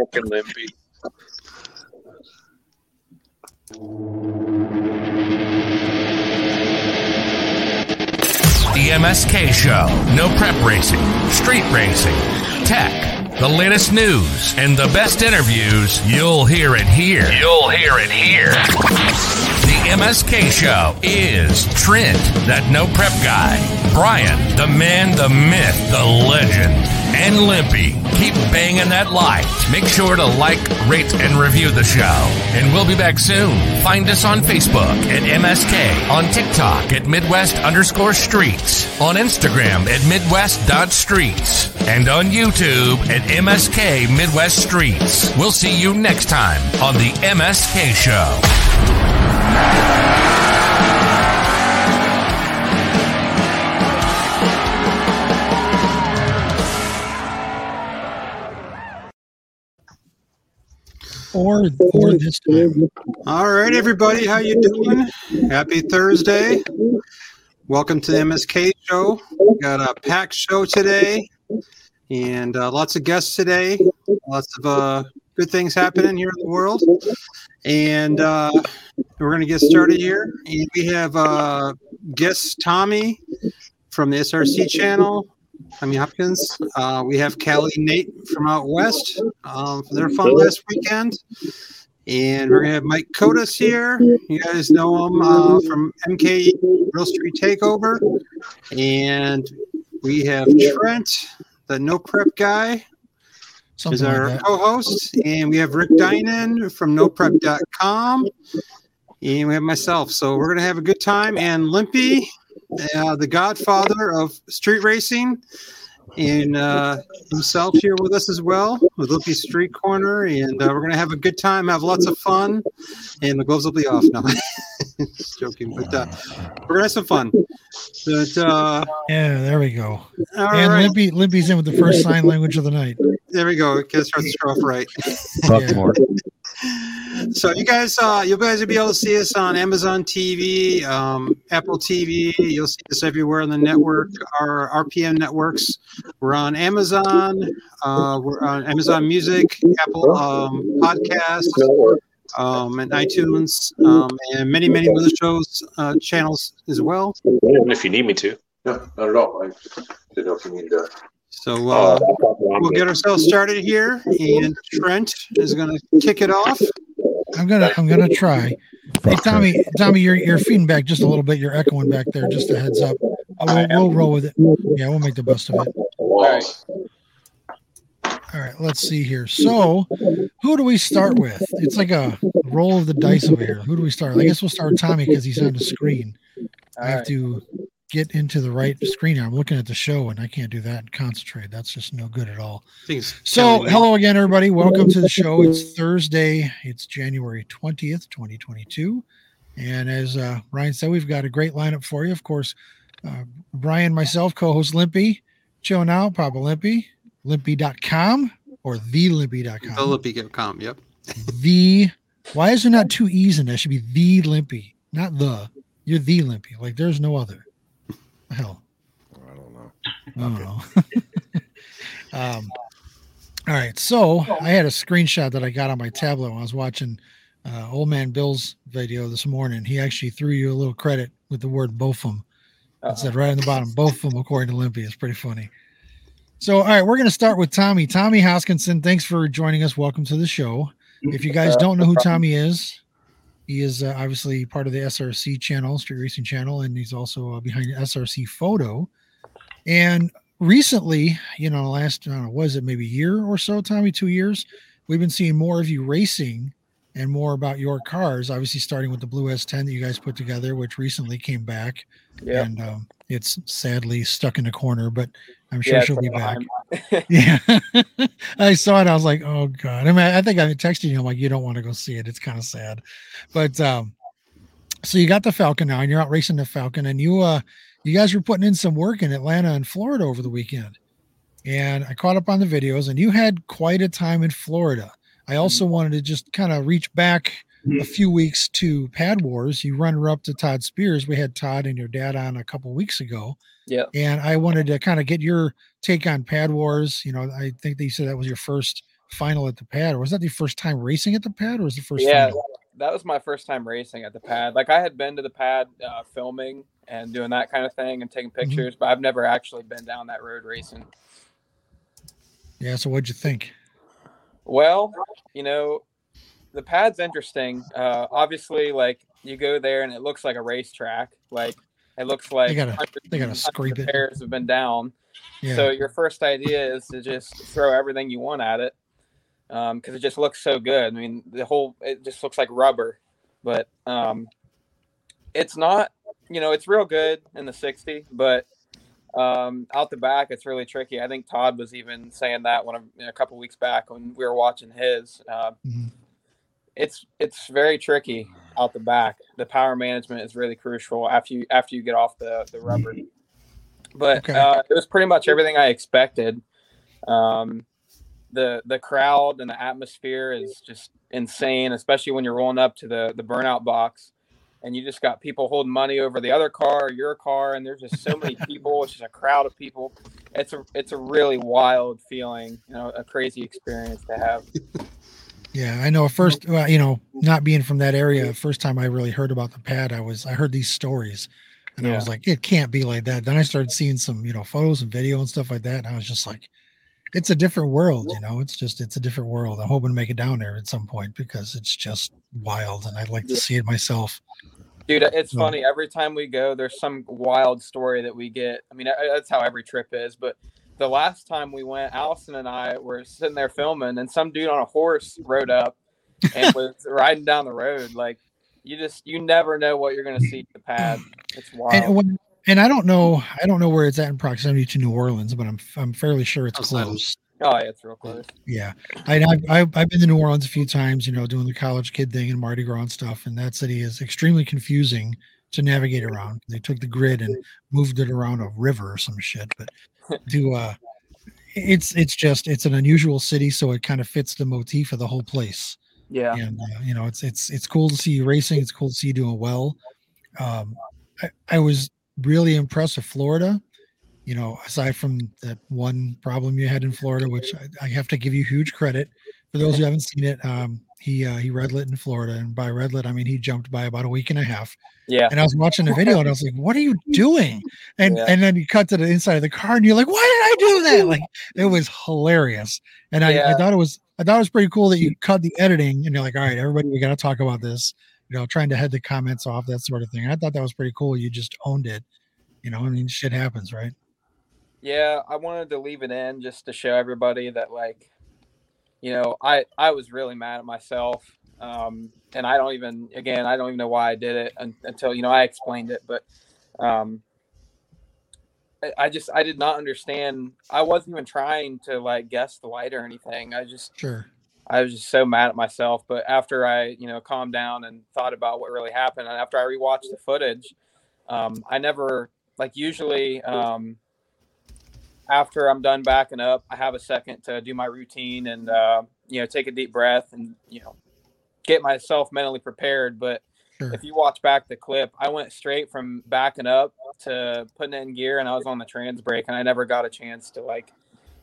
Fucking limpy. The MSK Show. No prep racing, street racing, tech, the latest news, and the best interviews. You'll hear it here. You'll hear it here. The MSK Show is Trent, that no prep guy, Brian, the man, the myth, the legend, and Limpy. Keep banging that like. Make sure to like, rate, and review the show. And we'll be back soon. Find us on Facebook at MSK, on TikTok at Midwest underscore streets, on Instagram at Midwest.streets, and on YouTube at MSK Midwest Streets. We'll see you next time on the MSK Show. Or or this time. All right, everybody, how you doing? Happy Thursday. Welcome to the MSK show. We got a packed show today, and uh, lots of guests today. Lots of uh, good things happening here in the world, and uh, we're going to get started here. And we have uh, guest Tommy from the SRC channel. Tommy Hopkins. Uh, we have Cali Nate from out west um, for their fun last weekend. And we're going to have Mike Kotas here. You guys know him uh, from MK Real Street Takeover. And we have Trent, the no prep guy, is Something like our that. co-host, and we have Rick Dynek from NoPrep.com, and we have myself. So we're gonna have a good time. And Limpy, uh, the godfather of street racing, and uh, himself here with us as well with Limpy Street Corner, and uh, we're gonna have a good time, have lots of fun, and the gloves will be off now. Just joking, but uh, we're gonna have some fun. But uh, Yeah, there we go. all and right, Limpy Limpy's in with the first sign language of the night. there we go. Get start the off right. Yeah. So you guys, uh, you guys will be able to see us on Amazon TV, um, Apple TV. You'll see us everywhere on the network, our RPM networks. We're on Amazon. Uh, we're on Amazon Music, Apple um, Podcasts, um, and iTunes, um, and many, many other shows uh, channels as well. If you need me to. No, not at all. I didn't know if you needed that. So Uh, uh, we'll get ourselves started here, and Trent is going to kick it off. I'm gonna I'm gonna try. Hey Tommy, Tommy, you're you're feeding back just a little bit. You're echoing back there. Just a heads up. Uh, We'll, we'll roll with it. Yeah, we'll make the best of it. Walls. All right, let's see here. So, who do we start with? It's like a roll of the dice over here. Who do we start? with? I guess we'll start with Tommy because he's on the screen. I have to get into the right screen. I'm looking at the show and I can't do that and concentrate. That's just no good at all. I So, hello again, everybody. Welcome to the show. It's Thursday. It's January 20th, 2022. And as uh, Ryan said, we've got a great lineup for you. Of course, uh, Brian, myself, co host Limpy, Joe now, Papa Limpy, limpy.com or thelimpy.com. Philippi.com. Yep. The, why is there not two E's in that? It should be the Limpy, not the. You're the Limpy. Like there's no other. Hell. I don't know. I don't know. um, all right. So I had a screenshot that I got on my tablet when I was watching uh, Old Man Bill's video this morning. He actually threw you a little credit with the word Bofum. It said right on the bottom, Bofum, according to Olympia. It's pretty funny. So, all right, we're going to start with Tommy. Tommy Hoskinson, thanks for joining us. Welcome to the show. If you guys don't know who Tommy is, he is uh, obviously part of the SRC channel, Street Racing channel, and he's also uh, behind SRC Photo. And recently, you know, last I don't know, was it maybe a year or so, Tommy, two years, we've been seeing more of you racing and more about your cars. Obviously, starting with the Blue S10 that you guys put together, which recently came back, Yeah. and um, it's sadly stuck in a corner, but I'm sure Yeah, she'll be back. Yeah, I saw it. I was like, oh god. I mean, I think I texted you. I'm like, you don't want to go see it. It's kind of sad, but um, so you got the Falcon now, and you're out racing the Falcon, and you uh, you guys were putting in some work in Atlanta and Florida over the weekend, and I caught up on the videos, and you had quite a time in Florida. I also wanted to just kind of reach back a few weeks to Pad Wars. You run her up to Todd Spears. We had Todd and your dad on a couple weeks ago. Yeah. And I wanted to kind of get your take on Pad Wars. You know, I think they said that was your first final at the pad, or was that the first time racing at the pad, or was it the first? yeah, final? that was my first time racing at the pad. Like I had been to the pad uh, filming and doing that kind of thing and taking Mm-hmm. pictures, but I've never actually been down that road racing. yeah. So what'd you think? Well, you know, the pad's interesting. Uh, obviously, like you go there and it looks like a racetrack. Like it looks like gotta- they gotta scrape it. Pairs have been down. Yeah, So your first idea is to just throw everything you want at it, because it just looks so good. I mean, the whole it just looks like rubber, but um, it's not. You know, it's real good in the sixty, but um, out the back, it's really tricky. I think Todd was even saying that when a, a couple weeks back when we were watching his. Uh, Mhm. It's it's very tricky out the back. The power management is really crucial after you after you get off the the rubber. But Okay. uh, it was pretty much everything I expected. Um, the the crowd and the atmosphere is just insane, especially when you're rolling up to the the burnout box, and you just got people holding money over the other car, or your car, and there's just so many people. It's just a crowd of people. It's a it's a really wild feeling, you know, a crazy experience to have. Yeah. I know. First, well, you know, not being from that area, first time I really heard about the pad, I was I heard these stories, and I was like, it can't be like that. Then I started seeing some, you know, photos and video and stuff like that, and I was just like, it's a different world. You know, it's just it's a different world. I'm hoping to make it down there at some point because it's just wild, and I'd like to see it myself. Dude, it's So- funny. Every time we go, there's some wild story that we get. I mean, that's how every trip is. But the last time we went, Allison and I were sitting there filming, and some dude on a horse rode up and was riding down the road. Like, you just, you never know what you're going to see at the pad. It's wild. And when, and I don't know, I don't know where it's at in proximity to New Orleans, but I'm I'm fairly sure it's Outside close. oh, yeah, it's real close. Yeah, I, I've, I've I've been to New Orleans a few times, you know, doing the college kid thing and Mardi Gras and stuff, and that city is extremely confusing to navigate around. They took the grid and moved it around a river or some shit, but to uh, it's it's just it's an unusual city, so it kind of fits the motif of the whole place. Yeah. and uh, you know it's it's it's cool to see you racing it's cool to see you doing well um I, I was really impressed with florida you know aside from that one problem you had in florida which i, I have to give you huge credit for those who haven't seen it um he uh, he redlit in florida and by redlit i mean he jumped by about a week and a half Yeah. and i was watching the video and i was like what are you doing and Yeah. and then you cut to the inside of the car and you're like why did i do that like it was hilarious and I, I thought it was I thought it was pretty cool that you cut the editing and you're like, all right, everybody, we got to talk about this. You know, trying to head the comments off, that sort of thing. I thought that was pretty cool. You just owned it. You know, I mean, shit happens, right? Yeah, I wanted to leave it in just to show everybody that like, you know, I I was really mad at myself, um, and I don't even again I don't even know why I did it un- until you know I explained it, but um, I- I just I did not understand. I wasn't even trying to like guess the light or anything. I just Sure. I was just so mad at myself. But after I, you know, calmed down and thought about what really happened, and after I rewatched the footage, um, I never like usually um, after I'm done backing up, I have a second to do my routine and uh, you know take a deep breath and you know get myself mentally prepared. But Sure. if you watch back the clip, I went straight from backing up to putting it in gear, and I was on the trans brake, and I never got a chance to like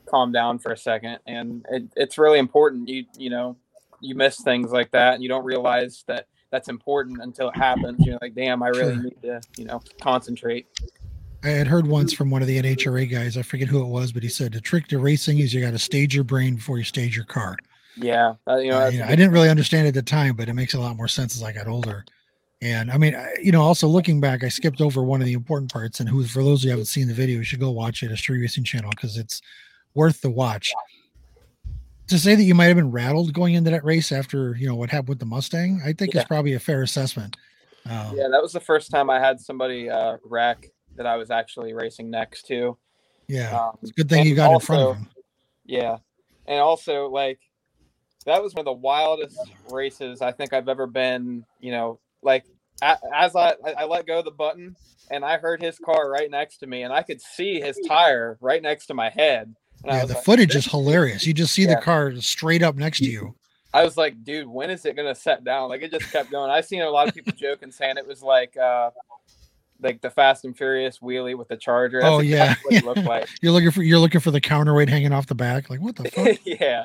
calm down for a second. And it, it's really important. You you know, you miss things like that, and you don't realize that that's important until it happens. You're like, damn, I really Sure. need to you know concentrate. I had heard once from one of the NHRA guys, I forget who it was, but he said the trick to racing is you got to stage your brain before you stage your car. Yeah, you know, Uh, you know, I didn't really understand at the time, but it makes a lot more sense as I got older. And I mean, I, you know, also looking back, I skipped over one of the important parts. And who, for those who haven't seen the video, you should go watch it at Street Racing Channel because it's worth the watch. To say that you might have been rattled going into that race after you know what happened with the Mustang, I think Yeah. is probably a fair assessment. Um, yeah, that was the first time I had somebody uh, wreck that I was actually racing next to. yeah, Um, it's a good thing you got in front of him. Yeah, and also like that was one of the wildest races I think I've ever been. You know, like as I I let go of the button and I heard his car right next to me, and I could see his tire right next to my head. Yeah, the like, footage is hilarious. You just see the car straight up next to you. I was like, dude, when is it gonna set down? Like it just kept going. I seen a lot of people joking saying it was like uh like the Fast and Furious wheelie with the Charger. Oh, yeah. exactly what it looked like. You're looking for you're looking for the counterweight hanging off the back. Like what the fuck? yeah. Yeah,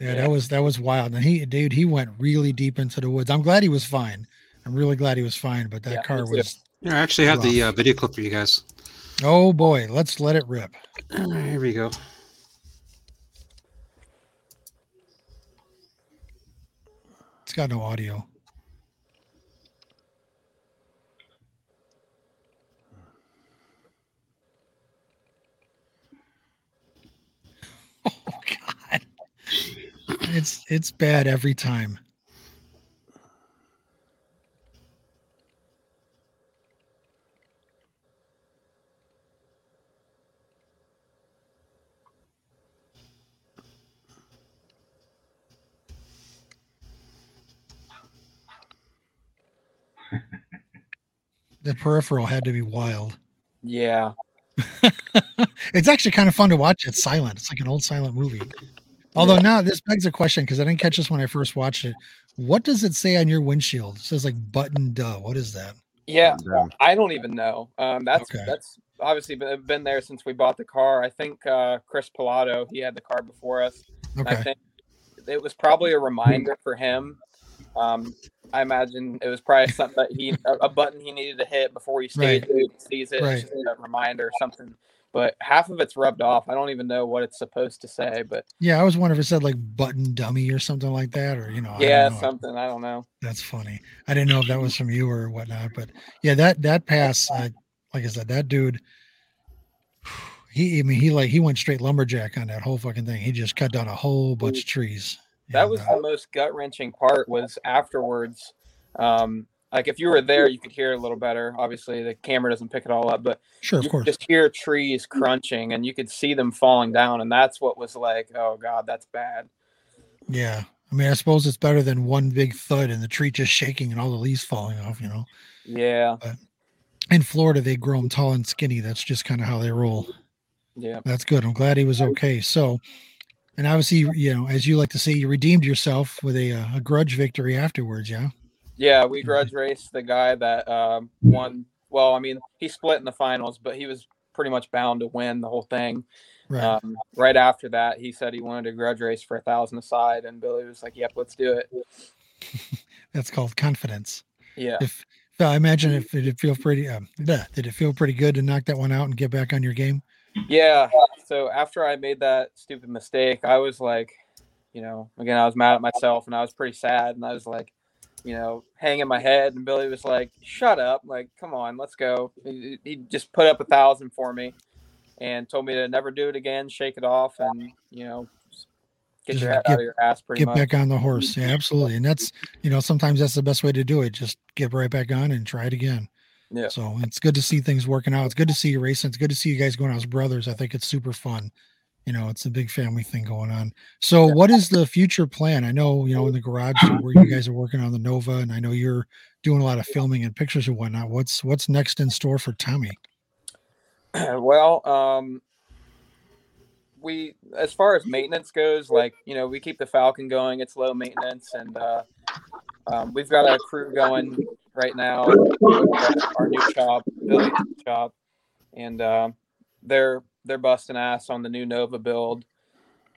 Yeah. that was that was wild. And he, dude, he went really deep into the woods. I'm glad he was fine. I'm really glad he was fine. But that Yeah, car was. Yeah, I actually have the uh, video clip for you guys. Oh boy, let's let it rip. All right, here we go. It's got no audio. Oh God, it's it's bad every time. The peripheral had to be wild. Yeah. it's actually kind of fun to watch. It's silent. It's like an old silent movie. Although now this begs a question because I didn't catch this when I first watched it. What does it say on your windshield? It says like button duh. What is that? Yeah. I don't even know. Um, that's Okay. that's obviously been, been there since we bought the car. I think uh, Chris Pilato, he had the car before us. I Okay. think it was probably a reminder for him. Um, I imagine it was probably something that he a, a button he needed to hit before he Right. stays it, sees it. Right. It's just a reminder or something. But half of it's rubbed off. I don't even know what it's supposed to say. But Yeah, I was wondering if it said like button dummy or something like that, or you know, I yeah, know. something. I don't know. That's funny. I didn't know if that was from you or whatnot, but yeah, that that pass, I, like I said, that dude, he, I mean, he like he went straight lumberjack on that whole fucking thing. He just cut down a whole bunch of trees. That was uh, the most gut wrenching part. Was afterwards. Um, like if you were there, you could hear it a little better. Obviously, the camera doesn't pick it all up, but sure, of you course. could just hear trees crunching, and you could see them falling down, and that's what was like, oh god, that's bad. Yeah. I mean, I suppose it's better than one big thud and the tree just shaking and all the leaves falling off, you know. Yeah, In Florida, they grow them tall and skinny. That's just kind of how they roll. yeah, That's good. I'm glad he was okay. So, and obviously, you know, as you like to say, you redeemed yourself with a, uh, a grudge victory afterwards. Yeah. Yeah. We grudge race the guy that um, won. Well, I mean, he split in the finals, but he was pretty much bound to win the whole thing. Right. Um, right after that, he said he wanted to grudge race for a thousand aside, and Billy was like, "Yep, let's do it." That's called confidence. Yeah, If, I imagine if did it feel pretty, um, bleh, did it feel pretty good to knock that one out and get back on your game? Yeah. So after I made that stupid mistake, I was like, you know, again, I was mad at myself and I was pretty sad. And I was like, you know, hanging my head. And Billy was like, shut up. Like, come on, let's go. He, he just put up a thousand for me and told me to never do it again, shake it off, and, you know, get Just your head get- out of your ass pretty Get much. back on the horse. Yeah, absolutely. And that's you know sometimes that's the best way to do it. Just get right back on and try it again. Yeah. So it's good to see things working out. It's good to see you racing. It's good to see you guys going out as brothers. I think it's super fun. You know, it's a big family thing going on. So, what is the future plan? I know, you know, in the garage where you guys are working on the Nova, and I know you're doing a lot of filming and pictures and whatnot. What's what's next in store for Tommy? well, um, we as far as maintenance goes, like you know, we keep the Falcon going. It's low maintenance, and uh, um, we've got our crew going right now. Our new shop, shop, and uh, they're they're busting ass on the new Nova build,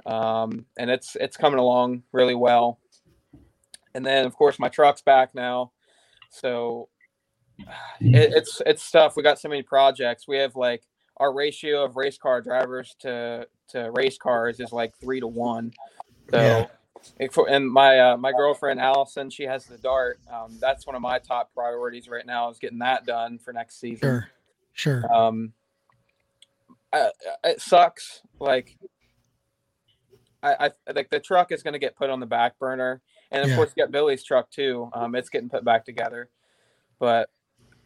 um, and it's it's coming along really well. And then, of course, my truck's back now, so it, it's it's stuff. We got so many projects. We have like our ratio of race car drivers to to race cars is like three to one. So, Yeah. and my uh, my girlfriend Allison, she has the dart. Um, that's one of my top priorities right now is getting that done for next season. Sure, sure. Um, I, I- it sucks. Like, I, I like the truck is going to get put on the back burner, and of Yeah. course, you got Billy's truck too. Um, it's getting put back together, but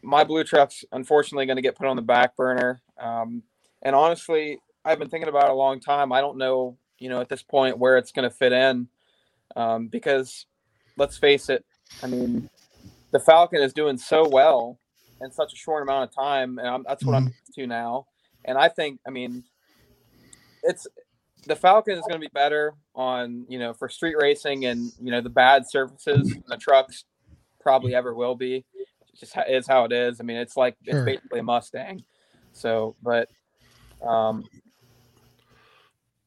my blue truck's unfortunately going to get put on the back burner. Um, and honestly, I've been thinking about it a long time. I don't know, you know, at this point where it's going to fit in, um, because let's face it. I mean, the Falcon is doing so well in such a short amount of time, and I'm, that's what I'm used to now. And I think, I mean, it's the Falcon is going to be better on you know for street racing and you know the bad surfaces. The trucks probably ever will be. It just is how it is. I mean, it's like Sure. it's basically a Mustang. So, but um,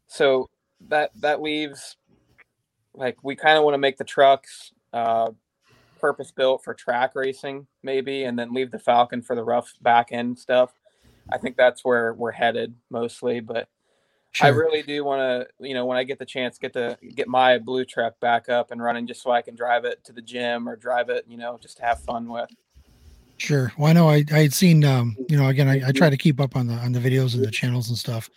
so that that leaves like we kind of want to make the trucks uh, purpose built for track racing, maybe, and then leave the Falcon for the rough back end stuff. I think that's where we're headed mostly, but I really do want to, you know, when I get the chance, get to get my blue truck back up and running, just so I can drive it to the gym or drive it, you know, just to have fun with. Sure. Well, I know I I had seen um you know again I, I try to keep up on the on the videos and the channels and stuff,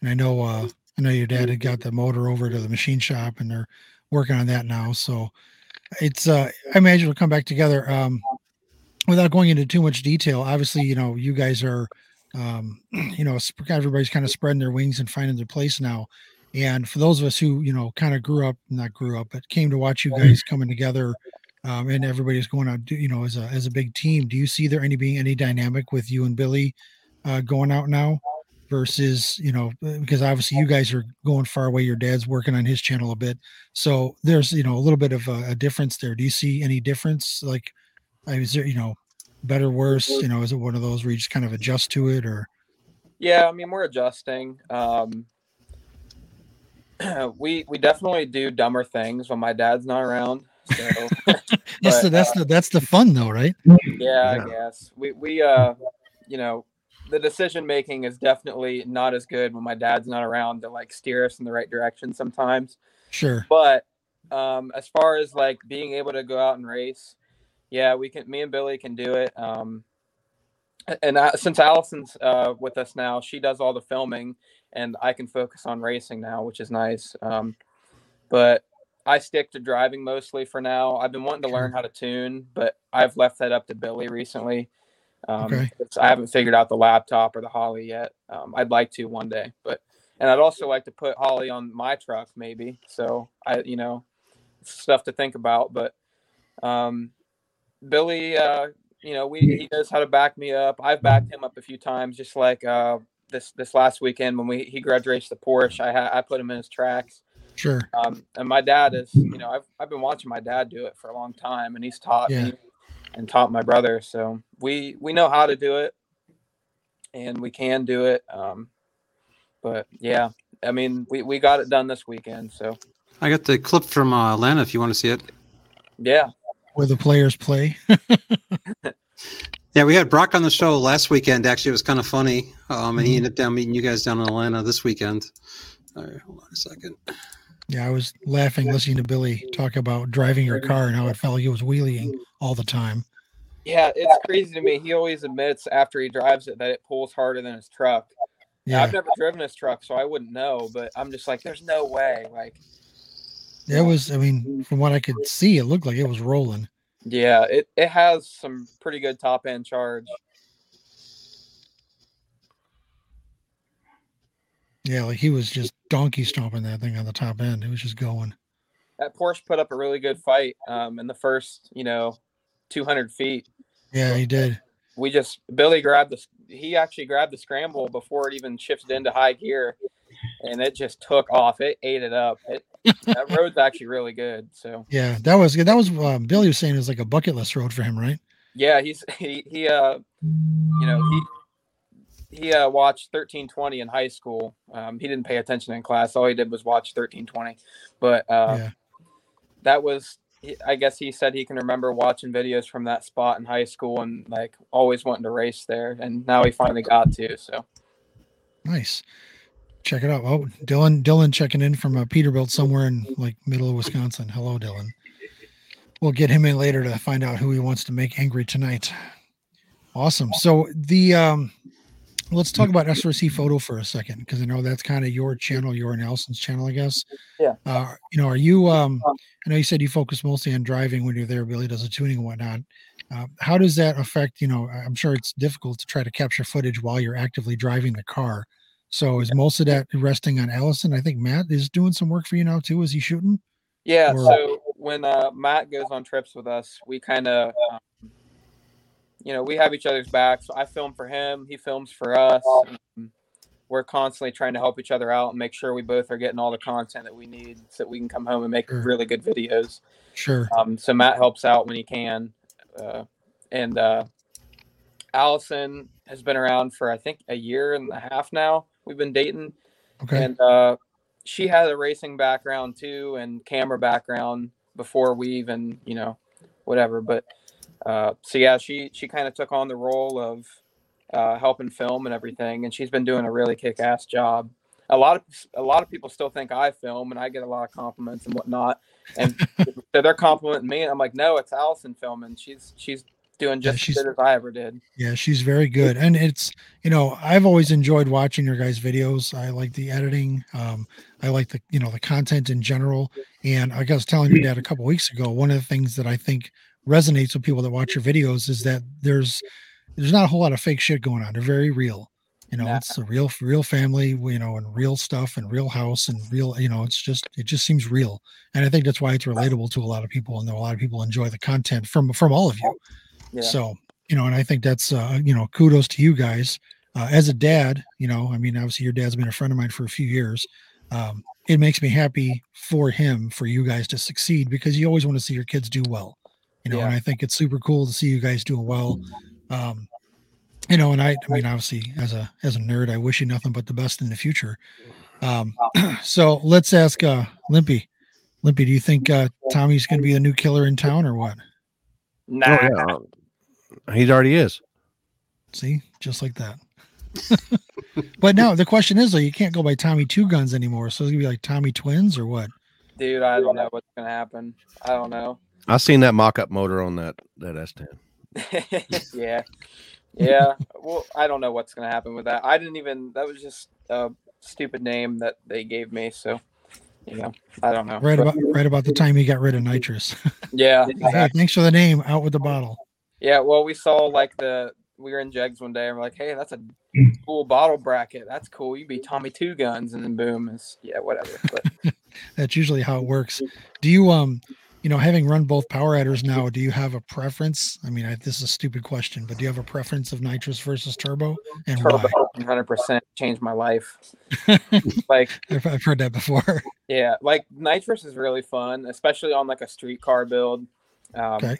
and I know uh I know your dad had got the motor over to the machine shop and they're working on that now. So it's uh I imagine it'll come back together. Um, without going into too much detail, obviously you know you guys are um you know everybody's kind of spreading their wings and finding their place now. And for those of us who you know kind of grew up, not grew up, but came to watch you guys coming together um, and everybody's going out, you know, as a as a big team. Do you see there any being any dynamic with you and Billy uh, going out now versus you know uh, because obviously you guys are going far away. Your dad's working on his channel a bit, so there's you know a little bit of a, a difference there. Do you see any difference? Like, uh, is there you know better, worse? You know, is it one of those where you just kind of adjust to it, or Yeah, I mean we're adjusting. Um, we we definitely do dumber things when my dad's not around. So that's But, the that's the that's the fun though, right? yeah, Yeah. I guess we we uh you know the decision making is definitely not as good when my dad's not around to like steer us in the right direction sometimes. Sure. But um, as far as like being able to go out and race, yeah, we can. Me and Billy can do it. Um, and I, since Allison's uh, with us now, she does all the filming, and I can focus on racing now, which is nice. Um, but I stick to driving mostly for now. I've been wanting to learn how to tune, but I've left that up to Billy recently. Um, Okay. I haven't figured out the laptop or the Holley yet. Um, I'd like to one day, but and I'd also like to put Holley on my truck maybe. So I, you know, stuff to think about. But um, Billy, uh, you know, we he knows how to back me up. I've backed him up a few times, just like uh, this this last weekend when we he grudge raced the Porsche. I ha- I put him in his tracks. Sure. Um, and my dad is, you know, I've I've been watching my dad do it for a long time, and he's taught Yeah. me and taught my brother. So we we know how to do it, and we can do it. Um, but yeah, I mean, we we got it done this weekend. So I got the clip from uh, Atlanta if you want to see it. yeah, Where the players play. Yeah, we had Brock on the show last weekend. Actually, it was kind of funny. Um, and he Mhm. ended up down meeting you guys down in Atlanta this weekend. All right, hold on a second. Yeah, I was laughing listening to Billy talk about driving your car and how it felt like it was wheeling all the time. yeah, it's crazy to me. He always admits after he drives it that it pulls harder than his truck. Now, Yeah, I've never driven his truck, so I wouldn't know. But I'm just like, there's no way. Like, it was. I mean, from what I could see, it looked like it was rolling. yeah, it it has some pretty good top end charge. Yeah, like he was just donkey stomping that thing on the top end. It was just going. that Porsche put up a really good fight um, in the first, you know, 200 feet. Yeah, he did. We just Billy grabbed the he actually grabbed the scramble before it even shifted into high gear, and it just took off. It ate it up. It, that road's actually really good. So Yeah, that was good. that was um, Billy was saying it was like a bucket list road for him, right? yeah, he's he he uh you know he he uh, watched 1320 in high school. Um, he didn't pay attention in class. All he did was watch 1320. But uh, yeah, that was I guess he said he can remember watching videos from that spot in high school and like always wanting to race there and now he finally got to so nice. Check it out. Oh, Dylan, Dylan checking in from uh, Peterbilt somewhere in like middle of Wisconsin. Hello, Dylan. We'll get him in later to find out who he wants to make angry tonight. Awesome. So the um, let's talk about SRC photo for a second because I know that's kind of your channel, your Nelson's channel, I guess. Yeah. Uh, you know, are you? Um, I know you said you focus mostly on driving when you're there. Billy does the tuning and whatnot. Uh, how does that affect? You know, I'm sure it's difficult to try to capture footage while you're actively driving the car. So is most of that resting on Allison? I think Matt is doing some work for you now too. Is he shooting? yeah Or- so when uh, matt goes on trips with us we kind of um, you know we have each other's backs so i film for him he films for us we're constantly trying to help each other out and make sure we both are getting all the content that we need so that we can come home and make Sure. really good videos Sure. Um, so Matt helps out when he can, uh, and uh, Allison has been around for I think a year and a half now. We've been dating, Okay. and uh, she had a racing background too and camera background before we even you know whatever. But uh, so yeah she she kind of took on the role of uh, helping film and everything. And she's been doing a really kick-ass job. A lot of a lot of people still think i film and i get a lot of compliments and whatnot. And so they're complimenting me and i'm like no it's allison filming. She's she's doing Yeah, just she's- as good as i ever did Yeah, she's very good. And it's, you know, I've always enjoyed watching your guys' videos. I like the editing. Um, I like the, you know, the content in general. And I was telling your dad a couple weeks ago, one of the things that I think resonates with people that watch your videos is that there's there's not a whole lot of fake shit going on. They're very real. You know, Nah. it's a real real family, you know, and real stuff and real house and real, you know, it's just it just seems real. And I think that's why it's relatable to a lot of people and a lot of people enjoy the content from from all of you. Yeah So, you know, and I think that's, uh, you know, kudos to you guys. Uh, as a dad, you know, I mean, obviously your dad's been a friend of mine for a few years. Um, it makes me happy for him, for you guys to succeed because you always want to see your kids do well, you know, Yeah. and I think it's super cool to see you guys doing well. Um, you know, and I, I mean, obviously as a, as a nerd, I wish you nothing but the best in the future. Um, so let's ask, uh, Limpy, Limpy, do you think, uh, Tommy's going to be the new killer in town or what? nah Oh, yeah. He already is. See, just like that. but now the question is though, you can't go by Tommy Two Guns anymore. So it's gonna be like Tommy Twins or what? dude i don't know what's gonna happen i don't know I seen that mock-up motor on that that S10. yeah. Yeah. Well, I don't know what's going to happen with that. I didn't even, that was just a stupid name that they gave me. So, you know, I don't know. Right But, about right about the time he got rid of nitrous. yeah. hey, Exactly. thanks for the name. Out with the bottle. Yeah. Well, we saw like the, we were in Jegs one day and we're like, hey, that's a cool bottle bracket. That's cool. You be Tommy Two Guns. And then boom, it's, yeah, whatever. But That's usually how it works. Do you um you know having run both power adders now, do you have a preference? I mean, I, this is a stupid question, but do you have a preference of nitrous versus turbo and Turbo why? 100% changed my life. like, I've, I've heard that before. Yeah, like nitrous is really fun, especially on like a street car build. Um, Okay.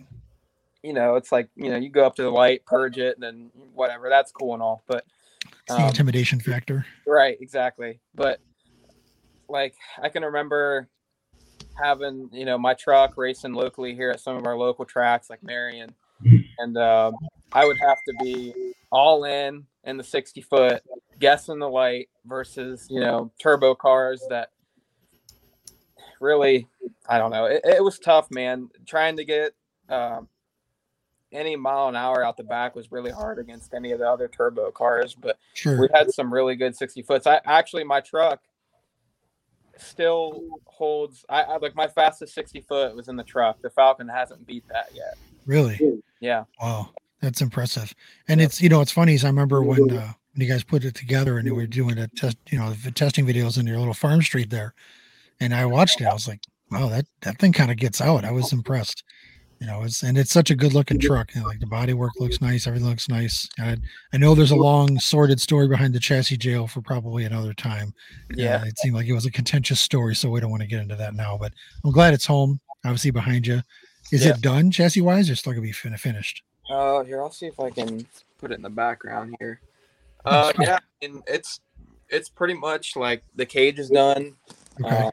You know, it's like you know you go up to the light, purge it, and then whatever. That's cool and all, but It's the um, intimidation factor. right, exactly. But like I can remember having you know my truck racing locally here at some of our local tracks like Marion, and um, I would have to be all in in the 60 foot, guessing the light versus you know turbo cars that really I don't know. It, it was tough, man. Trying to get um, any mile an hour out the back was really hard against any of the other turbo cars, but Sure. we had some really good 60 foots. I actually my truck still holds I, I like my fastest 60 foot was in the truck. The Falcon hasn't beat that yet. Really? Yeah. Wow, that's impressive. And it's you know it's funny is I remember when uh, when you guys put it together and you were doing a test, you know, the testing videos in your little farm street there, and I watched it. I was like, wow, that that thing kind of gets out. I was impressed. You know, it's and it's such a good looking truck. You know, like the body work looks nice, everything looks nice. I, I know there's a long sordid story behind the chassis jail for probably another time. Yeah. Uh, it seemed like it was a contentious story, so we don't want to get into that now. But I'm glad it's home, obviously behind you. Is Yeah. it done chassis wise, or still gonna be fin- finished? Uh here I'll see if I can put it in the background here. Uh yeah, and it's it's pretty much like the cage is done. Okay. Um,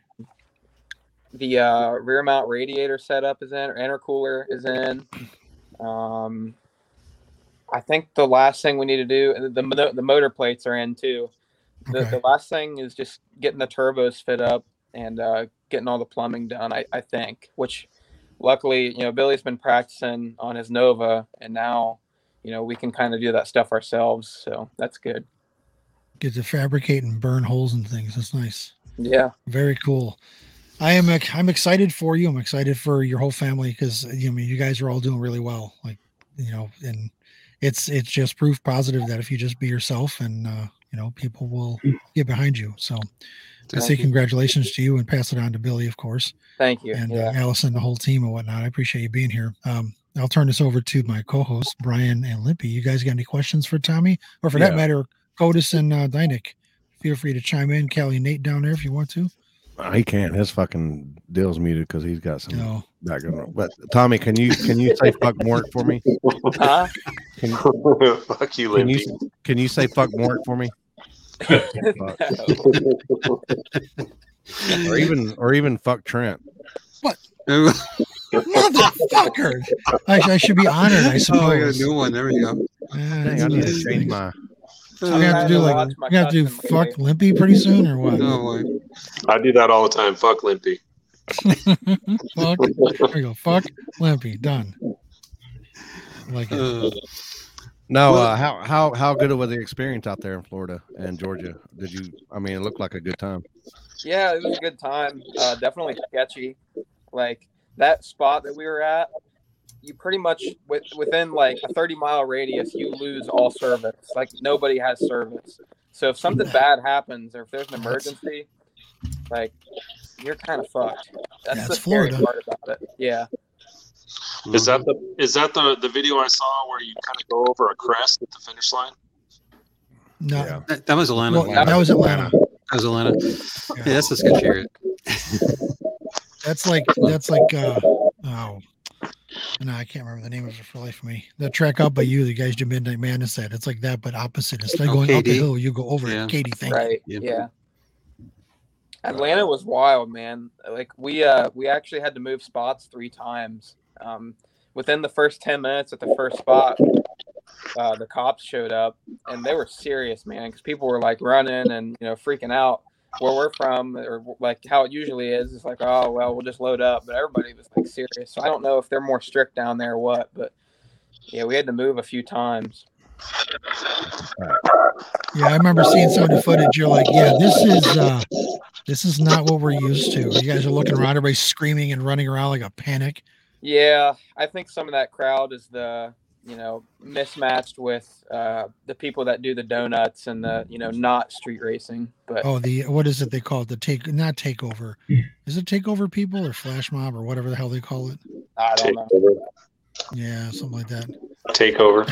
the uh, rear mount radiator setup is in, or intercooler is in. Um, I think the last thing we need to do, the the motor plates are in too. The, Okay. the last thing is just getting the turbos fit up and uh, getting all the plumbing done. I, I think, which luckily, you know, Billy's been practicing on his Nova, and now, you know, we can kind of do that stuff ourselves. So that's good. Get to fabricate and burn holes and things. That's nice. Yeah. Very cool. I am I'm excited for you. I'm excited for your whole family because you mean you guys are all doing really well. Like you know, and it's it's just proof positive that if you just be yourself and uh, you know people will get behind you. So I say you. congratulations to you and pass it on to Billy, of course, Thank you. and yeah. uh, Allison, the whole team and whatnot. I appreciate you being here. Um, I'll turn this over to my co-hosts Brian and Limpy. You guys got any questions for Tommy, or for that matter, Kotas and uh, Dynek? Feel free to chime in. Cali, and Nate down there if you want to. He can't. His fucking deal's muted because he's got some No. background. But Tommy, can you can you say fuck Mort for me? Huh? Can, Fuck you, can Limpy. you can you say fuck Mort for me? Or even or even fuck Trent. What? Motherfucker! I, I should be honored, I Oh, I got a suppose. new one. There we go. Yeah, Dang, I need to change nice. my. So we have to do I like watch my have to do fuck lately. Limpy pretty soon or what? Oh boy. I do that all the time. Fuck Limpy. fuck. There we go. Fuck Limpy. Done. Like it. Uh, No, uh, how how how good was the experience out there in Florida and Georgia? Did you? I mean, it looked like a good time. Yeah, it was a good time. Uh, definitely sketchy. Like that spot that we were at, you pretty much with, within like a 30 mile radius, you lose all service. Like nobody has service. So if something bad happens or if there's an emergency, like you're kind of fucked. That's Yeah, the scary Florida. part about it. Yeah. Is that the is that the the video I saw where you kind of go over a crest at the finish line? No, Yeah. that, that was Atlanta. well, that was Atlanta. That was Atlanta. Yeah, that's a sketchy area. That's like that's like uh oh no, I can't remember the name of it for life of me. The track out by you, the guys do Midnight Madness said it's like that, but opposite. Instead of Oh, going up the hill, you go over Yeah. it. Katie, thank you. Right. Yep. Yeah. Atlanta was wild, man. Like we uh we actually had to move spots three times. Um within the first 10 minutes at the first spot, uh the cops showed up and they were serious, man, cuz people were like running and, you know, freaking out where we're from or like how it usually is. It's like, "Oh, well, we'll just load up." But everybody was like serious. So I don't know if they're more strict down there or what, but yeah, we had to move a few times. Yeah, I remember seeing some of the footage. You're like, yeah, this is uh this is not what we're used to. You guys are looking around, everybody's screaming and running around like a panic. Yeah, I think some of that crowd is the you know mismatched with uh, the people that do the donuts and the you know not street racing. But Oh, the what is it they call it? The take not takeover. Is it takeover people or flash mob or whatever the hell they call it? I don't know. Yeah, something like that. Takeover.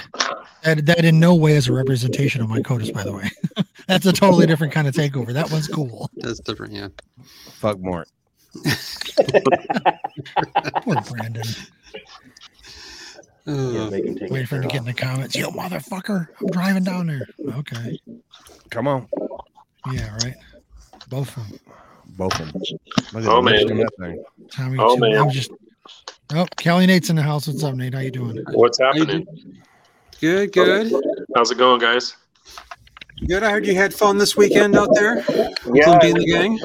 That, that in no way is a representation of Mike Kotas, by the way. That's a totally different kind of takeover. That one's cool. That's different. Yeah. Fuck Mort. Poor Brandon. Uh, Waiting for him to get in the comments. Yo, motherfucker. I'm driving down there. Okay. Come on, Yeah, right. Both of them. both of them. Look at Oh, man. that thing. Tommy, Oh, too. man. I'm just. Oh, Cali Nate's in the house. What's up, Nate? How you doing? What's How you happening? good, good, How's it going, guys? good. I heard you had fun this weekend out there. Yeah, Being the gang.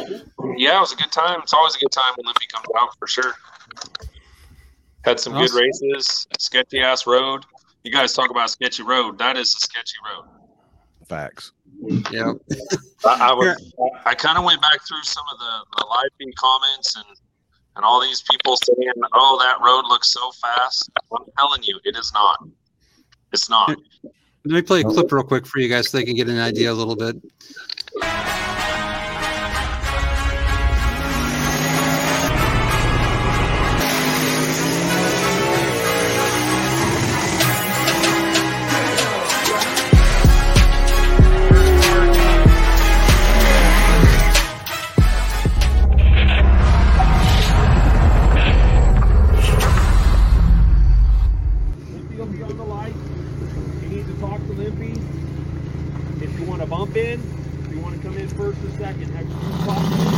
yeah, it was a good time. It's always a good time when Limpy comes out for sure. Had some good races. Sketchy ass road. You guys talk about sketchy road. That is a sketchy road. Facts. Yeah. I, I was. I kind of went back through some of the, the live feed comments and and all these people saying, "Oh, that road looks so fast." I'm telling you, it is not. It's not. Let me play a clip real quick for you guys so they can get an idea a little bit. In, if you want to come in first or second, have you talk to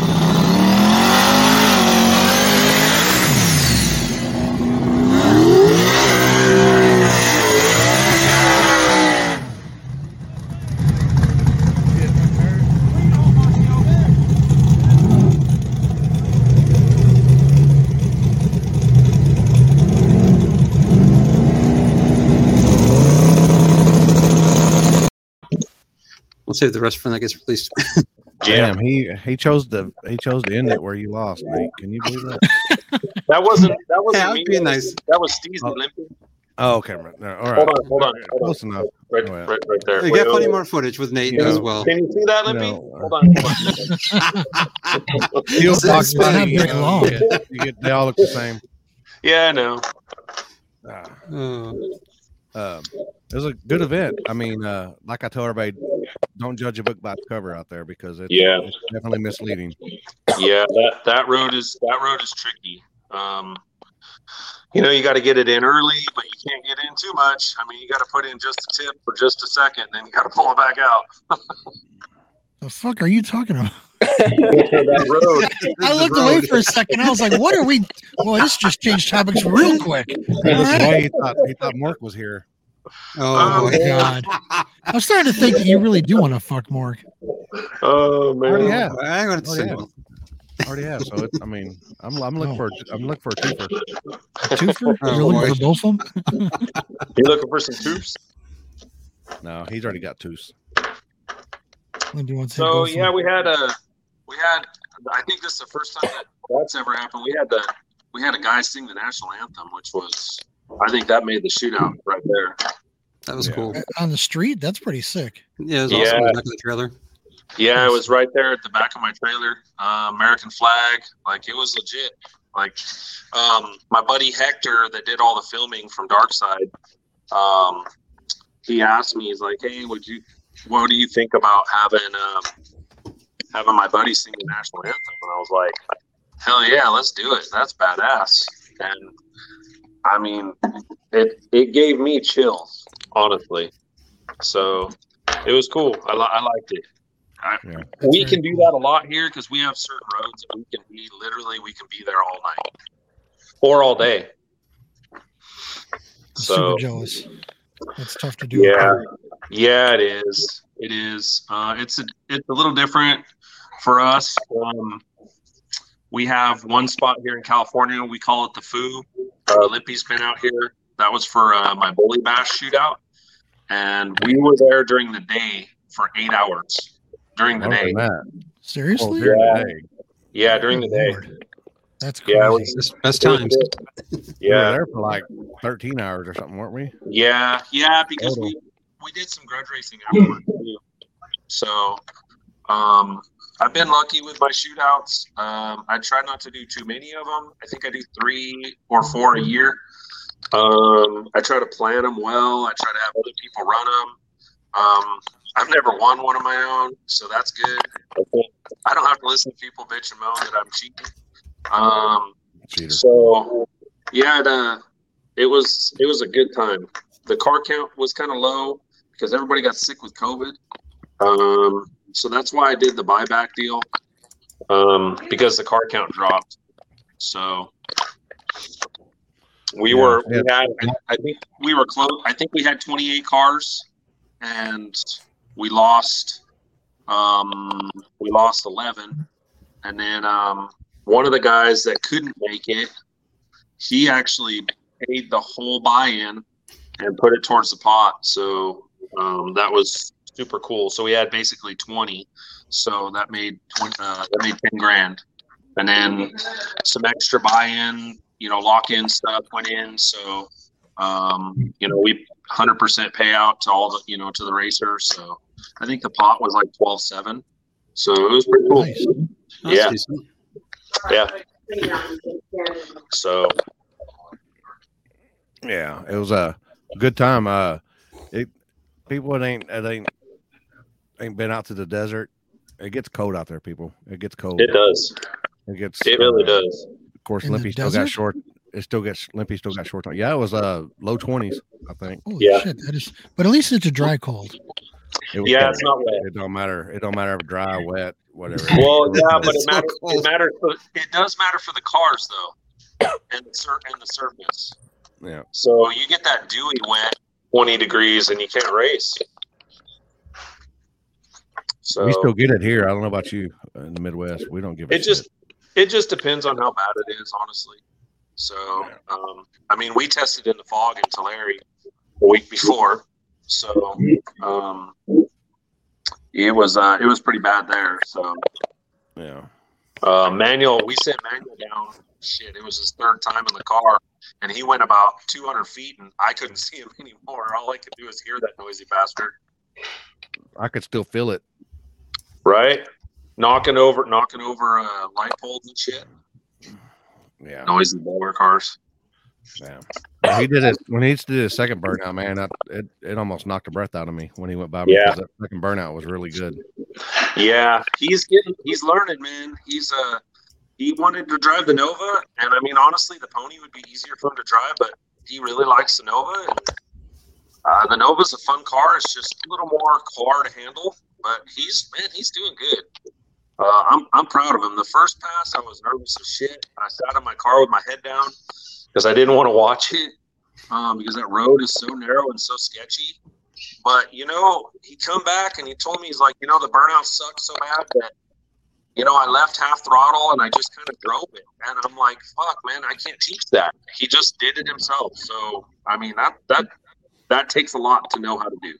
We'll save the rest for when that gets released. Damn, he he chose to he chose to end it where you lost, Nate. Can you believe that? That wasn't. That wasn't Yeah, me. that'd be nice. That was Steezy Oh. Limpy. Oh, okay. right. No, all right. Hold on, hold on, hold on. Close enough. Right, Oh, yeah. right, right there. You Wait, got plenty more footage with Nate Yeah. as well. Can you see that, Limpy? No. Hold on. Hold on. He'll It's- talk about not you very know, long. you get- they all look the same. yeah, I know. Ah. Oh, um, it was a good event. I mean, uh, like I tell everybody, don't judge a book by its cover out there because it's, Yeah. it's definitely misleading. Yeah, that that road is that road is tricky. Um, you know, you got to get it in early, but you can't get in too much. I mean, you got to put in just a tip for just a second, then you got to pull it back out. The fuck are you talking about? That road. I looked away for a second. I was like, "What are we?" Well, this just changed topics real quick. He All right. away, he thought he thought Mark was here. Oh, Oh boy. God! I'm starting to think that you really do want to fuck Mork. Oh Already man. have. I got to Oh, say, yeah. Already have. So it's, I mean, I'm I'm looking Oh. for I'm looking for a twofer. A twofer? Oh, You're looking boy. for both of them? You looking for some tubes? No, he's already got twos. Lindy So yeah, we had a we had I think this is the first time that that's ever happened. We had the we had a guy sing the national anthem, which was I think that made the shootout right there. that was Yeah. cool. on the street. That's pretty sick. Yeah, it was Yeah. awesome. in the back of the trailer. Yeah, it was right there at the back of my trailer. Uh, American flag, like it was legit. Like um, my buddy Hector that did all the filming from Dark Side, um, he asked me, he's like, "Hey, would you? What do you think about having um, having my buddy sing the national anthem?" And I was like, "Hell yeah, let's do it. That's badass." And I mean, it it gave me chills, honestly. So it was cool. I, li- I liked it. I, Yeah. we can do that a lot here because we have certain roads and we can be literally we can be there all night or all day. I'm So super jealous. That's tough to do. yeah, yeah, it is. It is. Uh, it's a it's a little different for us. Um, we have one spot here in California. We call it the Foo. Uh, Limpy's been out here. That was for uh, my bully bash shootout, and we were there during the day for eight hours during the Other day. than that, oh, Seriously? during Yeah. Yeah, during the day. That's crazy. Yeah, it was, Best, best times. good. we were Yeah, there for like 13 hours or something, weren't we? yeah, yeah. Because Total. we we did some grudge racing afterwards too. So, um, I've been lucky with my shootouts. Um, I try not to do too many of them. I think I do three or four a year. Um, I try to plan them well. I try to have other people run them. Um, I've never won one of my own, so that's good. I don't have to listen to people bitch and moan that I'm cheating. Um, Cheater. so yeah, it, uh, it was it was a good time. The car count was kind of low because everybody got sick with COVID. Um, so that's why I did the buyback deal um, because the car count dropped. So we Yeah, were we yeah. had I think we were close. I think we had 28 cars and we lost um, we lost 11 and then um, one of the guys that couldn't make it he actually paid the whole buy-in and put it towards the pot so um, that was super cool so we had basically 20 so that made 20, uh, that made 10 grand and then some extra buy-in you know lock-in stuff went in so um, you know we 100% payout to all the you know to the racers so i think the pot was like 12-7 so it was pretty cool Nice. Yeah. decent. yeah so Yeah, it was a good time. Uh, it people that ain't that ain't ain't been out to the desert. It gets cold out there, people. It gets cold. it does It gets. it really uh, does Of course, In Limpy still desert? got short. It still gets Limpy still got short. time. Yeah, it was uh low twenties, I think. Holy Yeah. shit. That is, but at least it's a dry cold. It was yeah cold. it's not wet It don't matter. It don't matter if dry, wet, whatever. Well, yeah, but it It's so matters. cold. It matters. For, it does matter for the cars, though, and the sur- and the surface. yeah, So you get that dewy wet, twenty degrees, and you can't race. So we still get it here. I don't know about you in the Midwest. We don't give a it just it just depends on how bad it is, honestly. So um, I mean, we tested in the fog in Tulare a week before, so um, it was uh, it was pretty bad there. So yeah. Uh, Manuel, we sent manual down. Shit, it was his third time in the car, and he went about 200 feet, and I couldn't see him anymore. All I could do was hear that noisy bastard. I could still feel it. Right, knocking over, knocking over uh, light poles and shit. Yeah. Noisy boiler cars. Yeah. When he did it when he did his second burnout, man. I, it it almost knocked the breath out of me when he went by. Yeah. That second burnout was really good. Yeah, he's getting, he's learning, man. He's uh, he wanted to drive the Nova, and I mean, honestly, the Pony would be easier for him to drive, but he really likes the Nova. And, uh, the Nova's a fun car. It's just a little more car to handle, but he's man, he's doing good. uh, I'm I'm proud of him. The first pass, I was nervous as shit. I sat in my car with my head down because I didn't want to watch it um, because that road is so narrow and so sketchy. But you know, he come back and he told me he's like, you know, the burnout sucked so bad that you know I left half throttle and I just kind of drove it. And I'm like, fuck, man, I can't teach that. He just did it himself. So I mean, that that that takes a lot to know how to do.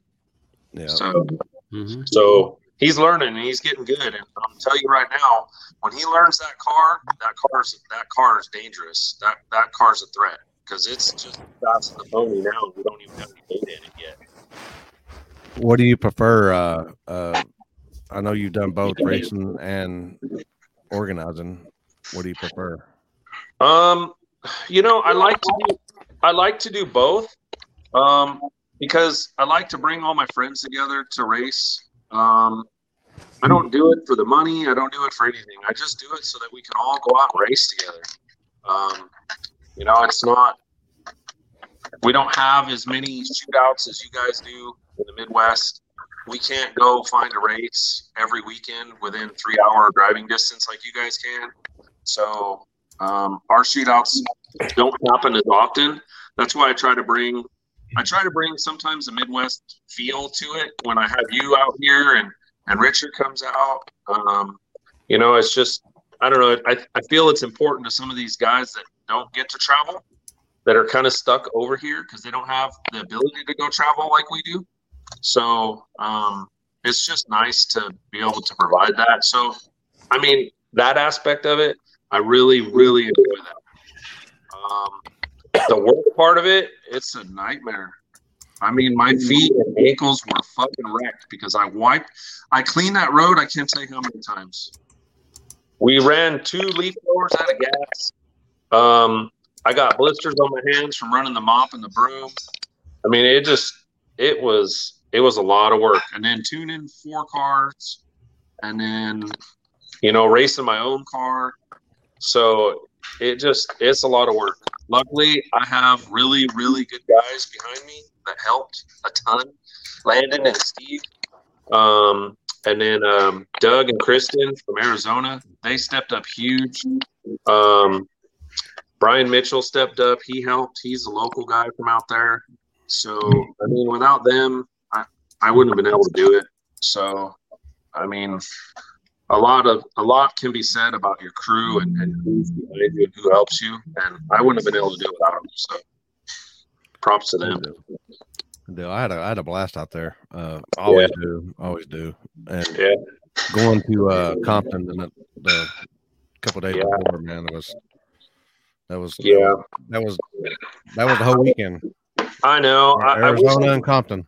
Yeah. So Mm-hmm. so he's learning and he's getting good. And I'm tell you right now, when he learns that car, that car's that car is dangerous. That that car's a threat because it's just fast as the pony now. We don't even have any data in it yet. What do you prefer? Uh, uh, I know you've done both racing and organizing. What do you prefer? Um, you know, I like to do I like to do both. Um, because I like to bring all my friends together to race. Um, I don't do it for the money. I don't do it for anything. I just do it so that we can all go out and race together. Um, you know, it's not. We don't have as many shootouts as you guys do in the Midwest. We can't go find a race every weekend within three hour driving distance like you guys can. So um, our shootouts don't happen as often. That's why I try to bring I try to bring sometimes a Midwest feel to it when I have you out here and and Richard comes out. Um, you know, it's just I don't know. I I feel it's important to some of these guys that don't get to travel, that are kind of stuck over here because they don't have the ability to go travel like we do. So um, it's just nice to be able to provide that. So, I mean, that aspect of it, I really, really enjoy that. Um, the work part of it, it's a nightmare. I mean, my feet and ankles were fucking wrecked because I wiped, I cleaned that road. I can't tell you how many times. We ran two leaf blowers out of gas. Um, I got blisters on my hands from running the mop and the broom. I mean, it just, it was, it was a lot of work. And then tuning four cars, and then, you know, racing my own car. So it just, it's a lot of work. Luckily, I have really, really good guys behind me that helped a ton. Landon and Steve. Um, and then um, Doug and Kristen from Arizona, they stepped up huge. Um, Brian Mitchell stepped up. He helped. He's a local guy from out there. So, I mean, without them, I, I wouldn't have been able to do it. So, I mean, a lot of a lot can be said about your crew and, and who's behind you and who helps you. And I wouldn't have been able to do it without them. So, props to them. Do I had a I had a blast out there. Uh, always do, always do. And Yeah. going to uh, Compton the, the couple days Yeah. before, man, it was that was Yeah. that was that was the whole weekend. I know. I, I wish Arizona and Compton.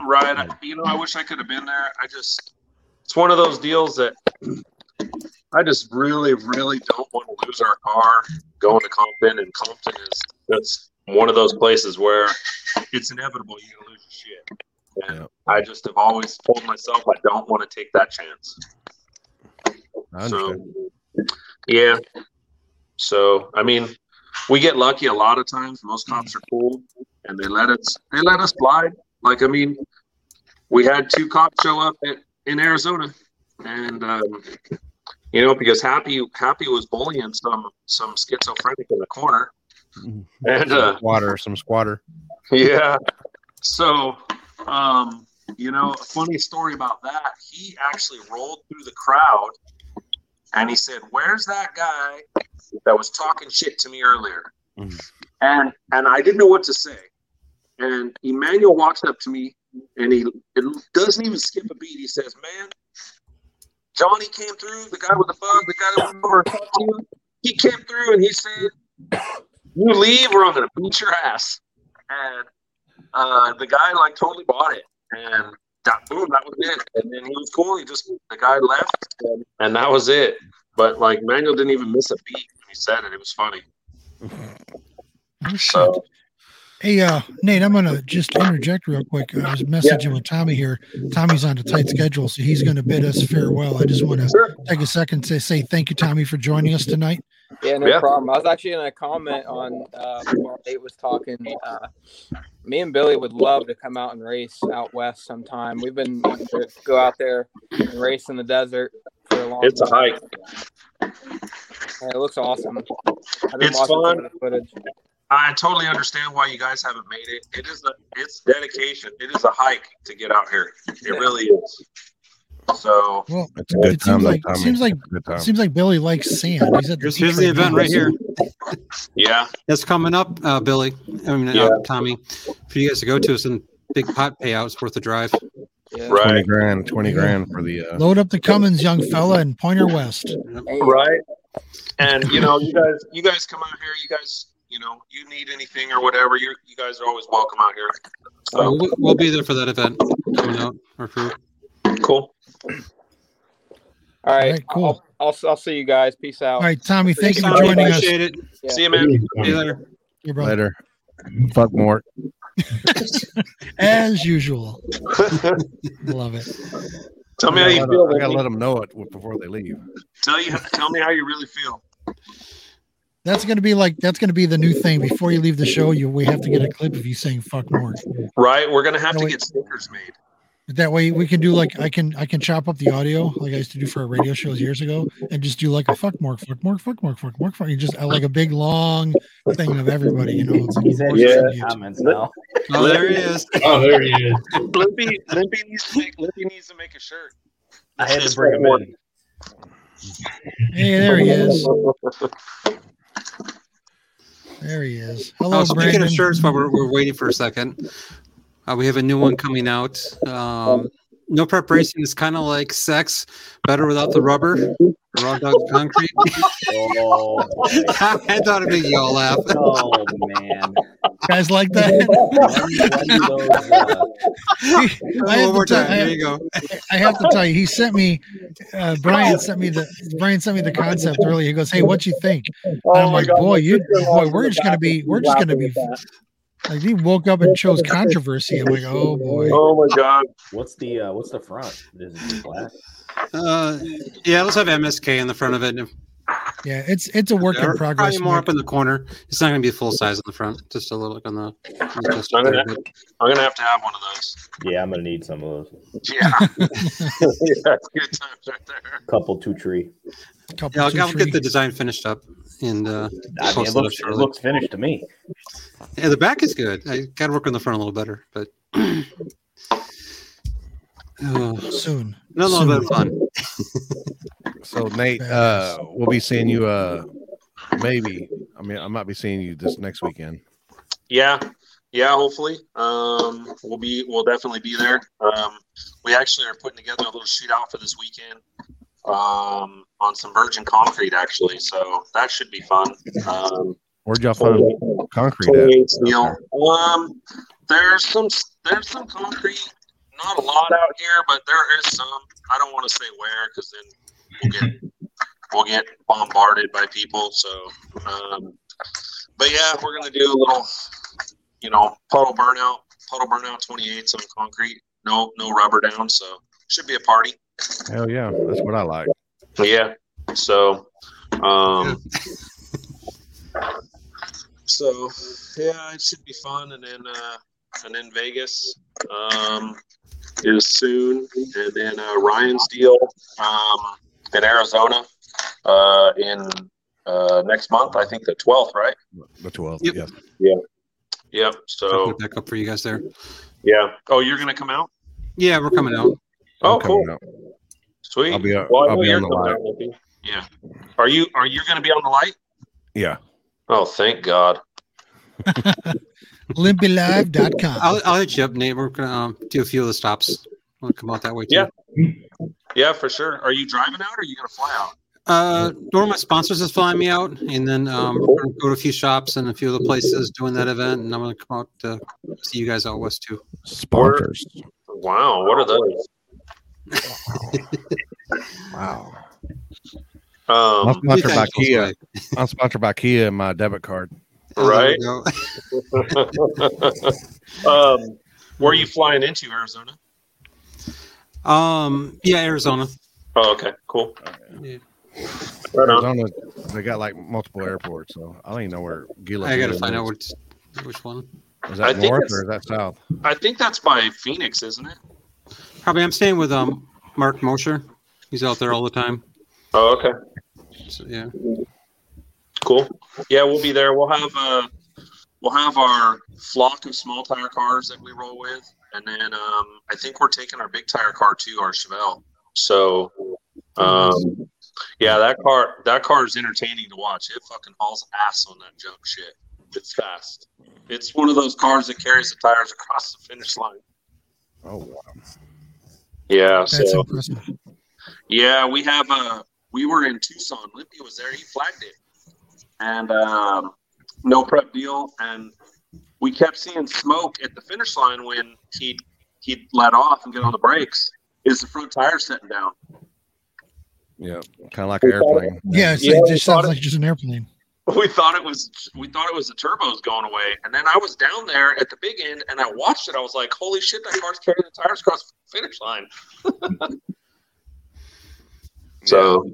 Right. I- You know, I wish I could have been there. I just, it's one of those deals that I just really, really don't want to lose our car going to Compton. And Compton is that's one of those places where it's inevitable you're going to lose your shit. And Yeah. I just have always told myself I don't want to take that chance. So, yeah. So, I mean, we get lucky a lot of times. Most cops are cool, and they let us they let us slide. Like, I mean, we had two cops show up at, in Arizona, and um, you know, because Happy Happy was bullying some some schizophrenic in the corner, and uh, Squatter, some squatter. yeah. So, um, you know, a funny story about that. He actually rolled through the crowd and he said, Where's that guy that was talking shit to me earlier? Mhm. And and I didn't know what to say. And Emmanuel walks up to me and he it doesn't even skip a beat. He says, Man, Johnny came through, the guy with the bug, the guy that went over and talked to. He came through and he said, You leave or I'm gonna beat your ass. And uh, the guy like totally bought it, and that boom, that was it. And then he was cool. He just the guy left, and, and that was it. But like Manuel didn't even miss a beat when he said it. It was funny. Oh. So Hey, uh, Nate, I'm gonna just interject real quick. I was messaging with Tommy here. Tommy's on a tight schedule, so he's gonna bid us farewell. I just want to sure. take a second to say thank you, Tommy, for joining us tonight. Yeah, no Yeah. problem. I was actually going to comment on uh, while Nate was talking. Uh, me and Billy would love to come out and race out west sometime. We've been wanting to go out there and race in the desert for a long time. It's a hike. Yeah, it looks awesome. I've been It's watching some fun. of the footage. I totally understand why you guys haven't made it. It is a it's dedication. It is a hike to get out here. It really is. So Well, It's a good it time. seems like Tommy. seems like It's good time. seems like Billy likes sand. He's at the Here's, beach here's the event now. right here. yeah, That's coming up, uh, Billy. I mean, Yeah. uh, Tommy, for you guys to go to. Some big pot payouts worth the drive. Yeah. Twenty right, grand. Twenty Yeah. grand for the. Uh, Load up the Cummins, young fella, and Pointer West. Right. And you know, you guys you guys come out here, you guys, you know, you need anything or whatever, you you guys are always welcome out here. Uh, we'll, we'll be there for that event. Coming out, our crew. cool. All right, All right, cool. I'll, I'll I'll see you guys. Peace out. All right, Tommy, thank you for Tommy, joining us. Appreciate it. Yeah. See you man. See you later. Your brother, later. Fuck more. as usual. Love it. Tell me how you gotta, feel. I gotta let them know it before they leave. Tell you tell me how you really feel. That's gonna be like that's gonna be the new thing. Before you leave the show, you we have to get a clip of you saying "fuck more." Right? We're gonna have No, to we- get stickers made. That way we can do like I can I can chop up the audio like I used to do for our radio shows years ago and just do like a fuck more, fuck more, fuck more, fuck more, fuck. You just uh, like a big long thing of everybody, you know. It's like He's in Yeah. the comments now. Oh, there he is. Oh, there he is. Limpy Limpy needs to make Limpy needs to make a shirt. I had to bring him in. Hey, there he is. There he is. Hello, Oh, speaking Brandon. of shirts, while we're, we're waiting for a second, uh, we have a new one coming out. Um, no preparation is kind of like sex, better without the rubber. Raw dog concrete. Oh. I thought it'd make you all laugh. oh man. Guys like that? When, when those, uh, I One more to tell- time. I There you go. I have to tell you, he sent me. Uh, Brian sent me the. Brian sent me the concept earlier. He goes, "Hey, what you think?" And I'm like, "Boy, you, boy, we're just gonna be, we're just gonna be." Like he woke up and chose controversy. I'm like, "Oh boy." Oh my god. what's the uh, what's the front? Is it just black? Uh, yeah, let's have MSK in the front of it. Yeah, it's it's a work in progress. Probably more Mark. up in the corner. It's not going to be full size in the front. Just a little like on the. on the I'm gonna- but- I'm gonna have to have one of those. Yeah, I'm gonna need some of those. Yeah. yeah good times right there. Couple two tree. Couple, Yeah, I'll, I'll get the design finished up and uh, I mean, it it looks it looks finished to me. Yeah, the back is good. I got to work on the front a little better, but. Oh, soon. no, no, Soon. fun. So Nate, uh, we'll be seeing you. Uh, maybe. I mean, I might be seeing you this next weekend. Yeah. Yeah, hopefully. Um we'll be we'll definitely be there. Um we actually are putting together a little shootout for this weekend. Um on some virgin concrete actually. So that should be fun. Um Where'd y'all find concrete at? steel. Um, there's some there's some concrete, not a lot out here, but there is some. I don't want to say where because then we'll get we'll get bombarded by people. So, um, but yeah, we're gonna do a little, you know, puddle burnout, puddle burnout 28s on concrete. No, no rubber down. So should be a party. Hell yeah, that's what I like. Yeah. So, um, so yeah, it should be fun, and then uh, and then Vegas um, is soon, and then uh, Ryan's deal um, in Arizona uh, in uh, next month. I think the twelfth, right? The 12th. Yep. Yeah. Yep. So put back up for you guys there. yeah. Oh, you're gonna come out? Yeah, we're coming out. Oh, coming cool. out. Sweet. I'll be, uh, Well, I I'll be on the coming live. out, Yeah. Are you Are you gonna be on the light? Yeah. Oh, thank God. Limpylive.com. I'll, I'll hit you up, Nate. We're gonna um, do a few of the stops. We'll come out that way too. Yeah. Yeah, for sure. Are you driving out or are you gonna fly out? Uh, one of my sponsors is flying me out, and then um, we're gonna go to a few shops and a few other places doing that event, and I'm gonna come out to see you guys out west too. Sponsors. Wow, what are those? Wow. Um, I'm sponsored by Kia. I'm sponsored by Kia and my debit card. There Right. um, where are you flying into Arizona? Um, yeah, Arizona. Oh, okay, cool. Yeah. Right. Arizona, they got like multiple airports, so I don't even know where Gila. I gotta is. find out which which one. Is I that think north or is that south? I think that's by Phoenix, isn't it? Probably I'm staying with um Mark Mosher. He's out there all the time. Oh, okay. So, yeah. Cool. Yeah, we'll be there. We'll have uh we'll have our flock of small tire cars that we roll with, and then um, I think we're taking our big tire car too, our Chevelle. So, um, yeah, that car that car is entertaining to watch. It fucking hauls ass on that junk shit. It's fast. It's one of those cars that carries the tires across the finish line. Oh wow. Yeah. That's so impressive. yeah, we have a. We were in Tucson. Limpy was there. He flagged it, and um, no prep deal. And we kept seeing smoke at the finish line when he he'd let off and get on the brakes. Is the front tire setting down? Yeah. Kind of like an airplane. Yeah, it's, Yeah, it we just thought sounds it- like just an airplane. We thought it was we thought it was the turbos going away, and then I was down there at the big end, and I watched it. I was like, "Holy shit! That car's carrying the tires across the finish line." so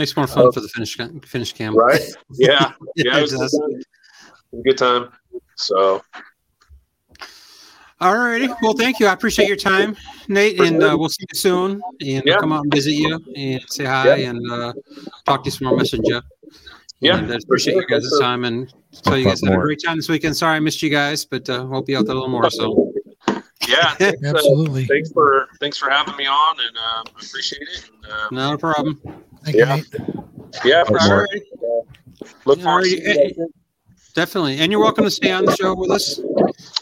Makes more fun for the finish ca- finish cam. right, yeah, yeah, it it was a good time. Good time. So All righty. Well, thank you. I appreciate your time, Nate, and uh, we'll see you soon. And Yeah. we'll come out and visit you and say hi Yeah. and uh, talk to you some more messenger. Yeah, And I appreciate you guys' time and tell you guys had a great time this weekend. Sorry I missed you guys, but uh, hope you out there a little more. So yeah, thanks, uh, Absolutely. thanks for thanks for having me on, and um, I appreciate it. And, uh, not a problem. Thank you, Yeah. Nate. yeah, for sure. Look forward to Alrighty. seeing eh, you guys. Definitely. And you're welcome to stay on the show with us.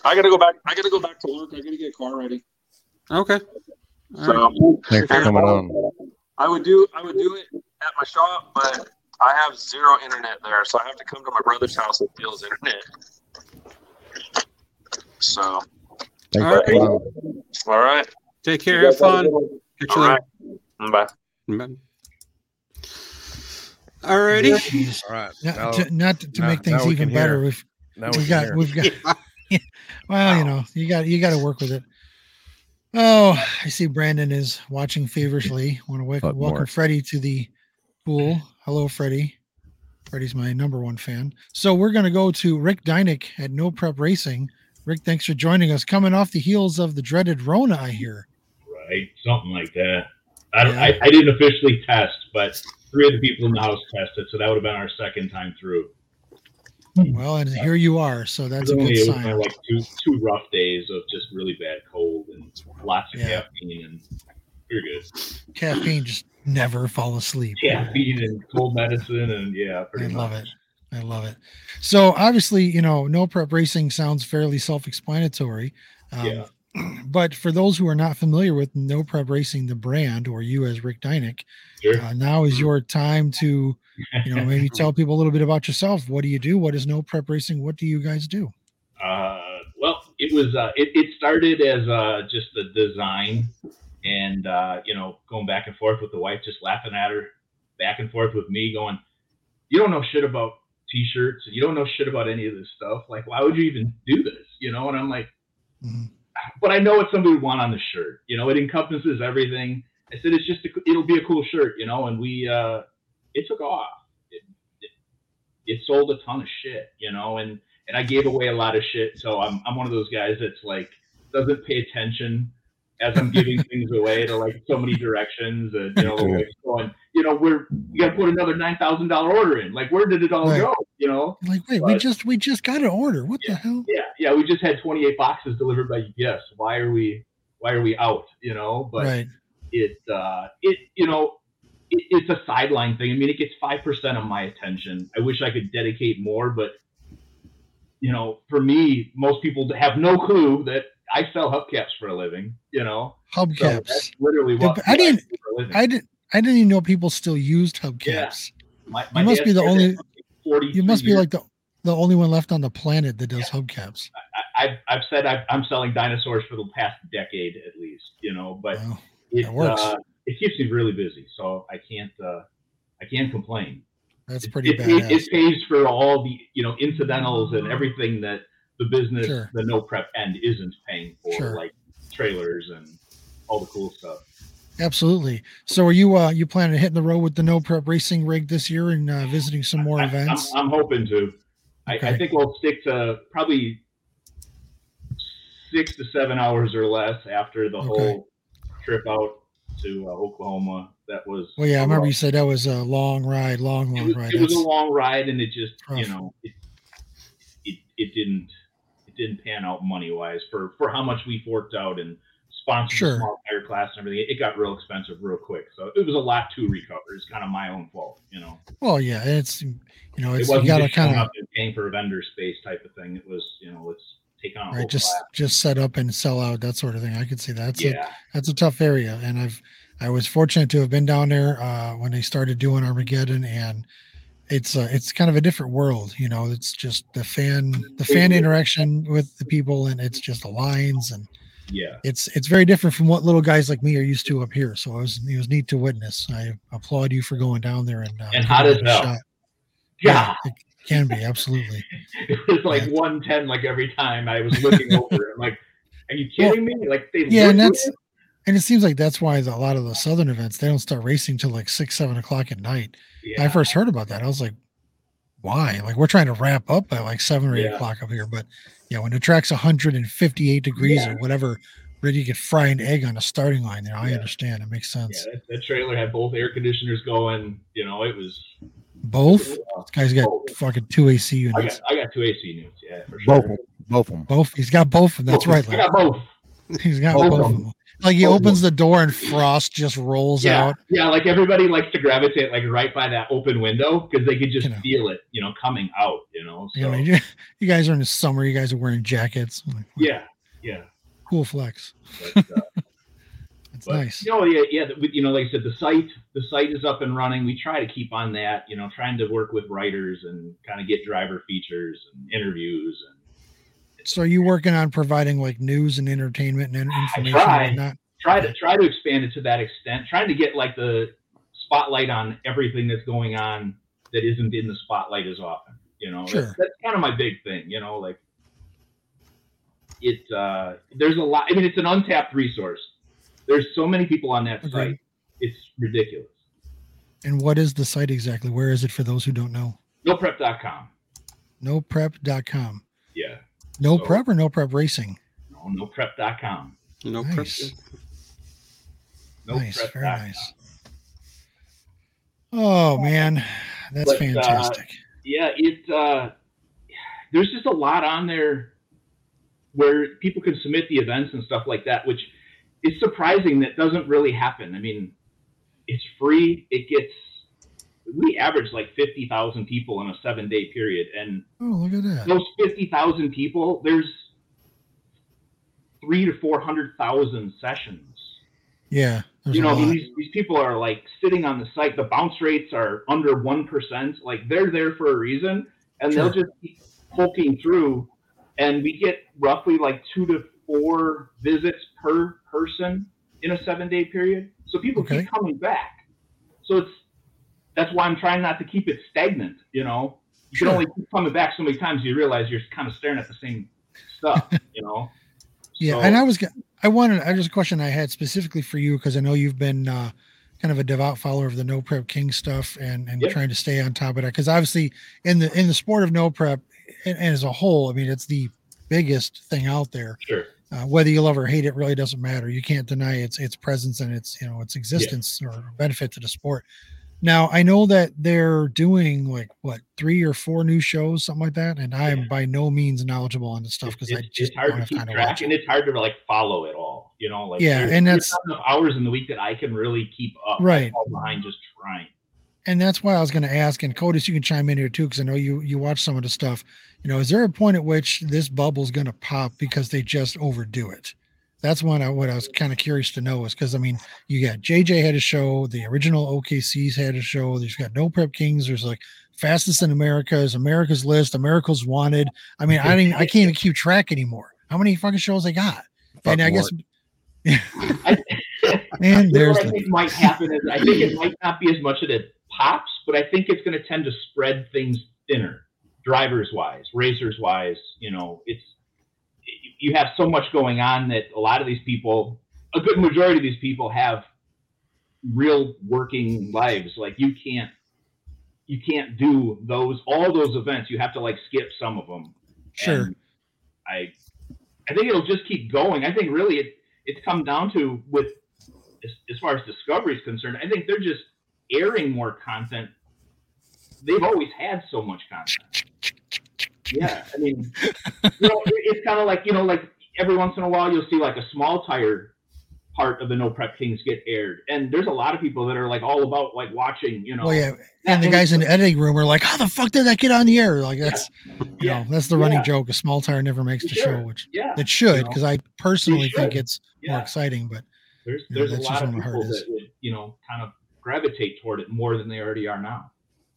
I gotta go back. I gotta go back to work. I gotta get a car ready. Okay. All right. So Thanks for coming on. I would do I would do it at my shop, but I have zero internet there, so I have to come to my brother's house and steal his internet. So, Thanks All for right. coming on. all right. Take care. Have fun. Catch you All later. right. Bye. Bye. Alrighty. Jeez. All right. Not Now, to, not to, to now- make things even can better, hear. we've now we we got got. we've got well, you know, you got you got to work with it. Oh, I see Brandon is watching feverishly. Want to welcome, welcome. Freddie to the pool. Hello, Freddie. Freddie's my number one fan. So we're going to go to Rick Dynek at No Prep Racing. Rick, thanks for joining us. Coming off the heels of the dreaded Rona, I hear. right? Something like that. I, don't, Yeah. I, I didn't officially test, but three of the people in the house tested, so that would have been our second time through. Well, and here you are, so that's a good it was sign. like two two rough days of just really bad cold and lots of Yeah. caffeine, and you're good. Caffeine just never fall asleep. Caffeine and cold medicine, and yeah, pretty I pretty love it. I love it. So obviously, you know, no prep racing sounds fairly self-explanatory. Um, Yeah. But for those who are not familiar with no prep racing, the brand, or you as Rick Dynek, Sure. uh, now is your time to, you know, maybe tell people a little bit about yourself. What do you do? What is no prep racing? What do you guys do? Uh, well, it was uh, it, it started as uh, just a design, and uh, you know, going back and forth with the wife, just laughing at her, back and forth with me, going, "You don't know shit about t-shirts, and you don't know shit about any of this stuff. Like, why would you even do this? You know?" And I'm like, Mhm. "But I know what somebody would want on the shirt. You know, it encompasses everything." I said, "It's just a, it'll be a cool shirt, you know." And we uh, it took off. It, it, it sold a ton of shit, you know, and and I gave away a lot of shit. So I'm I'm one of those guys that's like doesn't pay attention as I'm giving things away to like so many directions, and you know, like going, you know, we're we got to put another nine thousand dollar order in. Like, where did it all Right. go? You know? Like, wait, we just we just got an order. What the hell? Yeah, yeah. We just had 28 boxes delivered by UPS. Why are we why are we out? You know? But right. it uh it you know it, it's a sideline thing i mean it gets five percent of my attention i wish i could dedicate more but you know for me most people have no clue that i sell hubcaps for a living you know so Hubcaps. that's literally what, I didn't- do for a living. I didn't. I didn't even know people still used hubcaps. My- you must be the only- that for 43 You must be years. like the the only one left on the planet that does hubcaps. I, I've, I've said I've, i'm selling dinosaurs for the past decade at least you know but Wow. it works. uh, it keeps me really busy so i can't uh i can't complain That's pretty it, badass. It, it pays for all the you know incidentals and everything that the business, Sure. the no prep end isn't paying for, Sure. like trailers and all the cool stuff. Absolutely. So, are you uh you planning to hitting the road with the no prep racing rig this year and uh, visiting some more I, events? I, am hoping to. I, I think we'll stick to probably six to seven hours or less after the Okay. whole trip out to uh, Oklahoma. That was Well, yeah, I remember you said that was a long ride, long, it long was, ride. it was a long ride, and it just you know it, it it didn't it didn't pan out money wise for for how much we forked out and sponsored Sure. small tire class and everything. It got real expensive real quick, so it was a lot to recover. It's kind of my own fault, you know. Well, yeah, it's you know, it it's you wasn't gotta kind of paying for a vendor space type of thing. It was you know let's take on a right, just class. just set up and sell out that sort of thing. I could see that. That's a, yeah. that's a tough area, and I've I was fortunate to have been down there uh, when they started doing Armageddon, and it's uh, it's kind of a different world. You know, it's just the fan the fan interaction with the people, and it's just the lines, and Yeah. it's it's very different from what little guys like me are used to up here. So it was it was neat to witness. I applaud you for going down there and uh, And hot as hell. shot. Yeah. it can be absolutely. It was like 110 like every time I was looking over. I'm like, are you kidding me? Like they Yeah, and that's and it seems like that's why the, a lot of the southern events they don't start racing till like six seven o'clock at night. Yeah. I first heard about that. I was like, why? Like we're trying to wrap up by like seven or eight Yeah. o'clock up here, but yeah, when the track's 158 degrees Yeah. or whatever, where you could fry an egg on a starting line there. I understand. It makes sense. Yeah, that, that trailer had both air conditioners going. You know, it was. Both uh, this guy's got both. fucking two AC I units. got, I got two AC units. Yeah, for Both, sure. both of them. Both. He's got both of them. That's Both. right. I Larry. got both. He's got both both of of them. Them. Like he Both opens the door and frost just rolls Yeah, out. yeah. Like everybody likes to gravitate like right by that open window because they could just You know. feel it, you know, coming out. You know. So You know, you, you guys are in the summer. You guys are wearing jackets. Like, yeah, yeah. Cool flex. But, uh, That's But, nice. You know, yeah, yeah. the- You know, like I said, the site, the site is up and running. We try to keep on that. You know, trying to work with writers and kind of get driver features and interviews. And So are you working on providing like news and entertainment and information? I try. and whatnot? try to try to expand it to that extent. Trying to get like the spotlight on everything that's going on that isn't in the spotlight as often. You know, Sure. that's, that's kind of my big thing. You know, like it. uh There's a lot. I mean, it's an untapped resource. There's so many people on that Agreed. site. It's ridiculous. And what is the site exactly? Where is it for those who don't know? NoPrep.com. NoPrep.com. Yeah. No So- prep or no prep racing? No, NoPrep.com. No Nice. prep. Nice, very nice. Oh man, that's But, uh, fantastic. yeah it uh there's just a lot on there where people can submit the events and stuff like that which is surprising that doesn't really happen i mean it's free it gets we average like 50,000 people in a 7 day period and oh, look at that. those 50,000 people there's 3 to 400,000 sessions Yeah, you know, I lot. mean, these, these people are like sitting on the site. The bounce rates are under 1%. Like they're there for a reason and they'll just keep poking through. And we get roughly like two to four visits per person in a seven day period. So people Okay. keep coming back. So it's, that's why I'm trying not to keep it stagnant. You know, you can only keep coming back so many times you realize you're kind of staring at the same stuff, you know? Yeah, So- and I was, I wanted, I just a question I had specifically for you because I know you've been uh, kind of a devout follower of the no prep king stuff and and Yep. trying to stay on top of that because obviously in the in the sport of no prep and, and as a whole, I mean it's the biggest thing out there. Sure. Uh, whether you love or hate it really doesn't matter. You can't deny its its presence and its you know its existence or benefit to the sport. Now I know that they're doing like what three or four new shows, something like that, and I am Yeah. by no means knowledgeable on this stuff because I just it's hard don't to have keep time to track watch and it's hard to like follow it all you know like Yeah, and that's- enough hours in the week that i can really keep up Right. behind just trying and that's why I was going to ask, and Kotas, you can chime in here too, because I know you you watch some of the stuff. You know, is there a point at which this bubble is going to pop because they just overdo it? That's one I, what I was kind of curious to know is because I mean, you got JJ had a show, the original OKC's had a show. There's got No Prep Kings. There's like Fastest in America is America's List, America's Wanted. I mean, I didn't, I can't even keep track anymore. How many fucking shows they got? and I guess, I, man, you there's what i the, think might happen is i think it might not be as much that it pops but i think it's going to tend to spread things thinner drivers wise racers wise you know it's you have so much going on that a lot of these people a good majority of these people have real working lives like you can't you can't do those all those events you have to like skip some of them sure. and I I think it'll just keep going. I think really it it's come down to with as, as far as discovery is concerned, I think they're just airing more content. They've always had so much content. Yeah, I mean, you know, it's kind of like you know, like every once in a while you'll see like a small tire part of the No Prep Kings get aired, and there's a lot of people that are like all about like watching, you know. Oh, well, yeah, and the guys in the editing room are like, "How the fuck did that get on the air?" Like that's, you Yeah. know, that's the running Yeah. joke. A small tire never makes the Sure. show, which Yeah, it should, you know, because I personally think it's more exciting. But there's you know, there's a lot of when my heart people that would you know kind of gravitate toward it more than they already are now.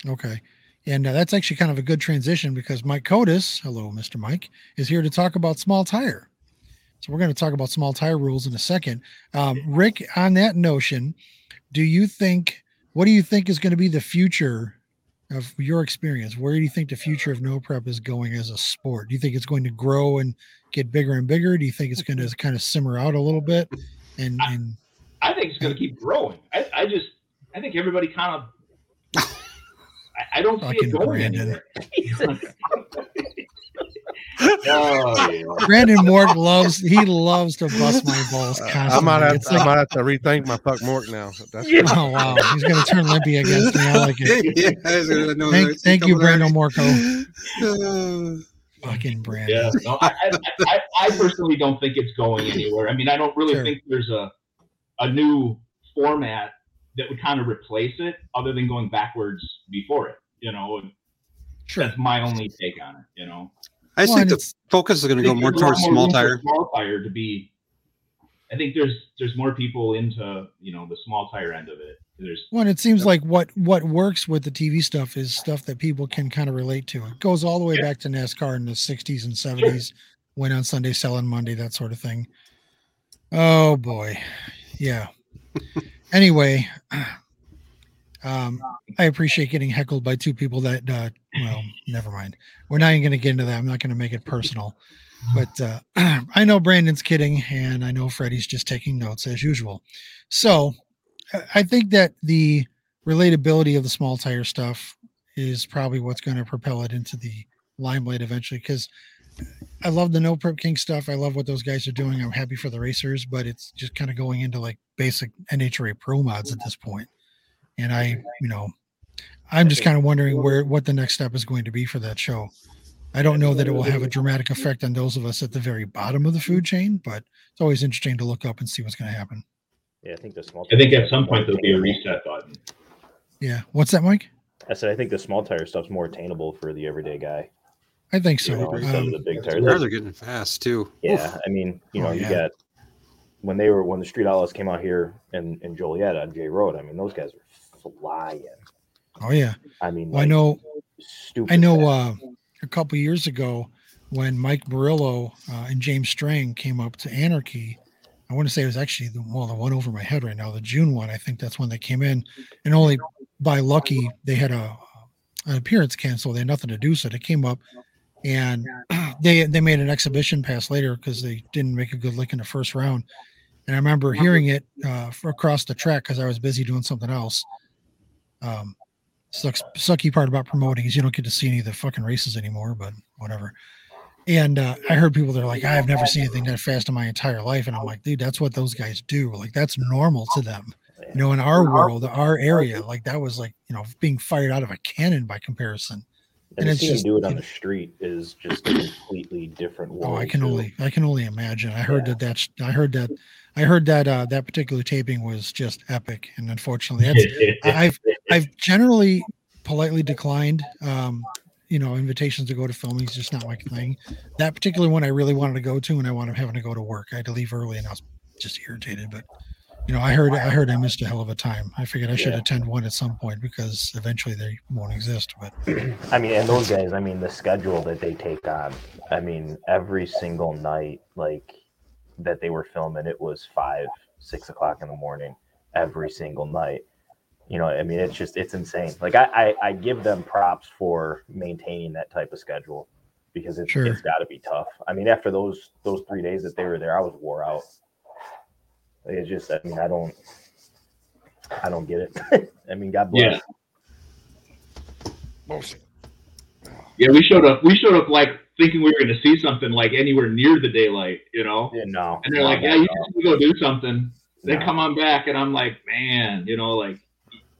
Okay. And uh, that's actually kind of a good transition because Mike Kotas, hello, Mr. Mike, is here to talk about small tire. So we're going to talk about small tire rules in a second. Um, Rick, on that notion, do you think, what do you think is going to be the future of your experience? Where do you think the future of no prep is going as a sport? Do you think it's going to grow and get bigger and bigger? Do you think it's going to kind of simmer out a little bit? And, and I think it's going to keep growing. I, I just I think everybody kind of. I, I don't see Fucking it going Brandon. anywhere. oh, yeah. Brandon Mork loves, he loves to bust my balls Uh, constantly. I might have It's I like- might have to rethink my fuck Mork now. That's Oh wow, he's gonna turn Limpy against me. I like it. yeah, I know Thank, thank you, Brandon already. Morco. Fucking Brandon. Yeah, no, I, I, I, I personally don't think it's going anywhere. I mean, I don't really Sure. think there's a a new format that would kind of replace it, other than going backwards before it. You know, Sure. that's my only take on it. You know, I just Well, think and the focus is going to go more there's a towards small room tire. Small tire to be. I think there's there's more people into you know the small tire end of it. There's Well, it seems like what what works with the TV stuff is stuff that people can kind of relate to. It goes all the way Yeah. back to NASCAR in the '60s and '70s, win on Sunday, sell on Monday, that sort of thing. Oh boy, yeah. anyway, um, I appreciate getting heckled by two people that. Uh, well, never mind. We're not even going to get into that. I'm not going to make it personal. But uh, I know Brandon's kidding, and I know Freddie's just taking notes as usual. So I- think that the relatability of the small tire stuff is probably what's going to propel it into the limelight eventually. Because I love the no prep king stuff. I love what those guys are doing. I'm happy for the racers, but it's just kind of going into like basic NHRA pro mods at this point. And I, you know, I'm just kind of wondering where what the next step is going to be for that show. I don't know that it will have a dramatic effect on those of us at the very bottom of the food chain, but it's always interesting to look up and see what's going to happen. Yeah, I think the small. I think at some point there'll be a reset button. Yeah. What's that, Mike? I said I think the small tire stuff's more attainable for the everyday guy. I think You so. know, instead Um, of the big The tires. cars are getting fast too. Yeah, I mean, you know, Oh, you yeah. got when they were when the Street Outlaws came out here in, in Joliet on J Road. I mean, those guys are flying. oh yeah. I mean, Well, I know. Stupid. I know. Uh, a couple years ago, when Mike Murillo uh, and James Strang came up to Anarchy, I want to say it was actually the well, the one over my head right now, the June one. I think that's when they came in, and only by lucky they had a an appearance canceled. They had nothing to do, so they came up, and they they made an exhibition pass later because they didn't make a good lick in the first round. And I remember hearing it uh, across the track because I was busy doing something else. Um, sucks sucky part about promoting is you don't get to see any of the fucking races anymore, but whatever. And uh, I heard people that are like, I've never seen anything that fast in my entire life, and I'm like, dude, that's what those guys do. Like that's normal to them. You know, in our world, our area, like that was like you know being fired out of a cannon by comparison. And, and to see just- do it on the street is just a completely different world. Oh, I can only I can only imagine. I heard Yeah. that that's I heard that I heard that uh, that particular taping was just epic, and unfortunately, I've I've generally politely declined um you know invitations to go to filming is just not my thing that particular one i really wanted to go to and i wound up having to go to work i had to leave early and i was just irritated but you know i heard i heard i missed a hell of a time i figured i should Yeah. attend one at some point because eventually they won't exist but I mean, and those guys, I mean, the schedule that they take on, I mean, every single night, like that they were filming, it was five, six o'clock in the morning, every single night. You know, I mean, it's just, it's insane. Like, I, I, I give them props for maintaining that type of schedule because it's, Sure. it's got to be tough. I mean, after those, those three days that they were there, I was wore out. Like, It's just, I mean, I don't, I don't get it. I mean, God bless. Yeah. Yeah, we showed up. We showed up like thinking we were going to see something like anywhere near the daylight, you know. Yeah, no. And they're like, "Yeah, you just go do something." They No. come on back, and I'm like, man, you know, like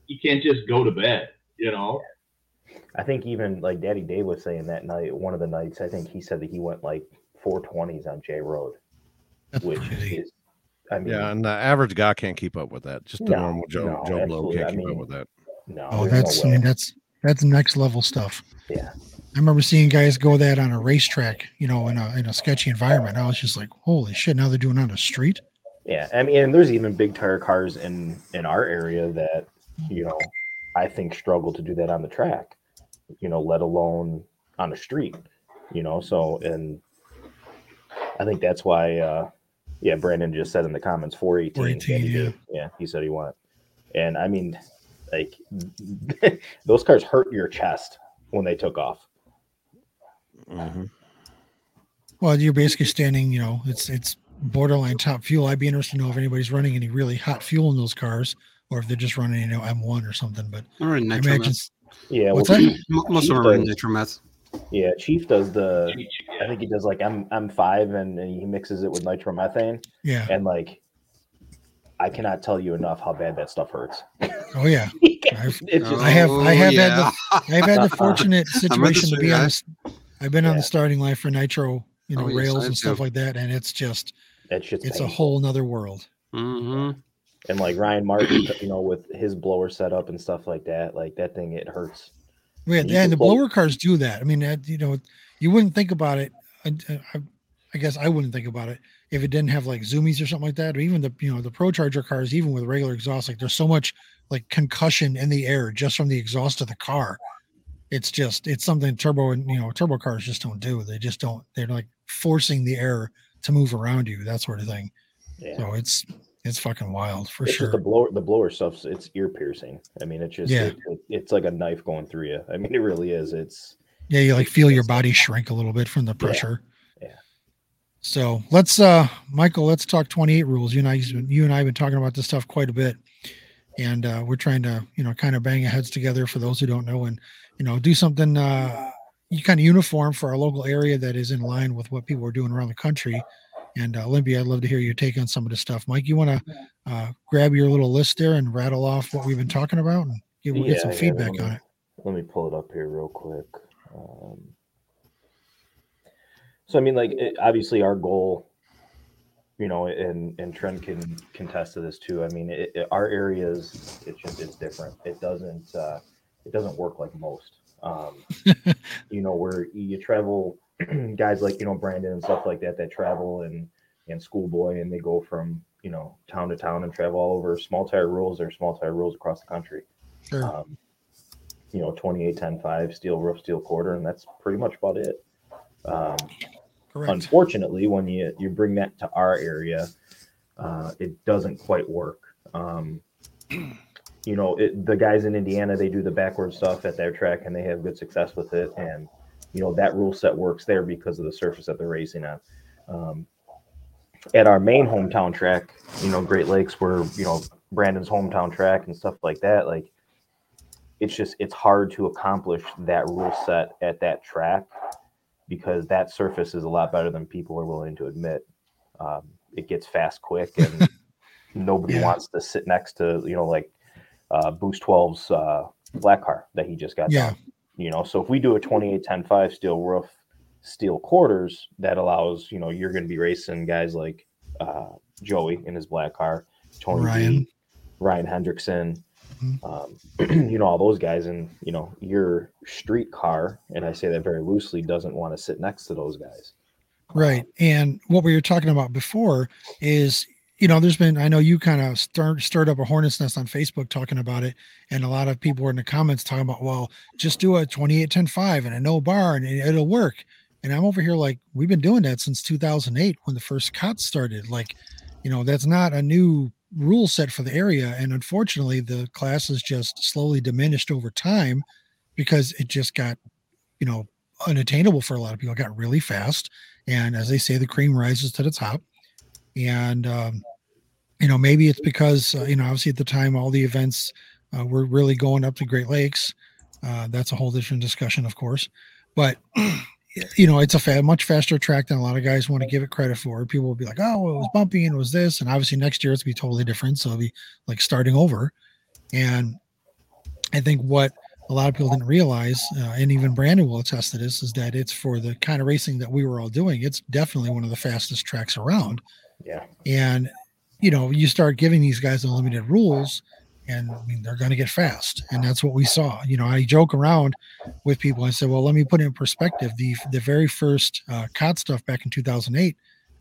you can't just go to bed, you know. I think even like Daddy Dave was saying that night, one of the nights, I think he said that he went like 420s on J Road, That's which crazy. is, I mean, Yeah, and the average guy can't keep up with that. Just the No, normal Joe no, Joe Blow can't I keep mean, up with that. no. Oh, that's no I mean that's that's next level stuff. Yeah. I remember seeing guys go that on a racetrack, you know, in a in a sketchy environment. I was just like, holy shit! Now they're doing it on the street. Yeah, I mean, and there's even big tire cars in in our area that you know I think struggle to do that on the track, you know, let alone on the street, you know. So, and I think that's why, uh yeah, Brandon just said in the comments 418. 418, yeah. Dave. yeah, he said he won, and I mean, like those cars hurt your chest when they took off. Mhm. Well, you're basically standing, you know, it's it's borderline top fuel. I'd be interested to know if anybody's running any really hot fuel in those cars, or if they're just running, you know, M1 or something. But Or in I nitro imagine. Yeah, What's well, that? Most of them are in does- nitro. Yeah, Chief does the. I think he does like M M5 and, and he mixes it with nitromethane. yeah, and like I cannot tell you enough how bad that stuff hurts. oh yeah, I've- it's just I have- I have had the- Oh, I've had the fortunate I'm the situation to same be on guy. this. I've been on the starting line for nitro, you know, Oh, rails I and stuff too. like that, and it's just that shit's it's a whole nother world. hmm and like Ryan Martin, you know, with his blower setup and stuff like that, like that thing it hurts. Yeah, You and the play- blower cars do that. I mean, that, you know, you wouldn't think about it. I, I, I guess I wouldn't think about it if it didn't have like zoomies or something like that, or even the you know the Pro Charger cars, even with regular exhaust. Like there's so much like concussion in the air just from the exhaust of the car. It's just it's something turbo and you know turbo cars just don't do. They just don't. They're like forcing the air to move around you, that sort of thing. Yeah. So it's it's fucking wild for it's sure. the blower the blower stuff's it's ear piercing. I mean it's just Yeah. it, it- it's like a knife going through you. I mean it really is. It's Yeah, you like feel your body shrink a little bit from the pressure. yeah. So let's uh Michael, let's talk 28 rules. You and I you and I have been talking about this stuff quite a bit. And uh we're trying to, you know, kind of bang our heads together for those who don't know and you know, do something uh you kind of uniform for our local area that is in line with what people are doing around the country. And uh, Limpy, I'd love to hear your take on some of this stuff. Mike, you want to uh, grab your little list there and rattle off what we've been talking about, and get, we'll get some Yeah, yeah, feedback let on it. Let me pull it up here real quick. Um, so I mean, like it, obviously our goal, you know, and and Trent can contest to this too. I mean, it, it- our areas, it's just it's different. It doesn't uh, it doesn't work like most. Um, you know, where you travel, guys like you know Brandon and stuff like that that travel and and schoolboy and they go from you know town to town and travel all over small tire rules or small tire rules across the country Sure. um, you know, 28, 10, 5, steel roof, steel quarter, and that's pretty much about it. Um, Correct. unfortunately, when you, you bring that to our area, uh, it doesn't quite work. Um, you know, it, the guys in Indiana, they do the backward stuff at their track and they have good success with it. And, you know, that rule set works there because of the surface that they're racing on. Um, at our main hometown track, you know, Great Lakes, where, you know, Brandon's hometown track and stuff like that, like, it's just it's hard to accomplish that rule set at that track because that surface is a lot better than people are willing to admit. Um, it gets fast quick, and nobody Yeah. wants to sit next to you know like uh, Boost 12's uh, black car that he just got Yeah. done. You know, so if we do a 28 10 5 steel roof, steel quarters, that allows you know you're going to be racing guys like uh, Joey in his black car, Tony Ryan. B, Ryan Hendrickson. Um, you know all those guys, and you know your street car, and I say that very loosely, doesn't want to sit next to those guys. Right. And what we were talking about before is, you know, there's been, I know you kind of stirred, stirred up a hornet's nest on Facebook talking about it. And a lot of people were in the comments talking about, well, just do a 28, 10, 5 and a no bar and it- it'll work. And I'm over here like, we've been doing that since 2008 when the first COTS started. Like, you know, that's not a new rule set for the area. And unfortunately, the classes just slowly diminished over time because it just got, you know, unattainable for a lot of people. It got really fast and as they say the cream rises to the top and um, you know maybe it's because uh, you know obviously at the time all the events uh, were really going up to great lakes uh, that's a whole different discussion of course but you know, it's a fa- much faster track than a lot of guys want to give it credit for. People will be like, "Oh, well, it was bumpy and it was this," and obviously next year it's be totally different. So it'll be like starting over. And I think what a lot of people didn't realize, uh, and even Brandon will attest to this, is that it's for the kind of racing that we were all doing. It's definitely one of the fastest tracks around. Yeah. And you know, you start giving these guys unlimited rules, and I mean, they're going to get fast, and that's what we saw. You know, I joke around with people. I said, "Well, let me put it in perspective. The the very first uh, COT stuff back in 2008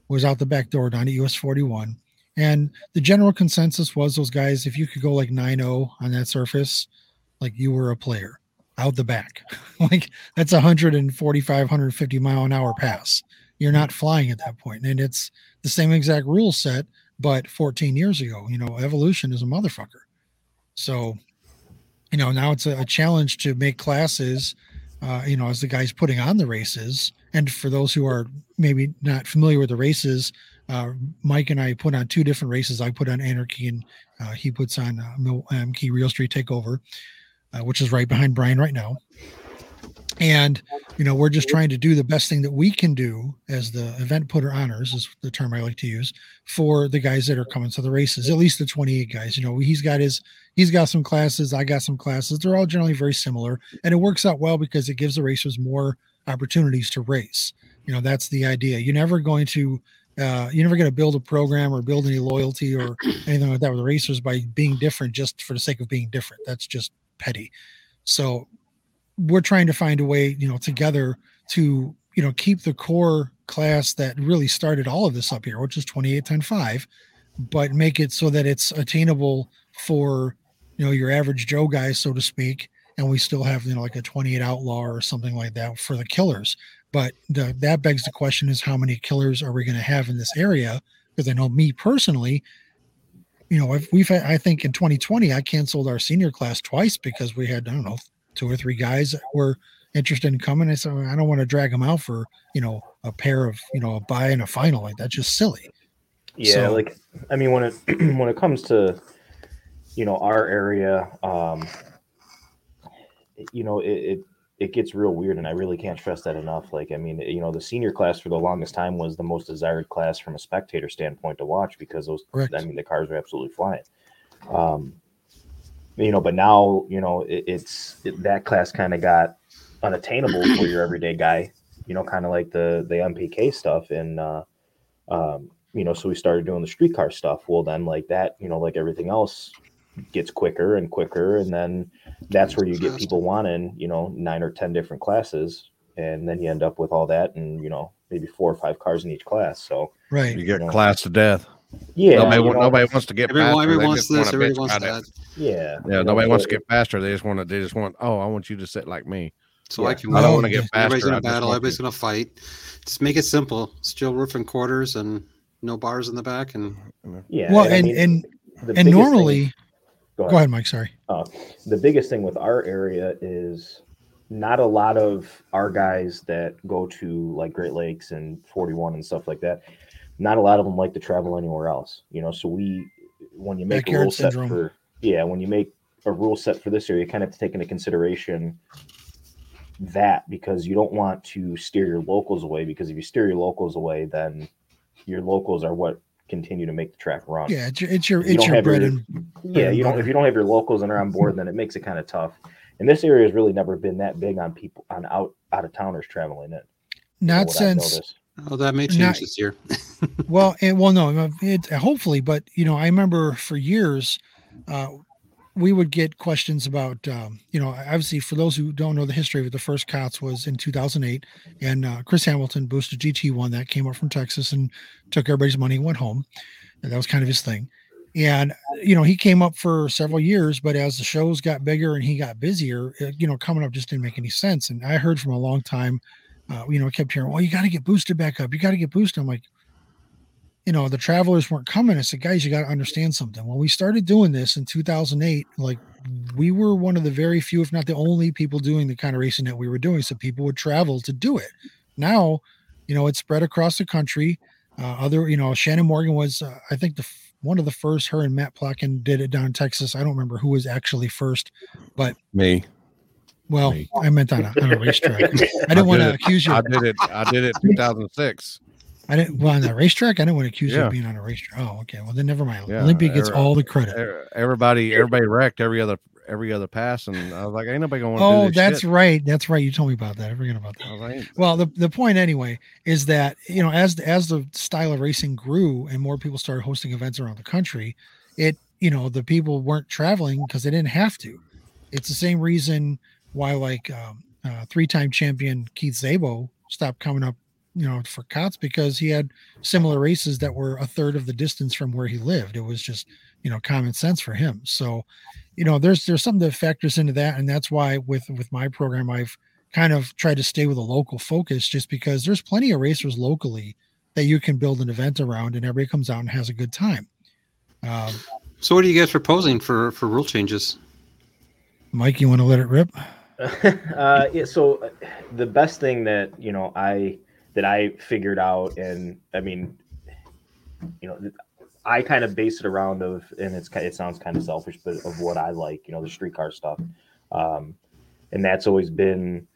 was out the back door down at US 41." And the general consensus was those guys, if you could go like 9 0 on that surface, like you were a player out the back. like that's 145, 150 mile an hour pass. You're not flying at that point. And it's the same exact rule set, but 14 years ago, you know, evolution is a motherfucker. So, you know, now it's a, a challenge to make classes, uh, you know, as the guys putting on the races. And for those who are maybe not familiar with the races, uh, Mike and I put on two different races. I put on Anarchy and uh, he puts on uh, Mil- Key Real Street Takeover uh, which is right behind Brian right now. And you know, we're just trying to do the best thing that we can do as the event putter honors is the term I like to use for the guys that are coming to the races. At least the 28 guys. You know, he's got his he's got some classes, I got some classes. They're all generally very similar, and it works out well because it gives the racers more opportunities to race. You know, that's the idea. You're never going to uh, you're never going to build a program or build any loyalty or anything like that with the racers by being different just for the sake of being different. That's just petty. So we're trying to find a way, you know, together to, you know, keep the core class that really started all of this up here, which is 2810.5, but make it so that it's attainable for, you know, your average Joe guy, so to speak. And we still have, you know, like a 28 outlaw or something like that for the killers. But the, that begs the question is how many killers are we going to have in this area? Because I know me personally, you know, if we've had, I think in 2020, I canceled our senior class twice because we had, I don't know, two or three guys that were interested in coming. I said, I don't want to drag them out for, you know, a pair of, you know, a buy and a final. Like that's just silly. Yeah, So- like I mean, when it when it comes to you know our area, um, you know, it, it it gets real weird, and I really can't stress that enough. Like, I mean, you know, the senior class for the longest time was the most desired class from a spectator standpoint to watch because those, Correct. I mean, the cars are absolutely flying. Um, you know, but now you know it, it's it, that class kind of got unattainable for your everyday guy. You know, kind of like the the MPK stuff, and uh, um, you know, so we started doing the streetcar stuff. Well, then like that, you know, like everything else gets quicker and quicker, and then that's where you get people wanting, you know, nine or ten different classes, and then you end up with all that, and you know, maybe four or five cars in each class. So Right. You get Yeah. class to death. Yeah, nobody, you know, nobody wants to get Everyone, faster. everyone they wants just this, wanna everybody bitch wants that. it. yeah, Yeah, you know, nobody wants to get faster. They just want to. They just want. Oh, I want you to sit like me. So Yeah. I can. I don't Well, want to get Everybody's faster. in gonna battle. Everybody's to- going to fight. Just make it simple. Steel roof and quarters, and no bars in the back. And yeah. Well, I and mean, and the and biggest thing- normally, go go ahead, Mike. Sorry. Uh, the biggest thing with our area is not a lot of our guys that go to like Great Lakes and 41 and stuff like that. Not a lot of them like to travel anywhere else, you know. So we, when you make a Backyard rule set for, yeah, when you make a rule set for this area, you kind of have to take into consideration that because you don't want to steer your locals away. Because if you steer your locals away, then your locals are what continue to make the track run. Yeah, it's your it's your, You it's your bread your- and Yeah, and you don't butter. if you don't have your locals and are on board, then it makes it kind of tough. And this area has really never been that big on people on out out of towners traveling it. not since. Oh, that may change this year. well and well no it hopefully but you know i remember for years uh we would get questions about um you know obviously for those who don't know the history of it the first cots was in 2008 and uh, chris hamilton boosted gt1 that came up from texas and took everybody's money and went home and that was kind of his thing and you know he came up for several years but as the shows got bigger and he got busier uh, you know coming up just didn't make any sense and i heard from a long time uh, you know I kept hearing well you got to get boosted back up you got to get boosted i'm like you know, the travelers weren't coming. I said, guys, you got to understand something. When we started doing this in 2008, like we were one of the very few, if not the only people doing the kind of racing that we were doing. So people would travel to do it. Now, you know, it's spread across the country. Uh, other, you know, Shannon Morgan was, uh, I think, the one of the first. Her and Matt Plotkin did it down in Texas. I don't remember who was actually first, but Me. Well, Me. I meant on a, on a racetrack. I didn't want to accuse you. I did it. I did it 2006. I didn't well on the racetrack. I didn't want to accuse you of being on a racetrack. Oh, okay. Well, then never mind. Yeah, Limpy gets er- all the credit. Er- Everybody, everybody wrecked every other every other pass, and I was like, ain't nobody want Oh, do this that's shit. right. That's right. You told me about that. I forgot about that. Like, Well, the, the point anyway is that you know as as the style of racing grew and more people started hosting events around the country, it you know the people weren't traveling because they didn't have to. It's the same reason why like um, uh, three time champion Keith Zabo stopped coming up, you know, for Cots because he had similar races that were a third of the distance from where he lived. It was just you know common sense for him. So you know there's there's something that factors into that, and that's why with with my program I've kind of tried to stay with a local focus just because there's plenty of racers locally that you can build an event around and everybody comes out and has a good time. Um, So, what are you guys proposing for for rule changes? Mike, you want to let it rip? Uh, yeah, so uh, the best thing that you know I that I figured out, and I mean, you know, I kind of base it around of, and it's it sounds kind of selfish, but of what I like, you know, the streetcar stuff, um, and that's always been,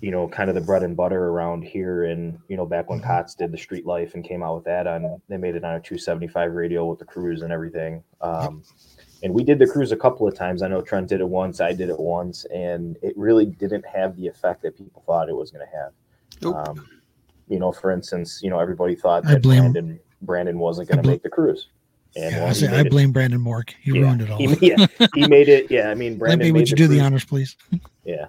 you know, kind of the bread and butter around here. And you know, back when Cots did the street life and came out with that on, they made it on a 275 radial with the cruise and everything. Um, and we did the cruise a couple of times. I know Trent did it once, I did it once, and it really didn't have the effect that people thought it was going to have. Nope. Um, you know, for instance, you know, everybody thought that Brandon Brandon wasn't going to make the cruise. And Yeah, well, I, say, I it. blame Brandon Mork. He Yeah, ruined it all. He, yeah, he made it. Yeah, I mean, Brandon. Limpy, made would you do the honors, please? Yeah.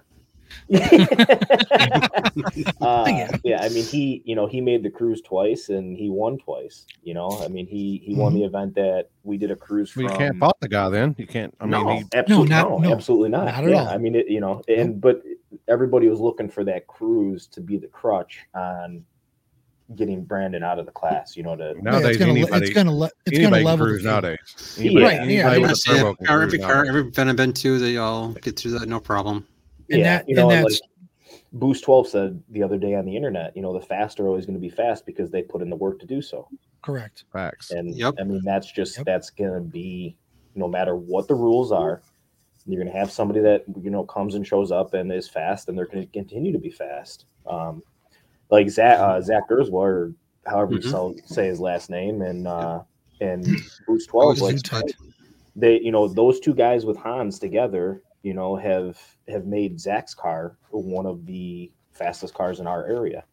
Uh, yeah, I mean, he, you know, he made the cruise twice and he won twice. You know, I mean, he he won the event that we did a cruise well, from. you can't fault the guy then. You can't. I mean, no, he, absolutely not- no, no, absolutely not. not at yeah, all. I mean, it, you know, and but everybody was looking for that cruise to be the crutch on getting Brandon out of the class. You know, to Yeah, nowadays it's gonna, le- anybody, it's gonna, le- it's gonna anybody can level cruise nowadays. Yeah, Anybody, yeah, anybody yeah, with a Yes, yeah, turbo can car, every car, every event I've been to, they all get through that no problem. And yeah, that- you know, and and that's- like Boost 12 said the other day on the internet, you know, the fast are always going to be fast because they put in the work to do so. Correct. Facts. And Yep. I mean, that's just Yep. that's going to be no matter what the rules are, you're going to have somebody that you know comes and shows up and is fast, and they're going to continue to be fast. Um, like Zach uh, Zach Gerswa, or however Mhm. you so, say his last name, and uh, and Boost Oh, 12, like they you know those two guys with Hans together, you know, have have made Zach's car one of the fastest cars in our area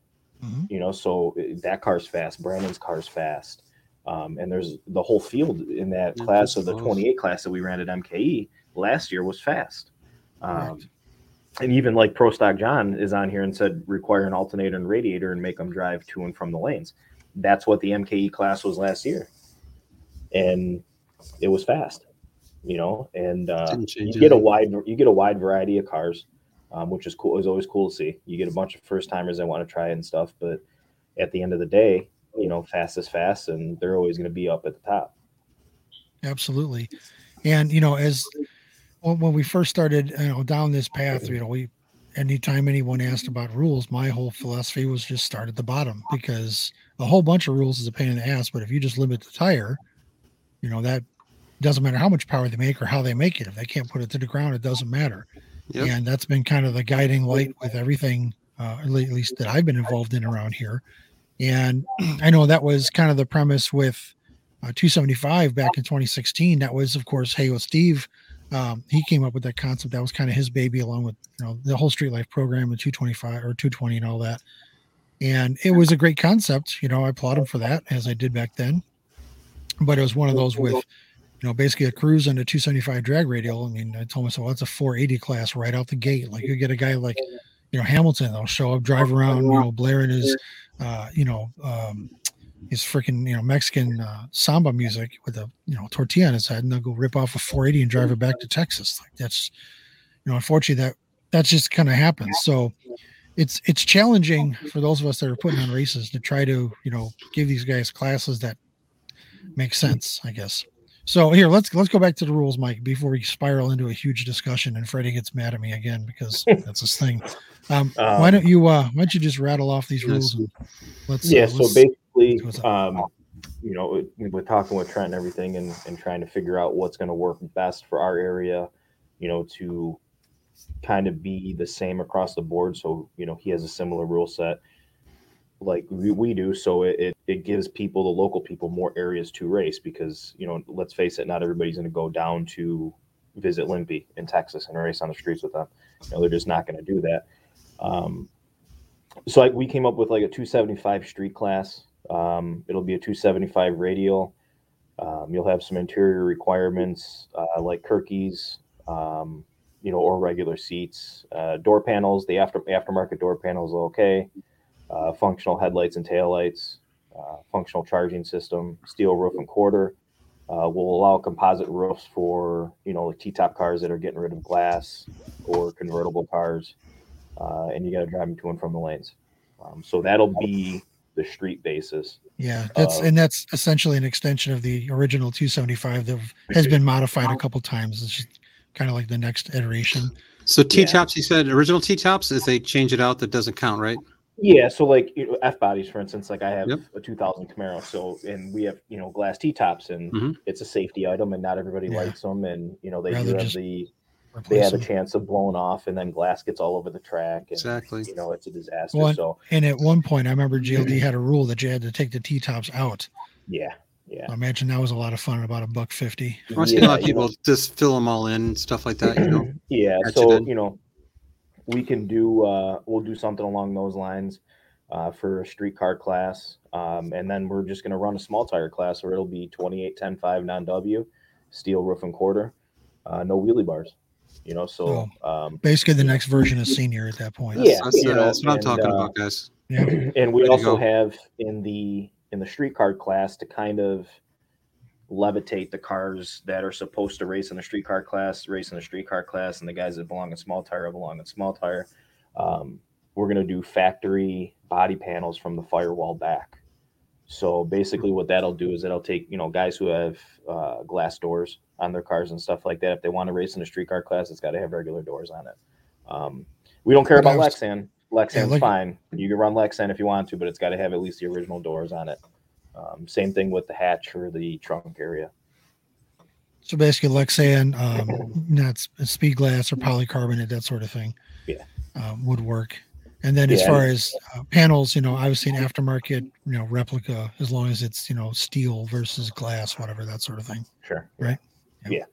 Mhm. you know so uh, that car's fast brandon's car's fast um, and there's the whole field in that Yeah, class that's of the close. 28 class that we ran at mke last year was fast um, Correct. and even like pro stock john is on here and said require an alternator and radiator and make them drive to and from the lanes that's what the mke class was last year and it was fast you know and uh, you change get a wide you get a wide variety of cars um, which is cool is always cool to see you get a bunch of first timers that want to try it and stuff but at the end of the day you know fast is fast and they're always going to be up at the top Absolutely. And you know, as when, when we first started, you know, down this path, you know, we anytime anyone asked about rules, my whole philosophy was just start at the bottom because a whole bunch of rules is a pain in the ass. But if you just limit the tire, you know, that doesn't matter how much power they make or how they make it. If they can't put it to the ground, it doesn't matter. Yep. And that's been kind of the guiding light with everything, uh, at least that I've been involved in around here. And I know that was kind of the premise with uh, 275 back in 2016. That was, of course, Hey with Steve. Um, he came up with that concept. That was kind of his baby, along with you know the whole Street Life program and 225 or 220 and all that. And it was a great concept. You know, I applaud him for that, as I did back then. But it was one of those with, you know, basically a cruise and a 275 drag radial. I mean, I told myself, well, that's a 480 class right out the gate. Like you get a guy like, you know, Hamilton, they'll show up, drive around, you know, blaring his, uh, you know, um, his freaking you know Mexican uh, samba music with a you know tortilla on his head, and they'll go rip off a 480 and drive it back to Texas. Like that's you know unfortunately that that's just kind of happens. So it's it's challenging for those of us that are putting on races to try to you know give these guys classes that make sense, I guess. So here let's let's go back to the rules, Mike, before we spiral into a huge discussion and Freddie gets mad at me again because that's his thing. Um, why Um, don't you uh why don't you just rattle off these rules and let's yeah uh, so let's- basically um you know we're talking with trent and everything and, and trying to figure out what's going to work best for our area you know to kind of be the same across the board. So, you know, he has a similar rule set like we, we do. So it, it, it gives people, the local people, more areas to race because, you know, let's face it, not everybody's going to go down to visit Limpy in Texas and race on the streets with them. You know, they're just not going to do that. Um, so we came up with like a 275 street class. Um, it'll be a 275 radial. Um, you'll have some interior requirements uh, like Kirkeys, um, you know, or regular seats. Uh, door panels, the after aftermarket door panels, are okay. Uh, functional headlights and taillights, uh, functional charging system, steel roof and quarter. Uh, will allow composite roofs for you know like T-top cars that are getting rid of glass or convertible cars, uh, and you got to drive them to and from the lanes. Um, so that'll be the street basis. Yeah, that's Uh, and that's essentially an extension of the original 275 that has been modified a couple times. It's just kind of like the next iteration. So T tops, you said original T tops. If they change it out, that doesn't count, right? Yeah, so like you know, F bodies, for instance, like I have Yep. a 2000 Camaro, so and we have you know glass T tops, and Mhm. it's a safety item, and not everybody Yeah. likes them, and you know they Rather do have the they Replace have a chance of blowing off, and then glass gets all over the track, and Exactly. you know it's a disaster. Well, so And at one point, I remember GLD had a rule that you had to take the T tops out. yeah, yeah, I imagine that was a lot of fun, about a buck fifty. I've seen a lot of you know, people just fill them all in and stuff like that. You know, yeah Patch so in. you know we can do uh we'll do something along those lines uh for a street car class um and then we're just going to run a small tire class where it'll be 28 10 5 non w steel roof and quarter uh no wheelie bars you know so um Basically, the next version is senior at that point. Yeah, that's, you know, that's what I'm and, talking uh, about, guys. Yeah. and we Way also go. have in the in the street car class to kind of levitate the cars that are supposed to race in the street car class race in the street car class and the guys that belong in small tire belong in small tire. Um, we're going to do factory body panels from the firewall back. So basically what that'll do is it'll take you know guys who have uh, glass doors on their cars and stuff like that if they want to race in a street car class it's got to have regular doors on it. Um, we don't care about lexan. Lexan's Yeah, like- fine. You can run lexan if you want to but it's got to have at least the original doors on it um, same thing with the hatch or the trunk area So basically, Lexan, um, not speed glass or polycarbonate, that sort of thing. Yeah. um, would work. And then as Yeah, far as uh, panels, you know, obviously an aftermarket, you know, replica, as long as it's you know steel versus glass, whatever that sort of thing. Sure. Right. Yeah.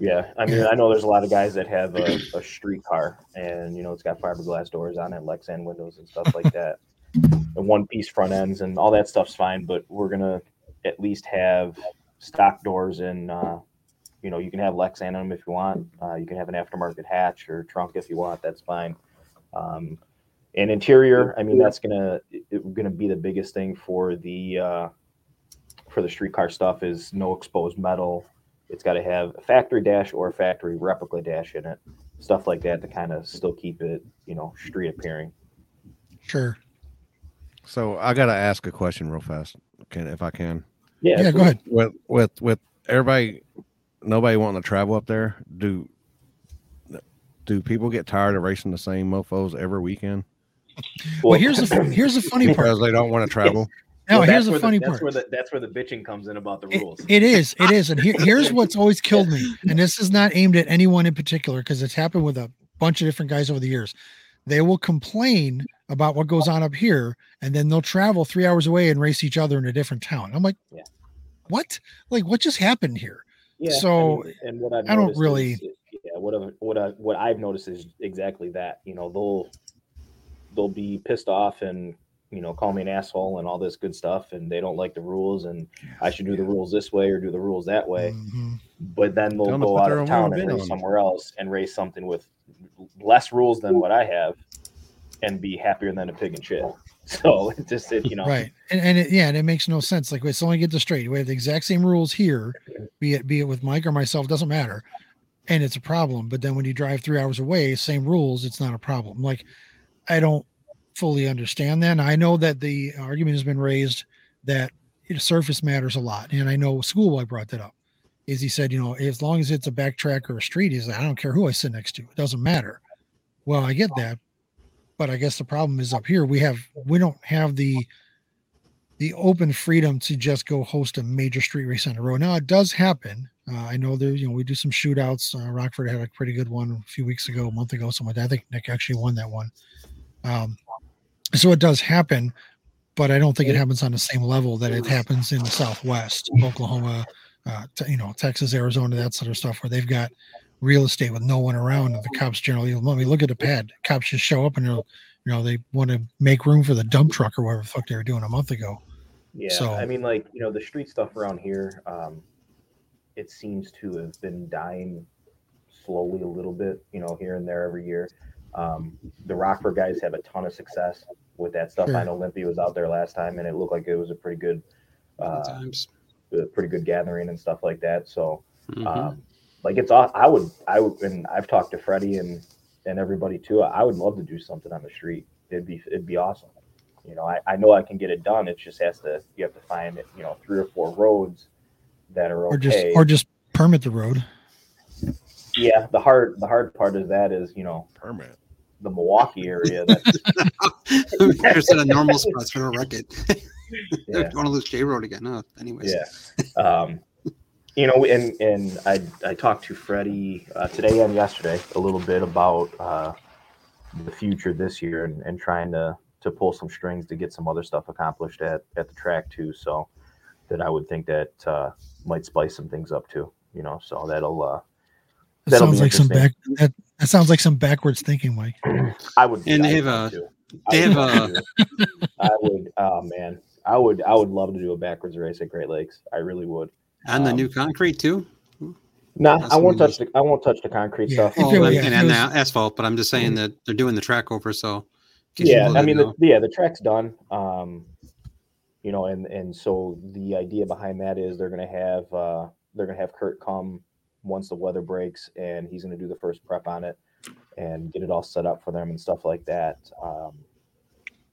Yeah. I mean, Yeah. I know there's a lot of guys that have a, a street car and, you know, it's got fiberglass doors on it, Lexan windows and stuff like that. And one piece front ends and all that stuff's fine, but we're to at least have stock doors and, uh, you know, you can have Lexan in them if you want. Uh, you can have an aftermarket hatch or trunk if you want. That's fine. Um, and interior, I mean, that's gonna it, gonna be the biggest thing for the uh, for the streetcar stuff is no exposed metal. It's got to have a factory dash or a factory replica dash in it, stuff like that to kind of still keep it, you know, street appearing. Sure. So I got to ask a question real fast, can if I can. Yeah, Yeah, go ahead. With with with everybody, nobody wanting to travel up there. Do do people get tired of racing the same mofo's every weekend Well, here's the here's the funny part. because they don't want to travel? Now, Well, here's that's the where funny that's part. Where the, that's where the bitching comes in about the It- rules. it is. It is. And here, here's what's always killed me. And this is not aimed at anyone in particular because it's happened with a bunch of different guys over the years. They will complain about what goes on up here and then they'll travel three hours away and race each other in a different town. I'm like, Yeah. what? Like, what just happened here? Yeah. I So, mean, and what I've I don't really- is- yeah, what I've, what I what I've noticed is exactly that. You know, they'll they'll be pissed off and you know call me an asshole and all this good stuff, and they don't like the rules, and I should do the rules this way or do the rules that way. Mhm. But then they'll go out of town little and race somewhere else and race something with less rules than what I have, and be happier than a pig in shit. So it just it, you know Right. And, and it, yeah, and it makes no sense. Like, wait, so let me get this straight. We have the exact same rules here, be it be it with Mike or myself, doesn't matter. And it's a problem. But then when you drive three hours away, same rules, it's not a problem. Like, I don't fully understand that. And I know that the argument has been raised that surface matters a lot. And I know Schoolboy brought that up. Is he said, you know, as long as it's a backtrack or a street, he's like, I don't care who I sit next to, it doesn't matter. Well, I get that, but I guess the problem is up here we have we don't have the the open freedom to just go host a major street race on the road. Now it does happen. Uh, I know there, you know, we do some shootouts. Uh, Rockford had a pretty good one a few weeks ago, a month ago, something like that. I think Nick actually won that one. Um, so it does happen, but I don't think it happens on the same level that it happens in the Southwest, Oklahoma, uh, you know, Texas, Arizona, that sort of stuff, where they've got real estate with no one around, and the cops generally let me look at the pad. Cops just show up and they'll, you know, they want to make room for the dump truck or whatever the fuck they were doing a month ago. Yeah, So- I mean, like you know, the street stuff around here, um, it seems to have been dying slowly a little bit, you know, here and there every year. Um, the Rockford guys have a ton of success with that stuff. I know Limpy was out there last time, and it looked like it was a pretty good, uh, Times. a pretty good gathering and stuff like that. So, Mhm. um, like it's aw- I would I would and I've talked to Freddie and and everybody too. I would love to do something on the street. It'd be it'd be awesome. You know, I, I know I can get it done. It just has to you have to find it, you know three or four roads that are okay. Or just or just permit the road. yeah, the hard the hard part of that is you know Permit. the Milwaukee area. That's, There's a normal spots for the record. Yeah. Want to lose J Road again? No, anyways. Yeah. Um, you know, and and I I talked to Freddie uh, today and yesterday a little bit about uh, the future this year and, and trying to to pull some strings to get some other stuff accomplished at at the track too. So that I would think that uh, might spice some things up too. You know, so that'll uh, That That'll sounds like some back that, that sounds like some backwards thinking, Mike. I would. And they I'd have a- they have love to. I would. Oh man, I would. I would love to do a backwards race at Great Lakes. I really would. And the Um, new concrete too. Nah, I won't touch the. I won't touch the concrete Yeah, stuff. If Well, and, yeah, and, the asphalt, but I'm just saying that they're doing the track over. So, yeah i mean the, yeah the track's done um you know and and so the idea behind that is they're going to have uh they're going to have kurt come once the weather breaks and he's going to do the first prep on it and get it all set up for them and stuff like that um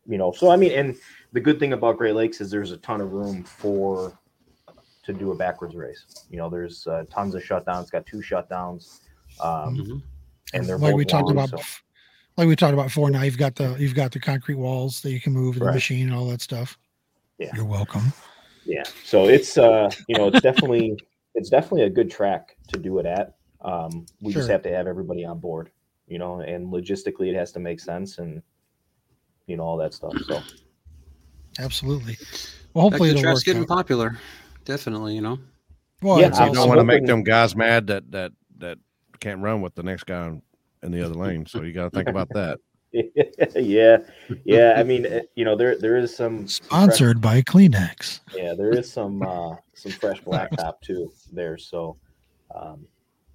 you know so i mean and the good thing about great lakes is there's a ton of room for to do a backwards race you know there's uh, tons of shutdowns got two shutdowns um Mhm. and they're like both we talked long, about so- like we talked about before now you've got the you've got the concrete walls that you can move in the Right. machine and all that stuff Yeah. you're welcome Yeah. So it's uh you know it's definitely it's definitely a good track to do it at. Um we just have to have everybody on board, you know, and logistically it has to make sense and you know all that stuff. So absolutely well hopefully the it'll track's work getting out. popular. Definitely, you know. well Yeah, it's You I'm- don't want to make them guys mad that that that can't run with the next guy in, in the other lane. So you got to think about that. yeah. Yeah, I mean, you know, there there is some some fresh- sponsored by kleenex yeah, there is some uh some fresh blacktop too there, so um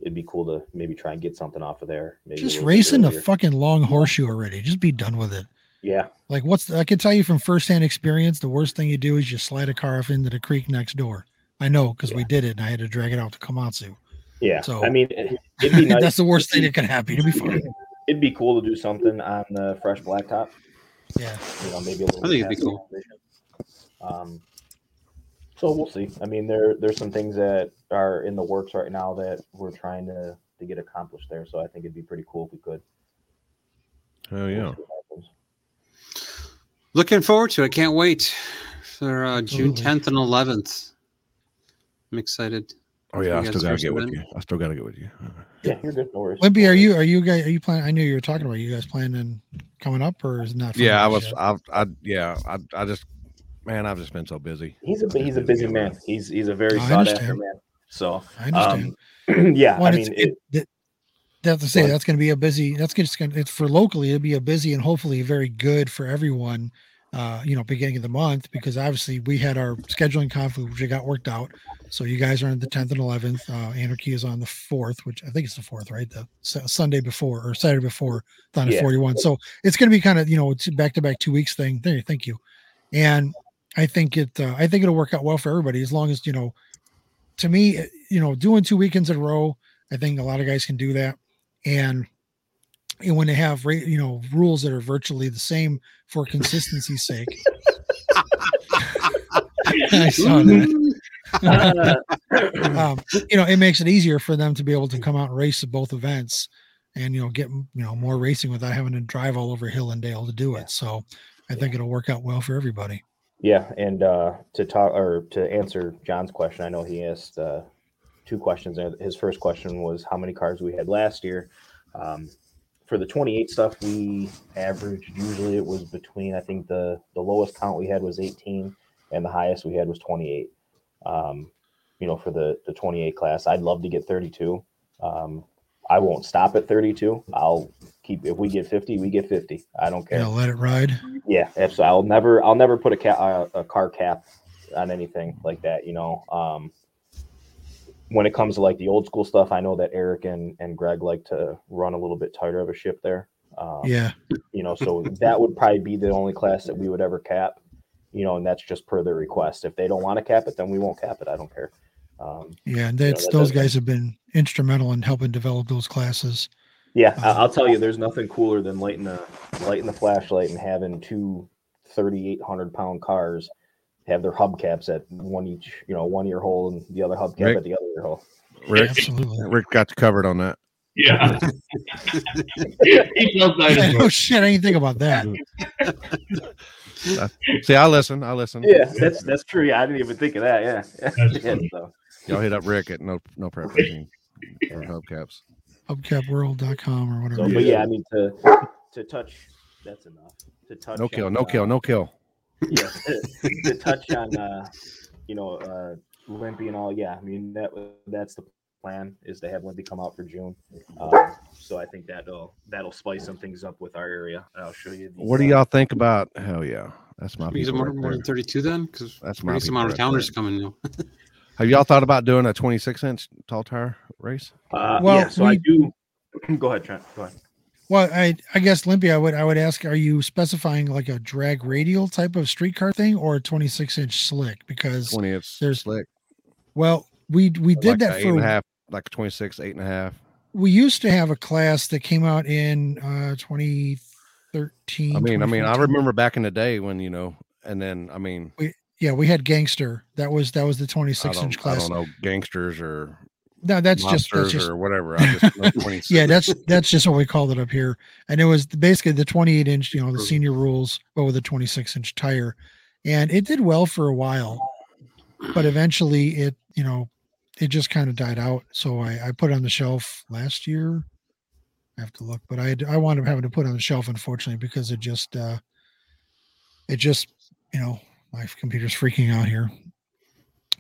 it'd be cool to maybe try and get something off of there. Maybe just little bit racing the fucking long horseshoe already just be done with it Yeah. like what's the, i can tell you from firsthand experience the worst thing you do is you slide a car off into the creek next door i know because we did it and i had to drag it out to komatsu Yeah. So- I mean, it, it'd be nice. that's the worst thing that can happen it'll be fine It'd be cool to do something on the fresh blacktop. yeah You know, maybe a little. I think it'd be cool. Um, so we'll see. I mean, there there's some things that are in the works right now that we're trying to to get accomplished there. So I think it'd be pretty cool if we could. Hell We'll yeah. see what happens. Looking forward to it. Can't wait for uh, June 10th and 11th. I'm excited. Oh yeah, I still gotta are get with submitting? you. I still gotta get with you. Yeah, you're good. No worries. Limpy, are you are you guys are you planning? I knew you were talking about you guys planning coming up, or is it not? Yeah, I was. I, I yeah. I, I just man, I've just been so busy. He's a he's a busy man. He's he's a very I sought after man. So I understand. um, yeah, Well, I mean, it, it, that's to say that's going to be a busy. That's just going. to It's for locally. It'll be a busy and hopefully very good for everyone. Uh, you know, beginning of the month because obviously we had our scheduling conflict which got worked out. So you guys are on the 10th and 11th. Uh, Anarchy is on the 4th, which I think it's the 4th, right? The Su- Sunday before or Saturday before Thunder Yeah. 41. So it's going to be kind of you know it's back to back two weeks thing. There, thank you. And I think it. Uh, I think it'll work out well for everybody as long as you know. To me, you know, doing two weekends in a row, I think a lot of guys can do that. And and when they have you know rules that are virtually the same for consistency's sake. I saw that. um, you know, it makes it easier for them to be able to come out and race at both events, and you know, get you know more racing without having to drive all over hill and dale to do it. So, I think it'll work out well for everybody. Yeah, and uh, to talk or to answer John's question, I know he asked uh, two questions there. His first question was how many cars we had last year. Um, for the 28 stuff, we averaged usually it was between I think the the lowest count we had was 18, and the highest we had was 28. Um, you know, for the the 28 class, I'd love to get 32. Um, I won't stop at 32. I'll keep if we get 50, we get 50. I don't care. Yeah, let it ride. Yeah, absolutely. I'll never, I'll never put a cap, a, a car cap on anything like that. You know, um, when it comes to like the old school stuff, I know that Eric and and Greg like to run a little bit tighter of a ship there. Um, Yeah. you know, so that would probably be the only class that we would ever cap. You know, and that's just per their request. If they don't want to cap it, then we won't cap it. I don't care. Um, Yeah, and you know, that those guys have been instrumental in helping develop those classes. Yeah, I- I'll tell you, there's nothing cooler than lighting a lighting the flashlight and having two 3,800 pound cars have their hubcaps at one each, you know, one ear hole and the other hubcap Rick? at the other ear hole. Rick, Absolutely. Rick got you covered on that. Yeah. he knows that. oh shit, I didn't think about that. See, I listen. I listen. Yeah, that's that's true. Yeah, I didn't even think of that. Yeah, yeah. So, Y'all hit up Rick at no no prep racing or hubcaps. Hubcapworld.com or whatever. so but yeah, I mean to to touch. That's enough. To touch. No kill, on, no uh, kill, no kill. Yeah, to, to touch on uh, you know uh, Limpy and all. Yeah, I mean that that's the plan is to have Limpy come out for June. Um, so I think that'll that'll spice some things up with our area. And I'll show you. The, What do uh, y'all think about? Hell yeah, that's my. We get more, right more than 32 then? Because That's my. some people out of right towners there. coming now. Have y'all thought about doing a 26 inch tall tire race? Uh, Well, yeah, so I we- do. Go ahead, Trent. Go ahead. Well, I I guess Limpy, I would I would ask, are you specifying like a drag radial type of streetcar thing or a 26 inch slick? Because 20 inch there's- slick. well, we we did like that eight and for a half, like a 26, eight and a half. we used to have a class that came out in uh 2013. I mean, I mean, I remember back in the day when you know, and then I mean, we, Yeah, we had gangster. That was that was the 26 inch don't, I class. don't know, gangsters or No, that's just that's just or whatever. Just yeah, that's that's just what we called it up here. And it was basically the 28 inch, you know, the senior rules, but with a 26 inch tire. And it did well for a while, but eventually it, you know, it just kind of died out. So I, I put it on the shelf last year. I have to look, but I had, I wound up having to put it on the shelf, unfortunately, because it just uh it just, you know, my computer's freaking out here.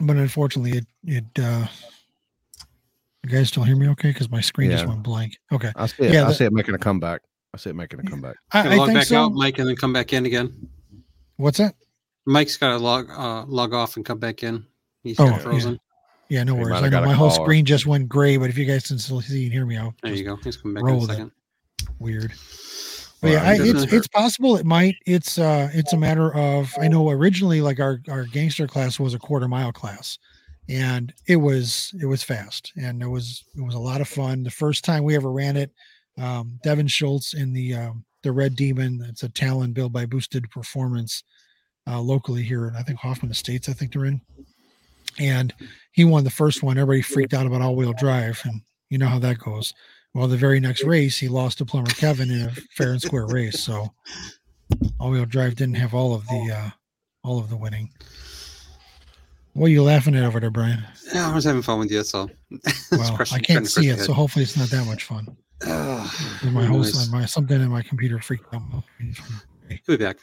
But unfortunately it it uh you guys still hear me okay? Because my screen just went blank. Okay. I see it. Yeah, I the- see it making a comeback. I see it making a comeback. Gotta I, I log think back so. out, Mike, and then come back in again. What's that? Mike's got to log uh, log off and come back in. He's Oh, got yeah. frozen. Yeah, no worries. I know my whole call or- screen just went gray, but if you guys can still see and hear me out, There you go. He's coming back roll in a with it. second. weird. But Well, yeah, I, it's just- it's possible it might. It's uh it's a matter of I know originally like our our gangster class was a quarter mile class, and it was it was fast and it was it was a lot of fun. The first time we ever ran it, um, Devin Schultz in the um, the Red Demon. It's a Talon built by Boosted Performance, uh, locally here, I think Hoffman Estates. I think they're in, and he won the first one. Everybody freaked out about all wheel drive, and you know how that goes. Well, the very next race, he lost to Plumber Kevin in a fair and square race. So all wheel drive didn't have all of the uh all of the winning. What are you laughing at over there, Brian? Yeah, I was having fun with you. That's all. Well, crushing- I can't see it, so hopefully it's not that much fun. Ugh, My whole nice. my something in my computer freaked out. He'll be back.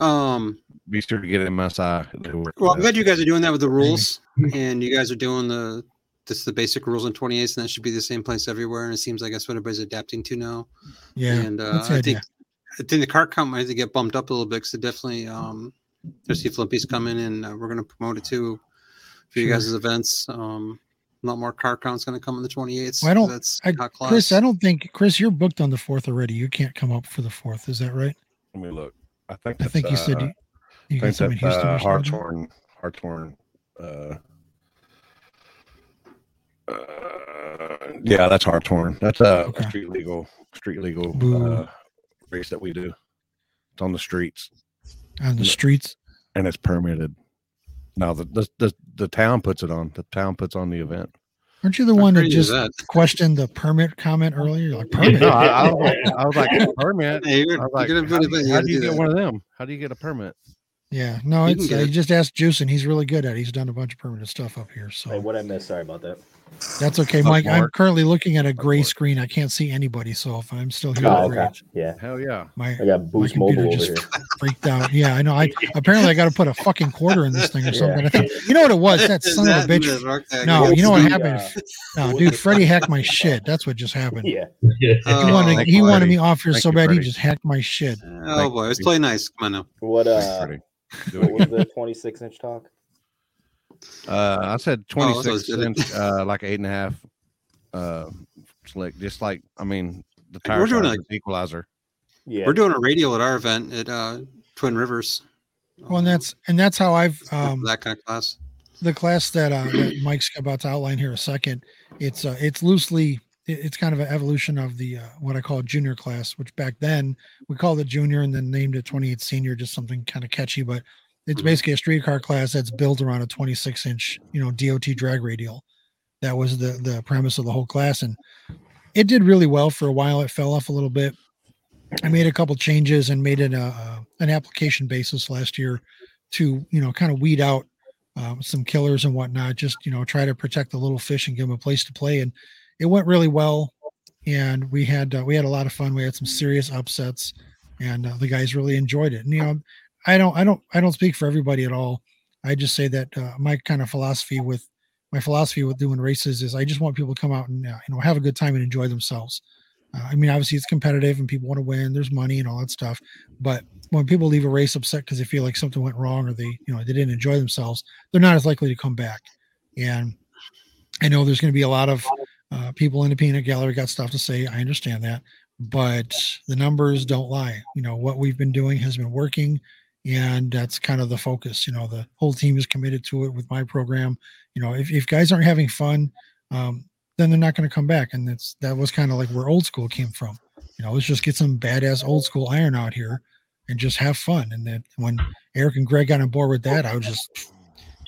Um, Be sure to get MSI. They work well, I'm glad you guys are doing that with the rules, and you guys are doing the this the basic rules in 28, and that should be the same place everywhere. And it seems like that's what everybody's adapting to now. Yeah, and uh, I think I think the car count might have to get bumped up a little bit because it definitely um there's Flippy's coming and uh, we're going to promote it too for you guys' events. Um, a lot more car counts going to come in the 28th. Well, I don't- That's I, hot class. Chris, I don't think Chris, you're booked on the fourth already. You can't come up for the fourth. Is that right? Let me look. I think. I think you that's, said uh, you, you I got think some in Houston. uh, or something? Hartshorn. Hartshorn. Uh, uh, yeah, that's Hartshorn. That's a, Okay. a street legal, street legal Boo. uh, race that we do. It's on the streets on the streets. and it's permitted. Now the the the, the town puts it on. The town puts on the event. Aren't you the one that just that? questioned the permit comment earlier? You're like permit. No, I, I, was like, I was like permit. Hey, you're, I was like, how do you, you how gotta do you get one of them? How do you get a permit? Yeah, no, You it's get I it. just asked Juice, and he's really good at. it. He's done a bunch of permanent stuff up here. Hey, So what I missed? Sorry about that. That's okay, Fuck Mike. I'm currently looking at a gray screen. I can't see anybody, so if I'm still here, Oh, okay. Yeah. Hell yeah. My I got my Boost computer Mobile over just here. freaked out. Yeah, I know. I apparently I got to put a fucking quarter in this thing or Yeah. something. I think you know what it was. That Is son of a bitch. the Mark that No, you know what to- happened? No, dude, Freddie hacked my shit. That's what just happened. Yeah. He Oh, wanted he wanted me off here Thank so you, bad he just hacked my shit. Oh boy, let's play nice. Come on now. What uh what was the 26 inch talk? Uh, I said Oh, that 26 good. inch, uh, like eight and a half, uh, slick, just like, I mean, the We're tire doing size like- equalizer. Yeah. We're doing a radio at our event at uh, Twin Rivers. Well, and that's and that's how I've um that kind of class. the class that uh that Mike's about to outline here a second. It's uh it's loosely it's kind of an evolution of the uh, what I call junior class, which back then we called it junior and then named it 28 senior, just something kind of catchy. But it's Mhm. basically a streetcar class that's built around a 26 inch, you know, DOT drag radial. That was the the premise of the whole class, and it did really well for a while. It fell off a little bit. I made a couple changes and made it a, a an application basis last year to you know kind of weed out um, some killers and whatnot. Just you know try to protect the little fish and give them a place to play, and it went really well. And we had uh, we had a lot of fun. We had some serious upsets, and uh, the guys really enjoyed it. And you know, I don't I don't I don't speak for everybody at all. I just say that uh, my kind of philosophy with my philosophy with doing races is I just want people to come out and uh, you know have a good time and enjoy themselves. Uh, I mean, obviously it's competitive and people want to win. There's money and all that stuff, but when people leave a race upset because they feel like something went wrong or they you know they didn't enjoy themselves, they're not as likely to come back. And I know there's going to be a lot of uh, people in the peanut gallery got stuff to say. I understand that, but the numbers don't lie. You know what we've been doing has been working, and that's kind of the focus. You know the whole team is committed to it with my program. You know if, if guys aren't having fun, um, then they're not going to come back, and that's that was kind of like where old school came from. You know let's just get some badass old school iron out here and just have fun. And then when Eric and Greg got on board with that, I was just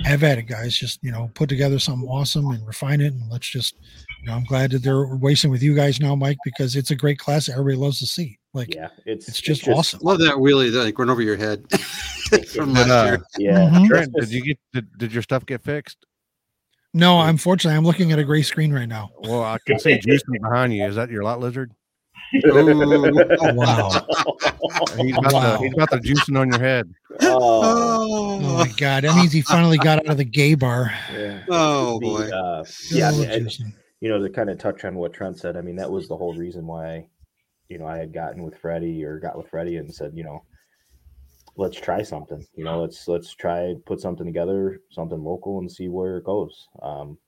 have at it, guys. Just you know, put together something awesome and refine it, and let's just. You know, I'm glad that they're racing with you guys now, Mike, because it's a great class everybody loves to see. Like, Yeah, it's it's just awesome. Love that wheelie that like went over your head from last Did, uh, year. Yeah. Mhm. Trent, did you get, did, did your stuff get fixed? No, unfortunately, I'm looking at a gray screen right now. Well, I can see juicing behind you. Is that your lot lizard? Oh, wow. He's about, Wow. to, he's about to juicing on your head. Oh Oh, my god, that means he finally got out of the gay bar. Yeah. oh The, boy. uh, yeah, I mean, and, you know, to kind of touch on what Trent said, I mean, that was the whole reason why, you know, I had gotten with Freddie or got with Freddie and said, you know, let's try something. You know, let's let's try put something together, something local, and see where it goes. Um,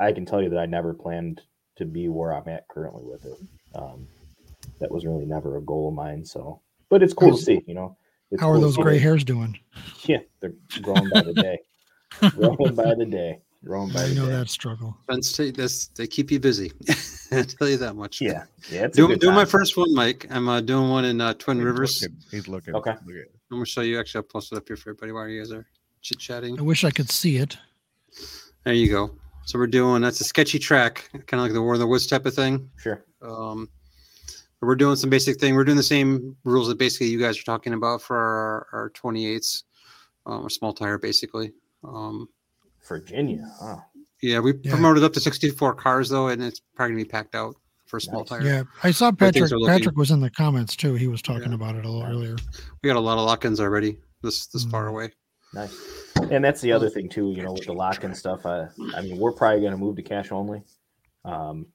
I can tell you that I never planned to be where I'm at currently with it. Um, that was really never a goal of mine. So, but it's cool to see. You know, it's How are cool to those gray hairs doing? Yeah, they're growing by the day. growing by the day. Growing by I know day. that struggle. Friends take this, they keep you busy. I tell you that much. Yeah, yeah. It's Doing, doing my first one, Mike. I'm uh, doing one in uh, Twin He's Rivers. looking. He's looking. Okay. Look at- I'm gonna show you. Actually, I'll post it up here for everybody while you guys are chit chatting. I wish I could see it. There you go. So we're doing that's a sketchy track, kind of like the War of the Woods type of thing. Sure. Um, we're doing some basic thing. We're doing the same rules that basically you guys are talking about for our, our 28s, um, a small tire basically. Um, Virginia. Huh. yeah, we Yeah. promoted up to 64 cars though, and it's probably gonna be packed out for a small Nice. tire. Yeah, I saw Patrick. looking- Patrick was in the comments too. He was talking Yeah. about it a little earlier. We got a lot of lock-ins already. This this far Mm. away. Nice. And that's the other thing too, you know, with the lock and stuff. I, I mean, we're probably going to move to cash only, um,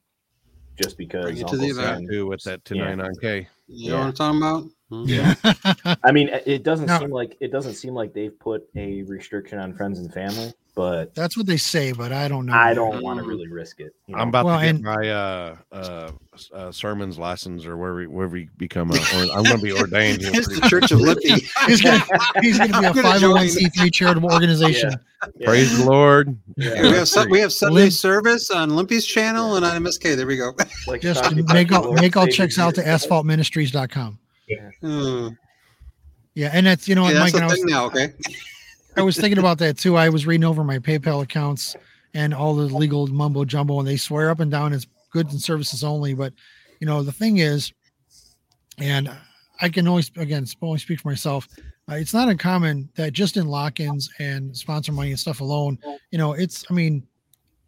just because. Bring it to the Uncle event. Sam- Too with that Yeah. 299K. You know what I'm talking about? Hmm. Yeah. I mean, it doesn't Now- seem like it doesn't seem like they've put a restriction on friends and family, but That's what they say, but I don't know. I don't want to really risk it. You know? I'm about Well, to get and- my uh, uh, uh, sermons license or wherever we where we become a. Or I'm going to be ordained. Here It's the Church of Limpy. He's gonna be a I'm gonna join. 501c3 charitable organization. Yeah. Praise the Lord. Yeah. we have some, we have Sunday Lim- service on Limpy's channel and on MSK. There we go. Like Just Kentucky make all make all checks out to Asphalt asphaltministries.com. Hmm. Yeah, and that's you know what, Okay, that's Mike, and the I was thing now. Okay. I was thinking about that too. I was reading over my PayPal accounts and all the legal mumbo jumbo, and they swear up and down it's goods and services only. But you know, the thing is, and I can always again only speak for myself. Uh, it's not uncommon that just in lock-ins and sponsor money and stuff alone, you know, it's I mean,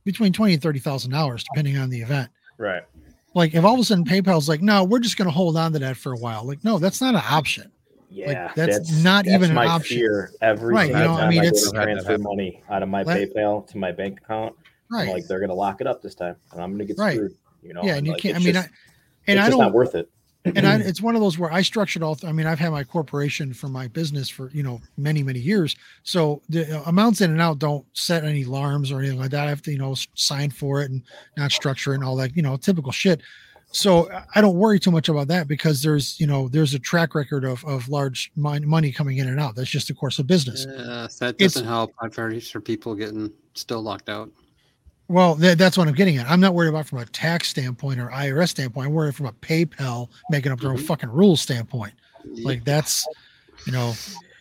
between twenty and thirty thousand dollars, depending on the event. Right. Like if all of a sudden PayPal's like, no, we're just going to hold on to that for a while. Like, no, that's not an option. Yeah, that's not even an my option. fear every Right, you single know, I time mean, I, it's- to transfer money out of my Let- PayPal to my bank account. Right. I'm like they're gonna lock it up this time, and I'm gonna get Right. screwed. You know. yeah, and you like, can't. I mean, just- I, and it's I just don't not worth it. And I, it's one of those where I structured all. I mean, I've had my corporation for my business for you know many many years. So the uh, amounts in and out don't set any alarms or anything like that. I have to you know sign for it and not structure it and all that you know typical shit. So I- I don't worry too much about that because there's you know there's a track record of of large mon- money coming in and out. That's just the course of business. Yeah, that doesn't help. I've heard for people getting still locked out. Well, th- that's what I'm getting at. I'm not worried about from a tax standpoint or IRS standpoint. I'm worried from a PayPal making up their own mm-hmm. fucking rules standpoint. Like that's, you know,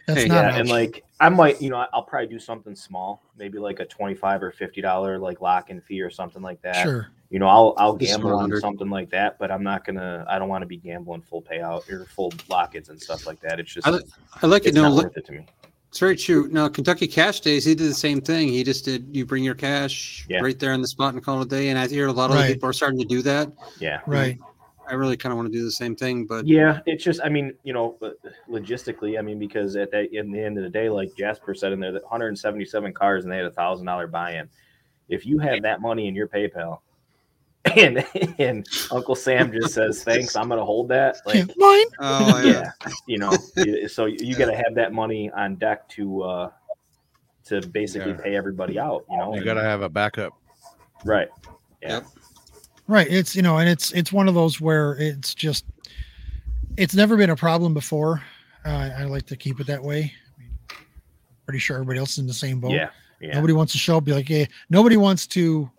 that's Hey, not. yeah, an and like I might, you know, I'll probably do something small, maybe like a twenty-five or fifty dollar like lock-in fee or something like that. Sure. You know, I'll I'll gamble on something like that, but I'm not gonna. I don't want to be gambling full payout or full lock-ins and stuff like that. It's just, I, I like it. it's No, look, worth it to me. It's very true. Now, Kentucky Cash Days, he did the same thing. He just did. You bring your cash Yeah. right there on the spot and call it a day. And I hear a lot of Right. people are starting to do that. Yeah. right. I really kind of want to do the same thing, but Yeah, it's just, I mean, you know, but logistically, I mean, because at that, in the end of the day, like Jasper said in there, that 177 cars and they had a thousand dollar buy-in. If you have that money in your PayPal, and and Uncle Sam just says thanks, I'm gonna hold that. Like, Mine. oh yeah, yeah, you know, so you got to have that money on deck to uh to basically Yeah. pay everybody out. You know, You got to have a backup. right. Yeah. Yep. Right. It's you know, and it's it's one of those where it's just it's never been a problem before. Uh, I like to keep it that way. I mean, pretty sure everybody else is in the same boat. Yeah. Yeah. Nobody wants to show up, be like, hey, nobody wants to.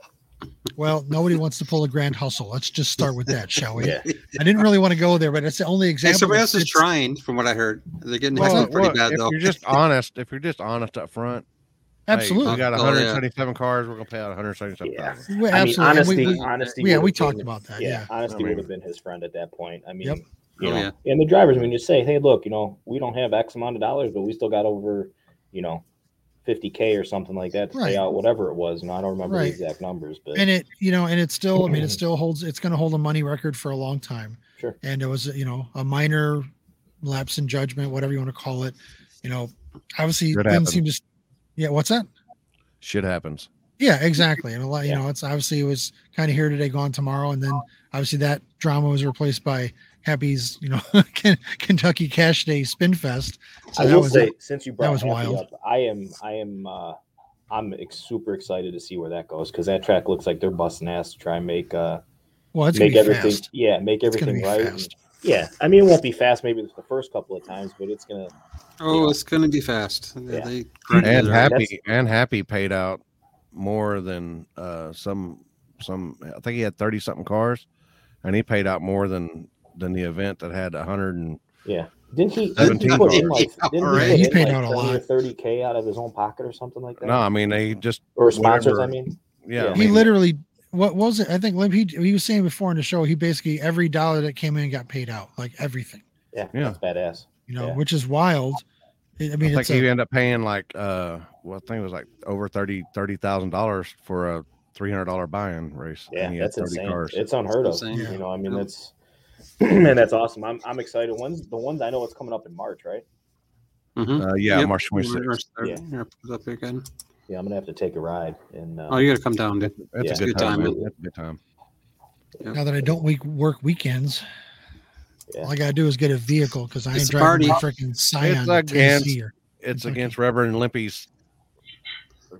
Well, nobody wants to pull a grand hustle. Let's just start with that, shall we? Yeah. I didn't really want to go there, but it's the only Hey, example. somebody else is trying, from what I heard. They're getting Well, pretty look, bad if though. you're just honest, if you're just honest up front, hey, Absolutely. we got Oh, yeah. 177 cars. We're gonna pay out 177. Yeah. We- I mean, absolutely. Honesty, we- we- honesty. yeah, we have talked been- about that. Yeah, Yeah. honesty would have been his friend at that point. I mean, Yep. you Oh, know, yeah. and the drivers, I mean, just say, hey, look, you know, we don't have X amount of dollars, but we still got over, you know, 50k or something like that to Right. pay out whatever it was. And I don't remember Right. the exact numbers, but and it you know and it still i mean it mm-hmm. still holds it's going to hold a money record for a long time Sure. and it was you know a minor lapse in judgment whatever you want to call it you know obviously Shit didn't seem to yeah what's that Shit happens. yeah exactly and a lot you Yeah. know it's obviously it was kind of here today gone tomorrow and then obviously that drama was replaced by happy's you know kentucky cash day spin fest so I that will was say, since you brought that was Happy wild. up, I am, I am, uh, I'm ex- super excited to see where that goes because that track looks like they're busting ass to try and make, uh, well it's make everything, fast yeah, make everything right. and- yeah, I mean, it won't be fast, maybe the first couple of times, but it's gonna. Oh, it's going to be fast. Yeah. they- And That's- happy and happy paid out more than uh, some some. I think he had 30 something cars, and he paid out more than than the event that had 100 and Yeah. Didn't he, didn't he put in like, didn't he, He paid in out a like 20 or lot. 30K out of his own pocket or something like that? no, I mean they just Or sponsors, whatever- I mean. yeah. Yeah. I he mean, literally what was it i think Lim, he, he was saying before in the show he basically every dollar that came in got paid out like everything Yeah, Yeah. that's badass. you know Yeah. which is wild i I I mean think it's he a, ended up paying like uh, well, I think it was like over thirty thirty thousand dollars for a three hundred dollar buy-in race. Yeah, and he had that's insane. cars. It's unheard of. Insane. You know, I mean, Yeah. that's and that's awesome. I'm I'm excited. One's the ones I know it's coming up in March, right? Mhm. Uh, yeah, Yep. March 26th. Yeah. Yeah, up again. Yeah, I'm gonna have to take a ride. And uh, Oh, you got to come down, dude. That's Yeah. a good, Good time. time, man. man. That's a good time. now that i don't week, work weekends Yeah. all i gotta do is get a vehicle because i It's ain't a driving my freaking scion It's against- It's against Reverend Limpy's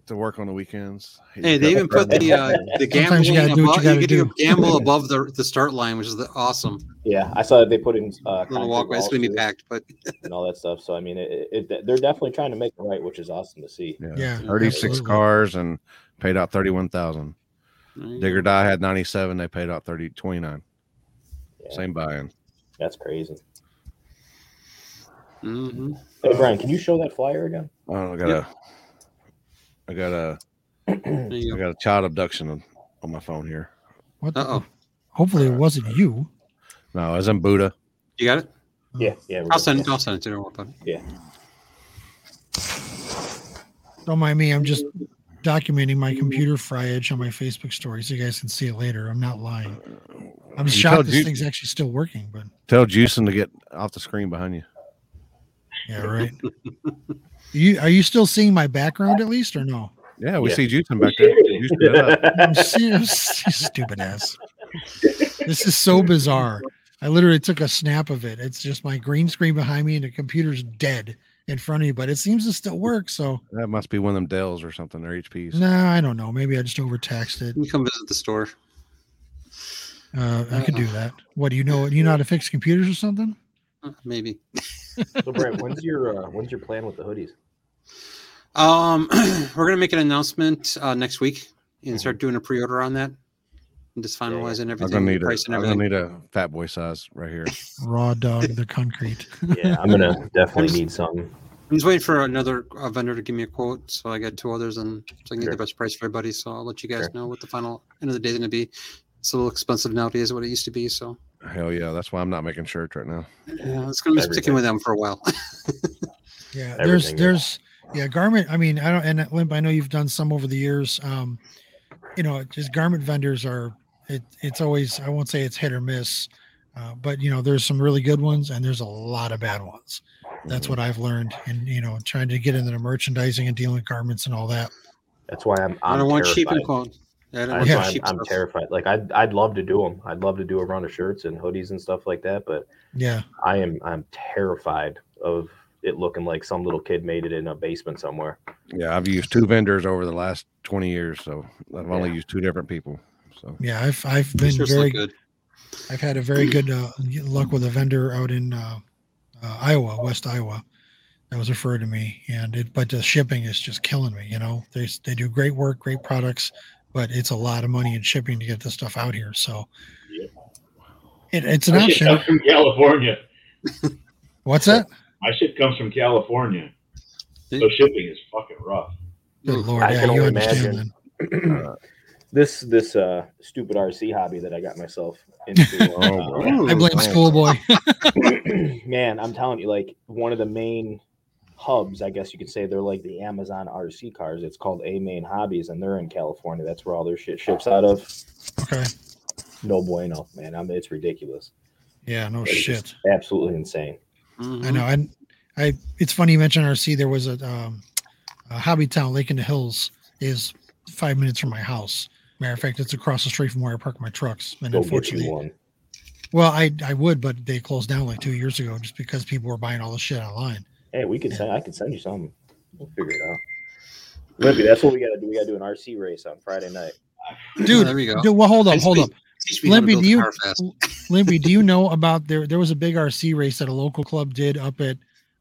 to work on the weekends. Hey, they even put the uh, the Sometimes you gotta do above. you You, get to gamble above the the start line, which is the, awesome. yeah, I saw that they put in uh, Little concrete walkway. It's going to be packed, but and all that stuff. So I mean, it, it, they're definitely trying to make it right, which is awesome to see. yeah, Yeah, 36 cars and paid out 31,000. There Digger go. Die had 97. They paid out 30, 29. Yeah, Same buy-in. that's crazy. Mm-hmm. Hey Brian, can you show that flyer again? Oh, I got a, I got a, There you I go. got a child abduction on, on my phone here. what the- Uh-oh. hopefully it wasn't you No, I was in Buddha. You got it? Yeah, yeah. I'll send it. I'll send it to you. Don't worry about. Yeah, don't mind me i'm just documenting my computer fryage on my Facebook story, so you guys can see it later. I'm not lying. I'm You shocked this Ju- thing's actually still working, but Tell Juicing to get off the screen behind you. Yeah, right. you are you still seeing my background at least or no? Yeah, we Yeah. see Juicing back there. Juicing it. I'm you stupid ass. This is so bizarre. I literally took a snap of it. It's just my green screen behind me and the computer's dead in front of me, but it seems to still work. So That must be one of them Dells or something, or HPs. nah, I don't know. Maybe I just overtaxed it. You come visit the store. Uh, I could do that. What do you know? Do you know how to fix computers or something? Uh, Maybe. So Brent, when's your uh, when's your plan with the hoodies? Um, we're gonna make an announcement uh, next week and start doing a pre-order on that. And just finalizing I'm everything, gonna need a, price and I'm gonna need a fat boy size right here. Raw dog, the concrete. Yeah, I'm gonna definitely need some. I'm just waiting for another uh, vendor to give me a quote, so I got two others, and so I can get Sure. the best price for everybody. So I'll let you guys Sure. know what the final end of the day is going to be. It's a little expensive nowadays, what it used to be. So Hell yeah, that's why I'm not making shirts right now. yeah, it's going to be sticking with them for a while. Yeah, there's Everything, there's yeah, garment. I mean, I don't and Limp, I know you've done some over the years. Um, you know, just garment vendors are it, it's always I won't say it's hit or miss, uh, but you know, there's some really good ones and there's a lot of bad ones. That's Mm-hmm. what I've learned, and you know, trying to get into the merchandising and dealing with garments and all that. That's why I'm. I I'm don't want cheap and quote. Yeah, I don't That's want Yeah. why I'm, cheap I'm terrified. Like I'd I'd love to do them. I'd love to do a run of shirts and hoodies and stuff like that. But Yeah, I am I'm terrified of it looking like some little kid made it in a basement somewhere. Yeah, I've used two vendors over the last 20 years, so I've only used two different people. So yeah, I've I've These been very good. I've had a very good uh, luck with a vendor out in uh, uh, Iowa, West Iowa, that was referred to me, and it but the shipping is just killing me. You know, they they do great work, great products, but it's a lot of money in shipping to get this stuff out here. So Yeah. it, it's an My option. comes from California. What's that? My shit comes from California. So shipping is fucking rough. Good lord, I yeah, can you only understand imagine. then. this this uh stupid RC hobby that I got myself into. Oh, uh, I blame schoolboy. man, I'm telling you, like one of the main hubs, I guess you could say they're like the Amazon RC cars. It's called A Main Hobbies, and they're in California. That's where all their shit ships out of. okay, No bueno, man. I mean, it's ridiculous. yeah, no It's shit. absolutely insane. Mhm. I know. And I, it's funny you mentioned RC. There was a, um, a hobby town, Lake in the Hills, is five minutes from my house. Matter of fact, it's across the street from where I park my trucks. And Go get unfortunately, you one. well, I I would, but they closed down like two years ago just because people were buying all the shit online. Hey, we could send. I could send you some. We'll figure it out. Limpy, that's what we gotta do. We gotta do an RC race on Friday night. Dude, there we go. dude, well, hold up, hold me- up. Teach me how to Limpy, do you car fast. Limpy, do you know about there? There was a big RC race that a local club did up at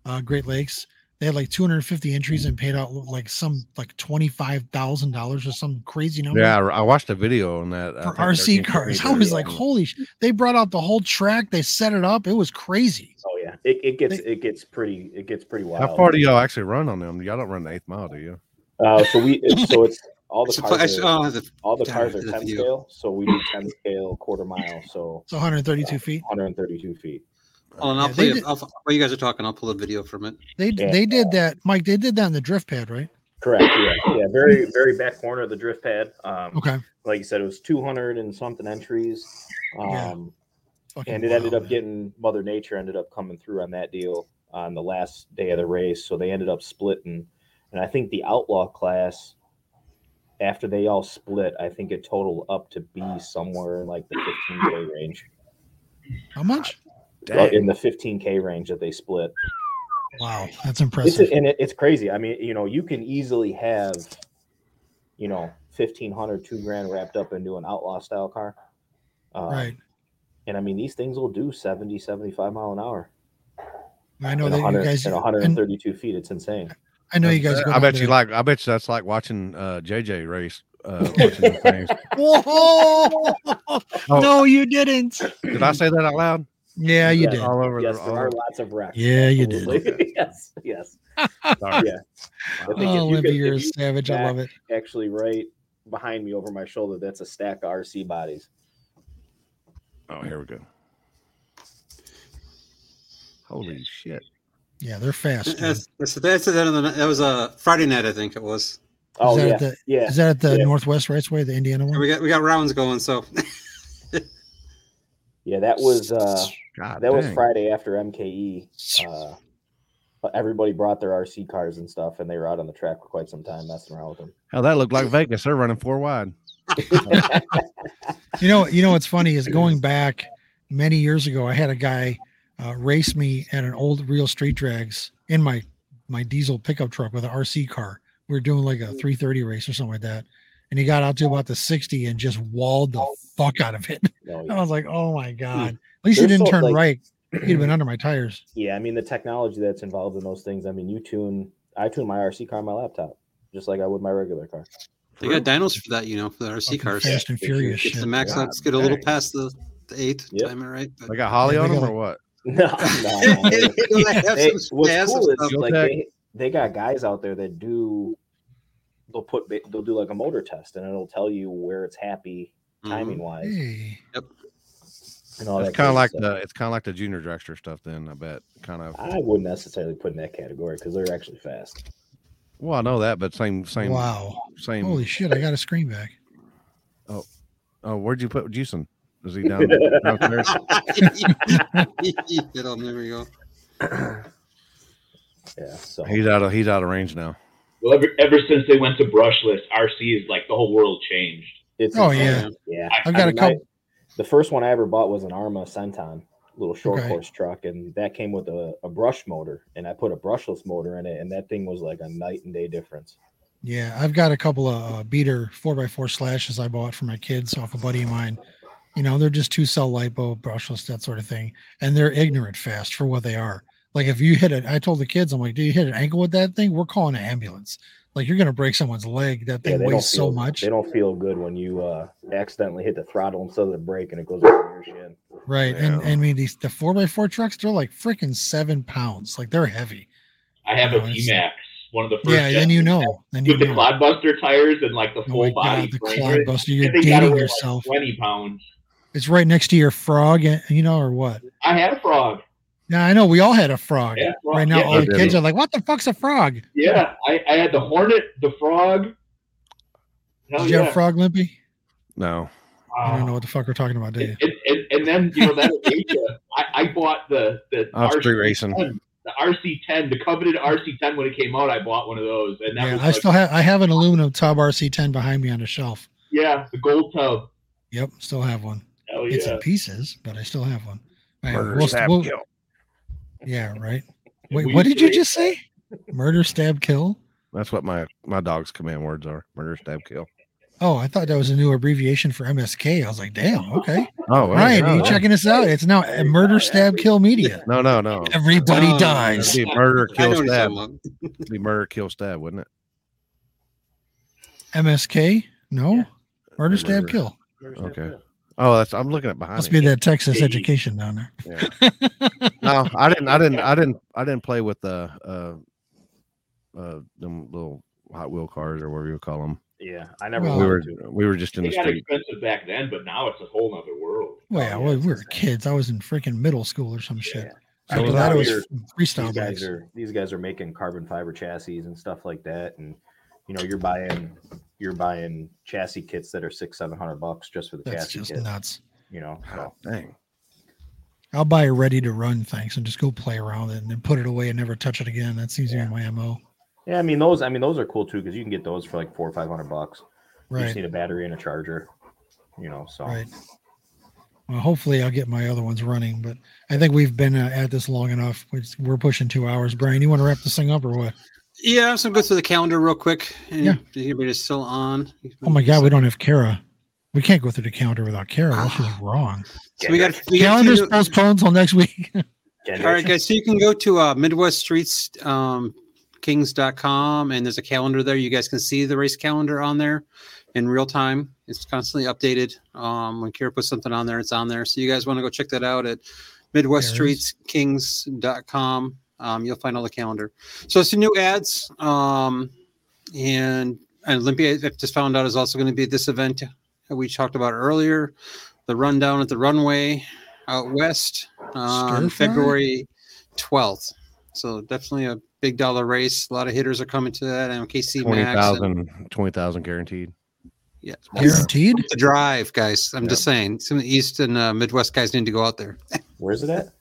uh, Great Lakes. They had like 250 entries and paid out like some like twenty five thousand dollars or some crazy number. yeah, I I watched a video on that. For RC cars. I was like, holy! Sh-. They brought out the whole track. They set it up. It was crazy. Oh yeah, it, it gets it gets pretty it gets pretty wild. How far do y'all actually run on them? Y'all don't run the eighth mile, do you? Uh, so we so it's all the cars. are- oh, the- all the cars are 10 scale, so we do 10 scale quarter mile, so It's 132 feet. 132 feet. Oh, and I'll Yeah, play it. did- I'll, while you guys are talking, I'll pull a video from it. They Yeah. they did that, Mike. They did that in the drift pad, right? Correct. Yeah. Yeah. Very, very back corner of the drift pad. Um, Okay. Like you said, it was 200 and something entries. Yeah. Um, Fucking and it ended up man. getting Mother Nature ended up coming through on that deal on the last day of the race. So they ended up splitting. And I think the outlaw class, after they all split, I think it totaled up to be somewhere in like the 15K range. How much? Well, in the 15K range that they split. Wow, that's It's impressive. and it, it's crazy. I mean, you know, you can easily have, you know, 1500, two grand wrapped up into an outlaw style car. Um, right. And I mean, these things will do 70, 75 mile an hour. I know and that you 100 guys. and and 132 feet. It's insane. I know you guys. Go I bet you the- like. I bet you that's like watching uh, JJ race. Uh, watching the things. Whoa! No, you didn't. Did I say that out loud? Yeah, you Yes. did. All over Yes, the. there all are lots of wrecks. Yeah, you did. Yes, yes. Sorry. Yeah. I think Oh, you Limpy, could- you're a if savage. I love it. Actually, right behind me over my shoulder, that's a stack of RC bodies. Oh, here we go. Holy shit! Yeah, they're fast. dude. That's, that's, that's the end of the night. That was a Friday night, I think it was. Oh that yeah, at the- yeah. Is that at the Yeah. Northwest Raceway, the Indiana one? We got we got rounds going, so Yeah, that was uh God that was. Friday after MKE. Uh, everybody brought their RC cars and stuff, and they were out on the track for quite some time messing around with them. Hell, that looked like Vegas. They're running four wide. You know, you know what's funny is going back many years ago, I had a guy uh, race me at an old real street drags in my my diesel pickup truck with an RC car. We were doing like a 330 race or something like that, and he got out to about the 60 and just walled the oh. fuck out of it. No, oh, I was like, oh my god! At least he didn't so, turn like- right. He'd have been under my tires. yeah, I mean the technology that's involved in those things. I mean, you tune, I tune my RC car on my laptop, just like I would my regular car. they got dynos for that, you know, for the RC Fucking cars. Fast and They Furious Get shit. the max God out, let's get a little dang. past the, the eighth Yep. time, right? But They got Holley on them or what? No, no. They have what's they have some cool is like they, they got guys out there that do they'll put they'll do like a motor test and it'll tell you where it's happy Mhm. timing wise Hey, and all It's kind of like stuff. the it's kind of like the junior dragster stuff. Then I bet kind of. I wouldn't necessarily put in that category because they're actually fast. Well, I know that, but same same wow! same. Holy shit! I got a screen back. Oh, oh, where'd you put Jason? Is he down downstairs? Get on, there we go. Yeah, so He's out of he's out of range now. Well, ever, ever since they went to brushless, RC is like the whole world changed. it's Oh, insane. yeah. I've got a I mean, I- couple. the first one I ever bought was an Arrma Senton, little short Okay. course truck, and that came with a, a brush motor, and I put a brushless motor in it, and that thing was like a night and day difference. Yeah, I've got a couple of uh, beater four x four slashes I bought for my kids off a buddy of mine. You know, they're just two cell lipo, brushless, that sort of thing, and they're ignorant fast for what they are. Like if you hit it, I told the kids, I'm like, do you hit an ankle with that thing? We're calling an ambulance. Like you're gonna break someone's leg. That thing they don't weighs so feel, much, They don't feel good when you uh, accidentally hit the throttle instead of the brake, and it goes over your shin. right? And, Yeah. and I mean these the four x four trucks, they're like freaking seven pounds. Like they're heavy. I have No, a VMAX, one of the first. Yeah, then you know. Then you With the know. clodbuster tires and like the Oh full my body god, the frame. clod buster! You're That thing gotta dating weigh, like, yourself. Twenty pounds. It's right next to your frog, and you know, or what? I had a frog. Yeah, I know. We all had a frog. Yeah, frog. Right now, Yeah, all the kids are like, "What the fuck's a frog?" Yeah, I, I had the hornet, the frog. Hell Did you yeah. have a frog, Limpy? No, I don't know what the fuck we're talking about, do you? and, and, and then you know that Asia, I, I bought the the Oh, street racing. RC10, the RC10, the coveted RC10 when it came out. I bought one of those, and that Yeah, was I like, still have. I have an aluminum tub RC10 behind me on the shelf. yeah, the gold tub. Yep, still have one. Hell It's in pieces, but I still have one. Man, murder, we'll- stab, we'll- kill. Yeah, right. Wait, We what did you just say? Murder, stab, kill. That's what my my dog's command words are: murder, stab, kill. Oh, I thought that was a new abbreviation for MSK. I was like, damn, okay. Oh, well, Ryan, no, are you no. checking us out? It's now murder, stab, kill media. No, no, no. Everybody Oh, dies. It'd be murder, I kill, stab. It'd be murder, kill, stab, wouldn't it? MSK? No. Murder, stab, Murder. kill. Okay. Oh, that's I'm looking at behind. Must me. be that Texas education down there. No, I didn't. I didn't. I didn't. I didn't play with the uh, uh, them little Hot Wheel cars or whatever you call them. Yeah, I never. Well, we were to. we were just in They the got street. expensive back then, but now it's a whole other world. Well, yeah, yeah, well, we were kids. I was in freaking middle school or some shit. So I mean, after that, it was freestyle These guys bikes. are these guys are making carbon fiber chassis and stuff like that, and you know you're buying you're buying chassis kits that are six seven hundred bucks just for the That's chassis just kit. nuts. You know, Oh, so dang. I'll buy a ready to run things and just go play around with it and then put it away and never touch it again. That seems to be my MO. yeah, I mean those I mean those are cool too because you can get those for like four or five hundred bucks. You just Right. need a battery and a charger. You know, so Right. Well, hopefully I'll get my other ones running, but I think we've been uh, at this long enough. We're- We're pushing two hours. Brian, you want to wrap this thing up or what? Yeah, so go through the calendar real quick. And Yeah. Everybody's still on. Oh my God, we don't have Kara. We can't go through the calendar without Kara. That shit is wrong. So we got we got Calendar's two- postponed till next week. All right, guys. So you can go to uh, Midwest Streets um, Kings.com and there's a calendar there. You guys can see the race calendar on there in real time. It's constantly updated. Um, when Kara puts something on there, it's on there. So you guys want to go check that out at Midwest There it is. Streets Kings.com. Um, you'll find all the calendar. So some new ads. Um, and, and Olympia, I just found out, is also going to be this event that we talked about earlier. The rundown at the runway out west Stir on fry? February 12th. So definitely a big dollar race. A lot of hitters are coming to that. MKC 20,000 Max. 20,000 guaranteed. Yeah, Guaranteed. The drive, guys. I'm just saying. Some of the East and uh, Midwest guys need to go out there. Where's it at?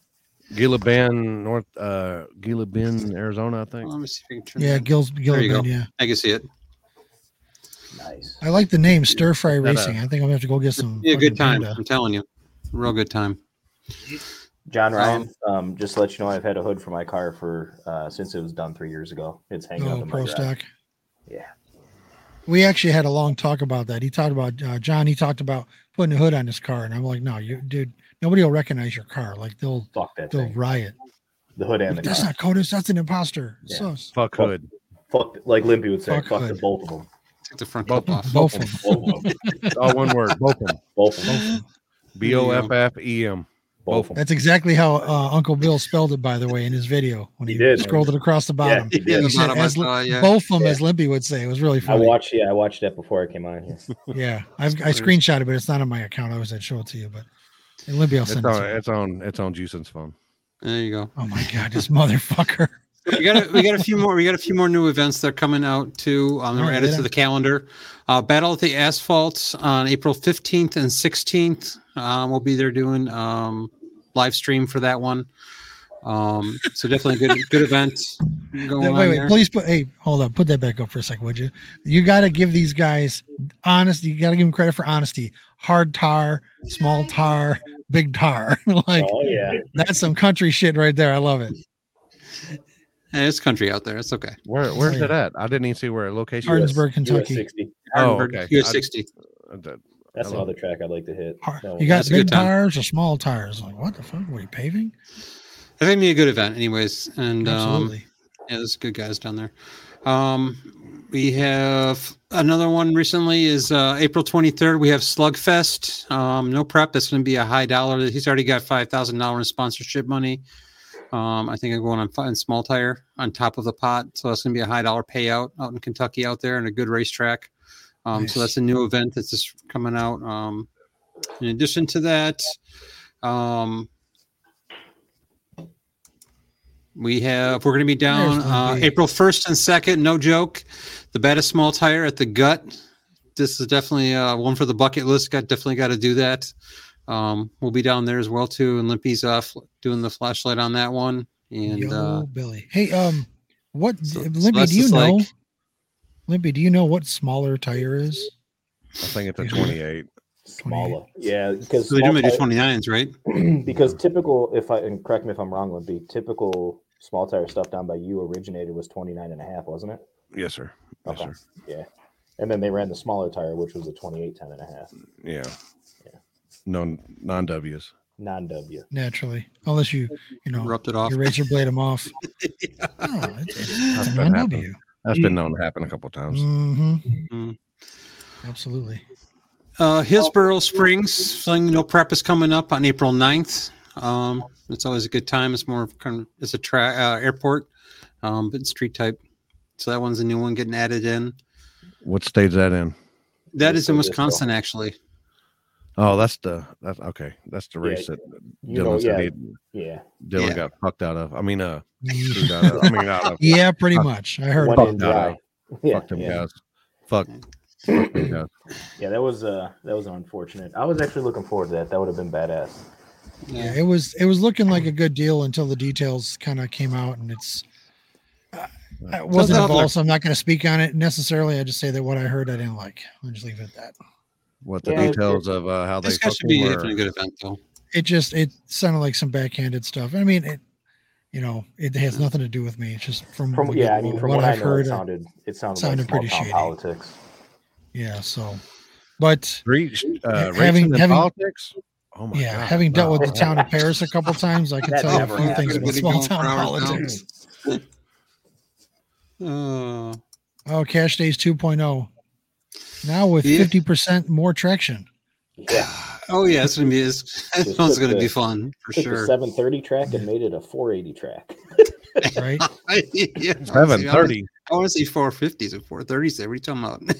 Gila Bend, North uh Gila Bend, Arizona, I think. Let me see if I can turn Yeah, that- Gil's There you go. yeah. I can see it. Nice. I like the name Stir Fry uh, Racing. I think I'm gonna have to go get some. Yeah, good time. Panda. I'm telling you, real good time. John Ryan, um, just to let you know, I've had a hood for my car for uh, since it was done three years ago. It's hanging up Oh, in my pro stock. Yeah. We actually had a long talk about that. He talked about uh, John. He talked about putting a hood on his car, and I'm like, no, you, dude, nobody will recognize your car. Like they'll Fuck that they'll thing. riot. The hood and the That's car. not Kotas. That's an imposter. Yeah. So Fuck hood. Fuck, like Limpy would say, Fuck fuck, the both of them. Take the front Both, cap off. both of them. them. Both of them. It's all one word. Both of them. Both of them. B O F F E M. Both of them. That's exactly how uh, Uncle Bill spelled it, by the way, in his video when he, He did. scrolled it across the bottom. he did. He said, as, saw, yeah. Both of them, Yeah. as Limpy would say. It was really funny. I funny. watched. Yeah, I watched that before I came on here. Yeah, I've, I screenshot it, but it's not on my account. I was going to show it to you, but and Limpy will It's send it on it's on it's on Juson's phone. There you go. Oh my god, this motherfucker! we got a, we got a few more we got a few more new events that are coming out too. Um, they're All right, added to the calendar. Uh, Battle at the Asphalt on April fifteenth and sixteenth. Um, we'll be there doing um, live stream for that one. Um, so definitely a good good event going wait, on wait, there. please put. Hey, hold on, put that back up for a second, would you? You got to give these guys honesty. You got to give them credit for honesty. Hard tar, small tar, big tar. like oh yeah. that's some country shit right there. I love it. Hey, it's country out there. It's okay. Where where's yeah. it at? I didn't even see where location. Hard- is. Hardinsburg, US Kentucky. 60. Oh, Hardenberg, okay. US I- sixty. Uh, that- That's Hello. another track I'd like to hit. No, You got that's a good big tires or small tires? Like what the fuck? What are you paving? I think it'd be a good event, anyways. And um, Absolutely. Yeah, there's good guys down there. Um, we have another one recently is uh, April 23rd. We have Slugfest. Um, no prep. That's going to be a high dollar. He's already got five thousand dollars in sponsorship money. Um, I think I'm going on in small tire on top of the pot. So that's going to be a high dollar payout out in Kentucky out there and a good racetrack. Um, So that's a new event that's just coming out. Um, in addition to that, um, we have we're going to be down uh, April 1st and 2nd. No joke. The baddest small tire at the gut. This is definitely uh, one for the bucket list. Got definitely got to do that. Um, we'll be down there as well too, and Limpy's uh, fl- doing the flashlight on that one. And Yo, uh, Billy. Hey, um, what so- so Limpy? that's do you know? like- Limpy, do you know what smaller tire is? I think it's a 28. Smaller. Yeah, because so they do small do tire- 29s, right? because typical if I and correct me if I'm wrong, would be typical small tire stuff down by you originated was 29 and a half, wasn't it? Yes, sir. Yes, Okay. sir. Yeah. And then they ran the smaller tire, which was a 28, 10 and a half. Yeah. Yeah. No non W's. Non W. Naturally, unless you, you know, Rubbed it off. you razor blade them off. Oh, it's, it's, it's a been non-W. That's been known to happen a couple times. Mm-hmm. Mm. Absolutely. Uh, Hillsborough Springs, Fling No Prep is coming up on April 9th. Um, it's always a good time. It's more of kind of it's a tra- uh, airport, um, but street type. So that one's a new one getting added in. What state's that in? That is in Disco Disco. Wisconsin, actually. Oh, that's the that's okay. That's the Yeah, race that You Dylan know, yeah, he yeah. Dylan Yeah. got fucked out of. I mean, uh, out of. I mean, out of. Yeah, pretty much. I heard. One About in Fuck. Yeah, fuck them yeah. guys. Fuck. Fuck them guys. yeah, that was uh that was unfortunate. I was actually looking forward to that. That would have been badass. yeah, it was. It was looking like a good deal until the details kind of came out, and it's. Uh, I wasn't out there. involved, so I'm not going to speak on it necessarily. I just say that what I heard, I didn't like. I'll just leave it at that. What the Yeah, it- details of uh, how they This guy fucked should be him or- definitely a good event, though. It just it sounded like some backhanded stuff. I mean, it. You know, it has nothing to do with me. It's just from, From the yeah, I mean from what, I I've know, heard. it sounded it sounded, sounded like pretty town shady. politics. Yeah, so, but Reach, uh, Having- having- politics. Oh my yeah, God, having dealt no. with the town of Paris a couple times, I can tell you a never few things about small town politics. Uh, Oh, Cash Days 2.0. Now with Yeah. 50% more traction. Yeah, oh yeah, it's gonna be it's, Just it's gonna took be fun for sure. 730 track and made it a 480 track. Right? yeah, Seven thirty. I want to see 450s and 430s every time. are you talking about?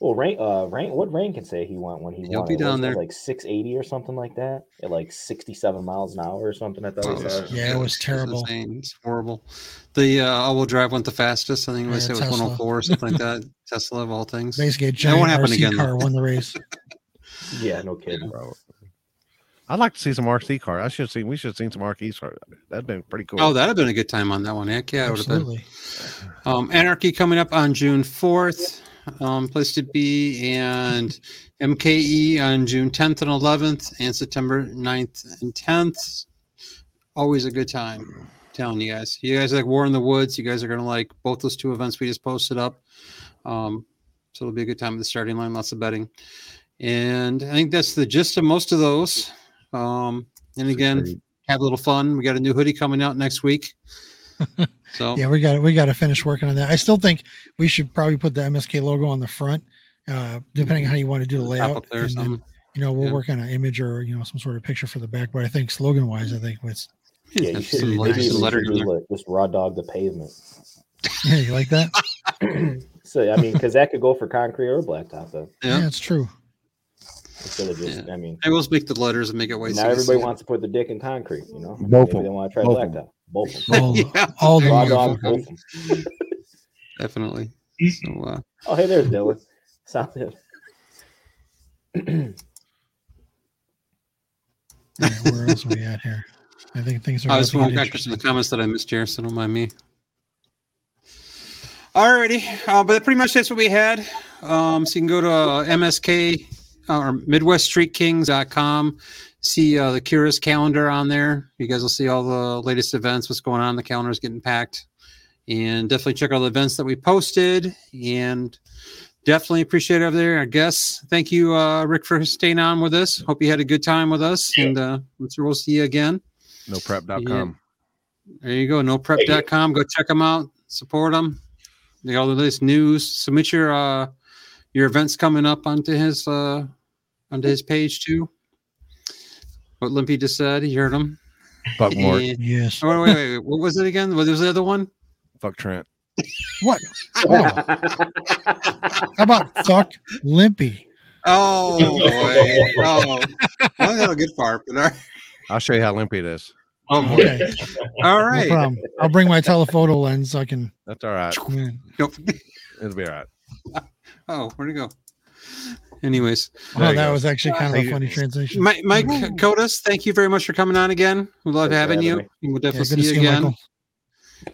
Well, rain, uh, rain. What rain can say he went when he He'll won? be down there. like six eighty or something like that, at like sixty seven miles an hour or something. I thought he said. Yeah, it was terrible. insane. It's horrible. The uh, all-wheel drive went the fastest. I think it was, Yeah, it was 104 or something like that. Tesla of all things. Basically, a That won't happen RC again. car though. won the race. Yeah, no kidding. Bro. I'd like to see some RC car. I should have seen. We should have seen some RC car. That'd been pretty cool. Oh, that'd have been a good time on that one. Heck yeah, it would have been. Absolutely. Um, Anarchy coming up on June 4th, um, place to be, and MKE on June 10th and 11th, and September 9th and 10th. Always a good time. Telling you guys, you guys like War in the Woods. You guys are gonna like both those two events we just posted up. Um, so it'll be a good time at the starting line. Lots of betting, and I think that's the gist of most of those. Um, and again, have a little fun. We got a new hoodie coming out next week. So Yeah, we got we got to finish working on that. I still think we should probably put the MSK logo on the front, uh, depending on how you want to do the layout. up there and then, you know, we'll Yeah. work on an image or you know some sort of picture for the back. But I think slogan wise, I think it's Yeah, you should maybe letters- some letters should do just raw dog the pavement. yeah, you like that? So I mean, because that could go for concrete or blacktop though. Yeah, Yeah. it's true. Instead of just, I mean, I will speak the letters and make it white. so now you everybody see it. wants to put the dick in concrete. You know, Both maybe they want to try Both blacktop. Both of them. All, Yeah. all the Raw dog, both of them. Definitely. So, uh, Oh, hey, there's Dylan. Sounds good. All right, where else are we at here? I think things are. I was about to going get back to some of the comments that I missed here, so don't mind me. Alrighty, uh, but pretty much that's what we had. Um, so you can go to uh, MSK uh, or MidwestStreetKings.com, see uh, the Curious calendar on there. You guys will see all the latest events, what's going on. The calendar is getting packed, and definitely check out the events that we posted. And definitely appreciate it over there. I guess thank you, uh, Rick, for staying on with us. Hope you had a good time with us, and uh, we'll see you again. NoPrep.com. There you go. NoPrep.com. Go check them out. Support them. They got all the latest news. Submit your uh your events coming up onto his uh onto his page too. What Limpy just said, you heard him. Fuck Mort. And- Yes. Oh, wait, wait, wait. What was it again? What was the other one? Fuck Trent. What? Oh, how about fuck Limpy? Oh, boy. oh, well, that'll get far, but all right. I'll show you how limpy it is. Oh, boy. Okay, All no problem. I'll bring my telephoto lens so I can. That's all right. Nope. It'll be all right. Oh, where'd it go? Anyways, There Oh, that go. was actually kind of a you. funny transition. Mike, Mike Kotas, thank you very much for coming on again. We love Thanks having having you. me. We'll definitely good to see see you you, again. Michael.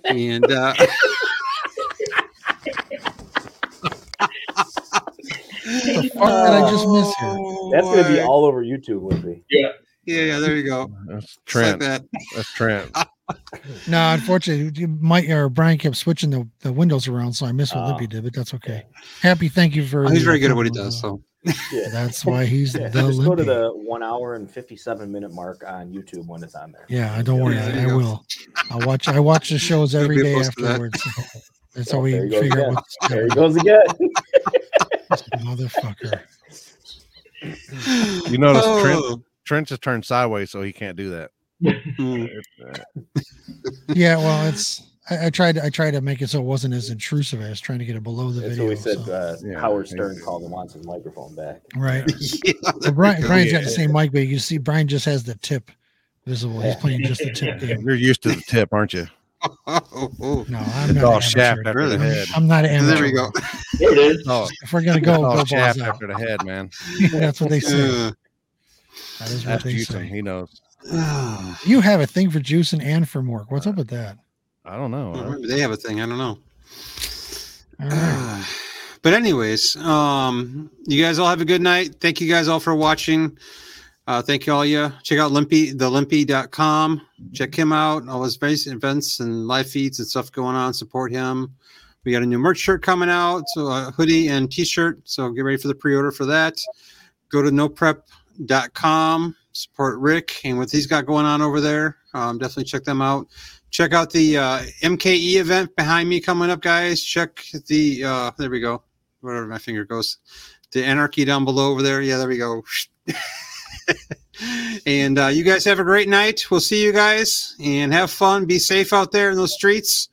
And uh, the fuck did I just miss here? That's gonna be all over YouTube, Lindsay. Yeah, yeah, yeah, there you go. That's Just like Trent. that. That's Trent. No, unfortunately, Mike or Brian kept switching the, the windows around, so I missed what Oh. Limpy did, but that's okay. Happy, thank you for. Oh, he's very good at what he does. So Yeah. That's why he's Yeah, the just go to the one hour and fifty seven minute mark on YouTube when it's on there. Yeah, I don't worry, Yeah, I, you I will. I watch. I watch the shows You'll every be day opposed to that. afterwards. That's Oh, how we there you go figure again. out what's There he going goes again. motherfucker. You notice Trent Oh. Trent just turned sideways, so he can't do that. Hmm. Yeah, well, it's. I, I tried. I tried to make it so it wasn't as intrusive. I was trying to get it below the That's video. what we said. so- Uh, Yeah. Howard Stern called and wants his microphone back. right. yeah, Well, Brian, go. Brian's got the same mic, but you see, Brian just has the tip visible. He's playing just the tip game. You're used to the tip, aren't you? No, I'm It's not. all an shaft amateur. after the Really? head. I'm not an amateur. There we go. There it is. Oh, If we're gonna it's go, all go shaft out. after the head, man. That's what they say. Uh, That is what That's they juicing. say. He knows. You have a thing for juicing and for Mork. What's up with that? I don't know. Well, maybe they have a thing. I don't know. All right. But anyways, um, you guys all have a good night. Thank you guys all for watching. Uh, thank you all Yeah, Check out Limpy, thelimpy.com. Check him out. All his base events and live feeds and stuff going on. Support him. We got a new merch shirt coming out, so a hoodie and t-shirt. So get ready for the pre-order for that. Go to noprep.com. Support Rick and what he's got going on over there. Um, definitely check them out. Check out the uh, MKE event behind me coming up, guys. Check the uh, there we go. Wherever my finger goes, the anarchy down below over there. Yeah, there we go. and uh, you guys have a great night. We'll see you guys and have fun. Be safe out there in those streets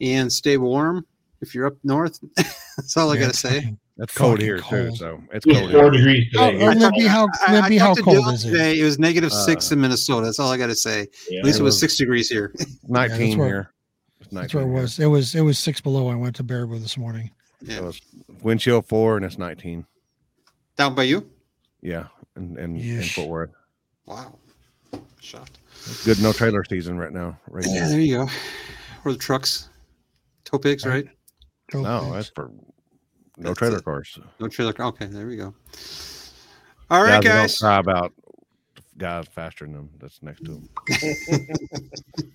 and stay warm if you're up north. That's all I Yeah, gotta say. Fucking It's cold here cold. too, so it's It cold. four here. degrees today. oh, here. Limpy, how I, I how cold is it? today. It was negative six Uh, in Minnesota. That's all I got to say. Yeah. At least it it was was- six degrees here. Nineteen where- here. It's That's where it 19 here. was. It was it was six below. I went to Baraboo this morning. Yeah. It was wind chill four, and it's nineteen. Down by you? Yeah, and and in Yeesh. Fort Worth. Wow. Shocked. Good no trailer season right now. Right Yeah, now. there you go. Or the trucks. Tow pigs, right? Go No, Pigs. that's for no trailer it. cars. No trailer. Cars. Okay, there we go. All right, Guys that don't cry about guys faster than them. That's next to them.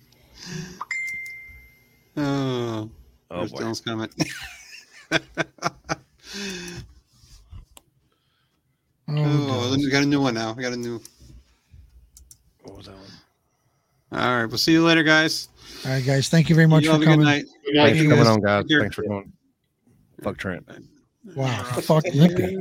Oh, Oh there's boy. Dylan's comment. Oh, oh, we got a new one now. We got a new. What was that one? All right, we'll see you later, guys. All right, guys. Thank you very much you for have a good coming. night. Thanks for you, coming guys. on, guys. Thanks for coming. Fuck Trent. Wow, fuck Limpy.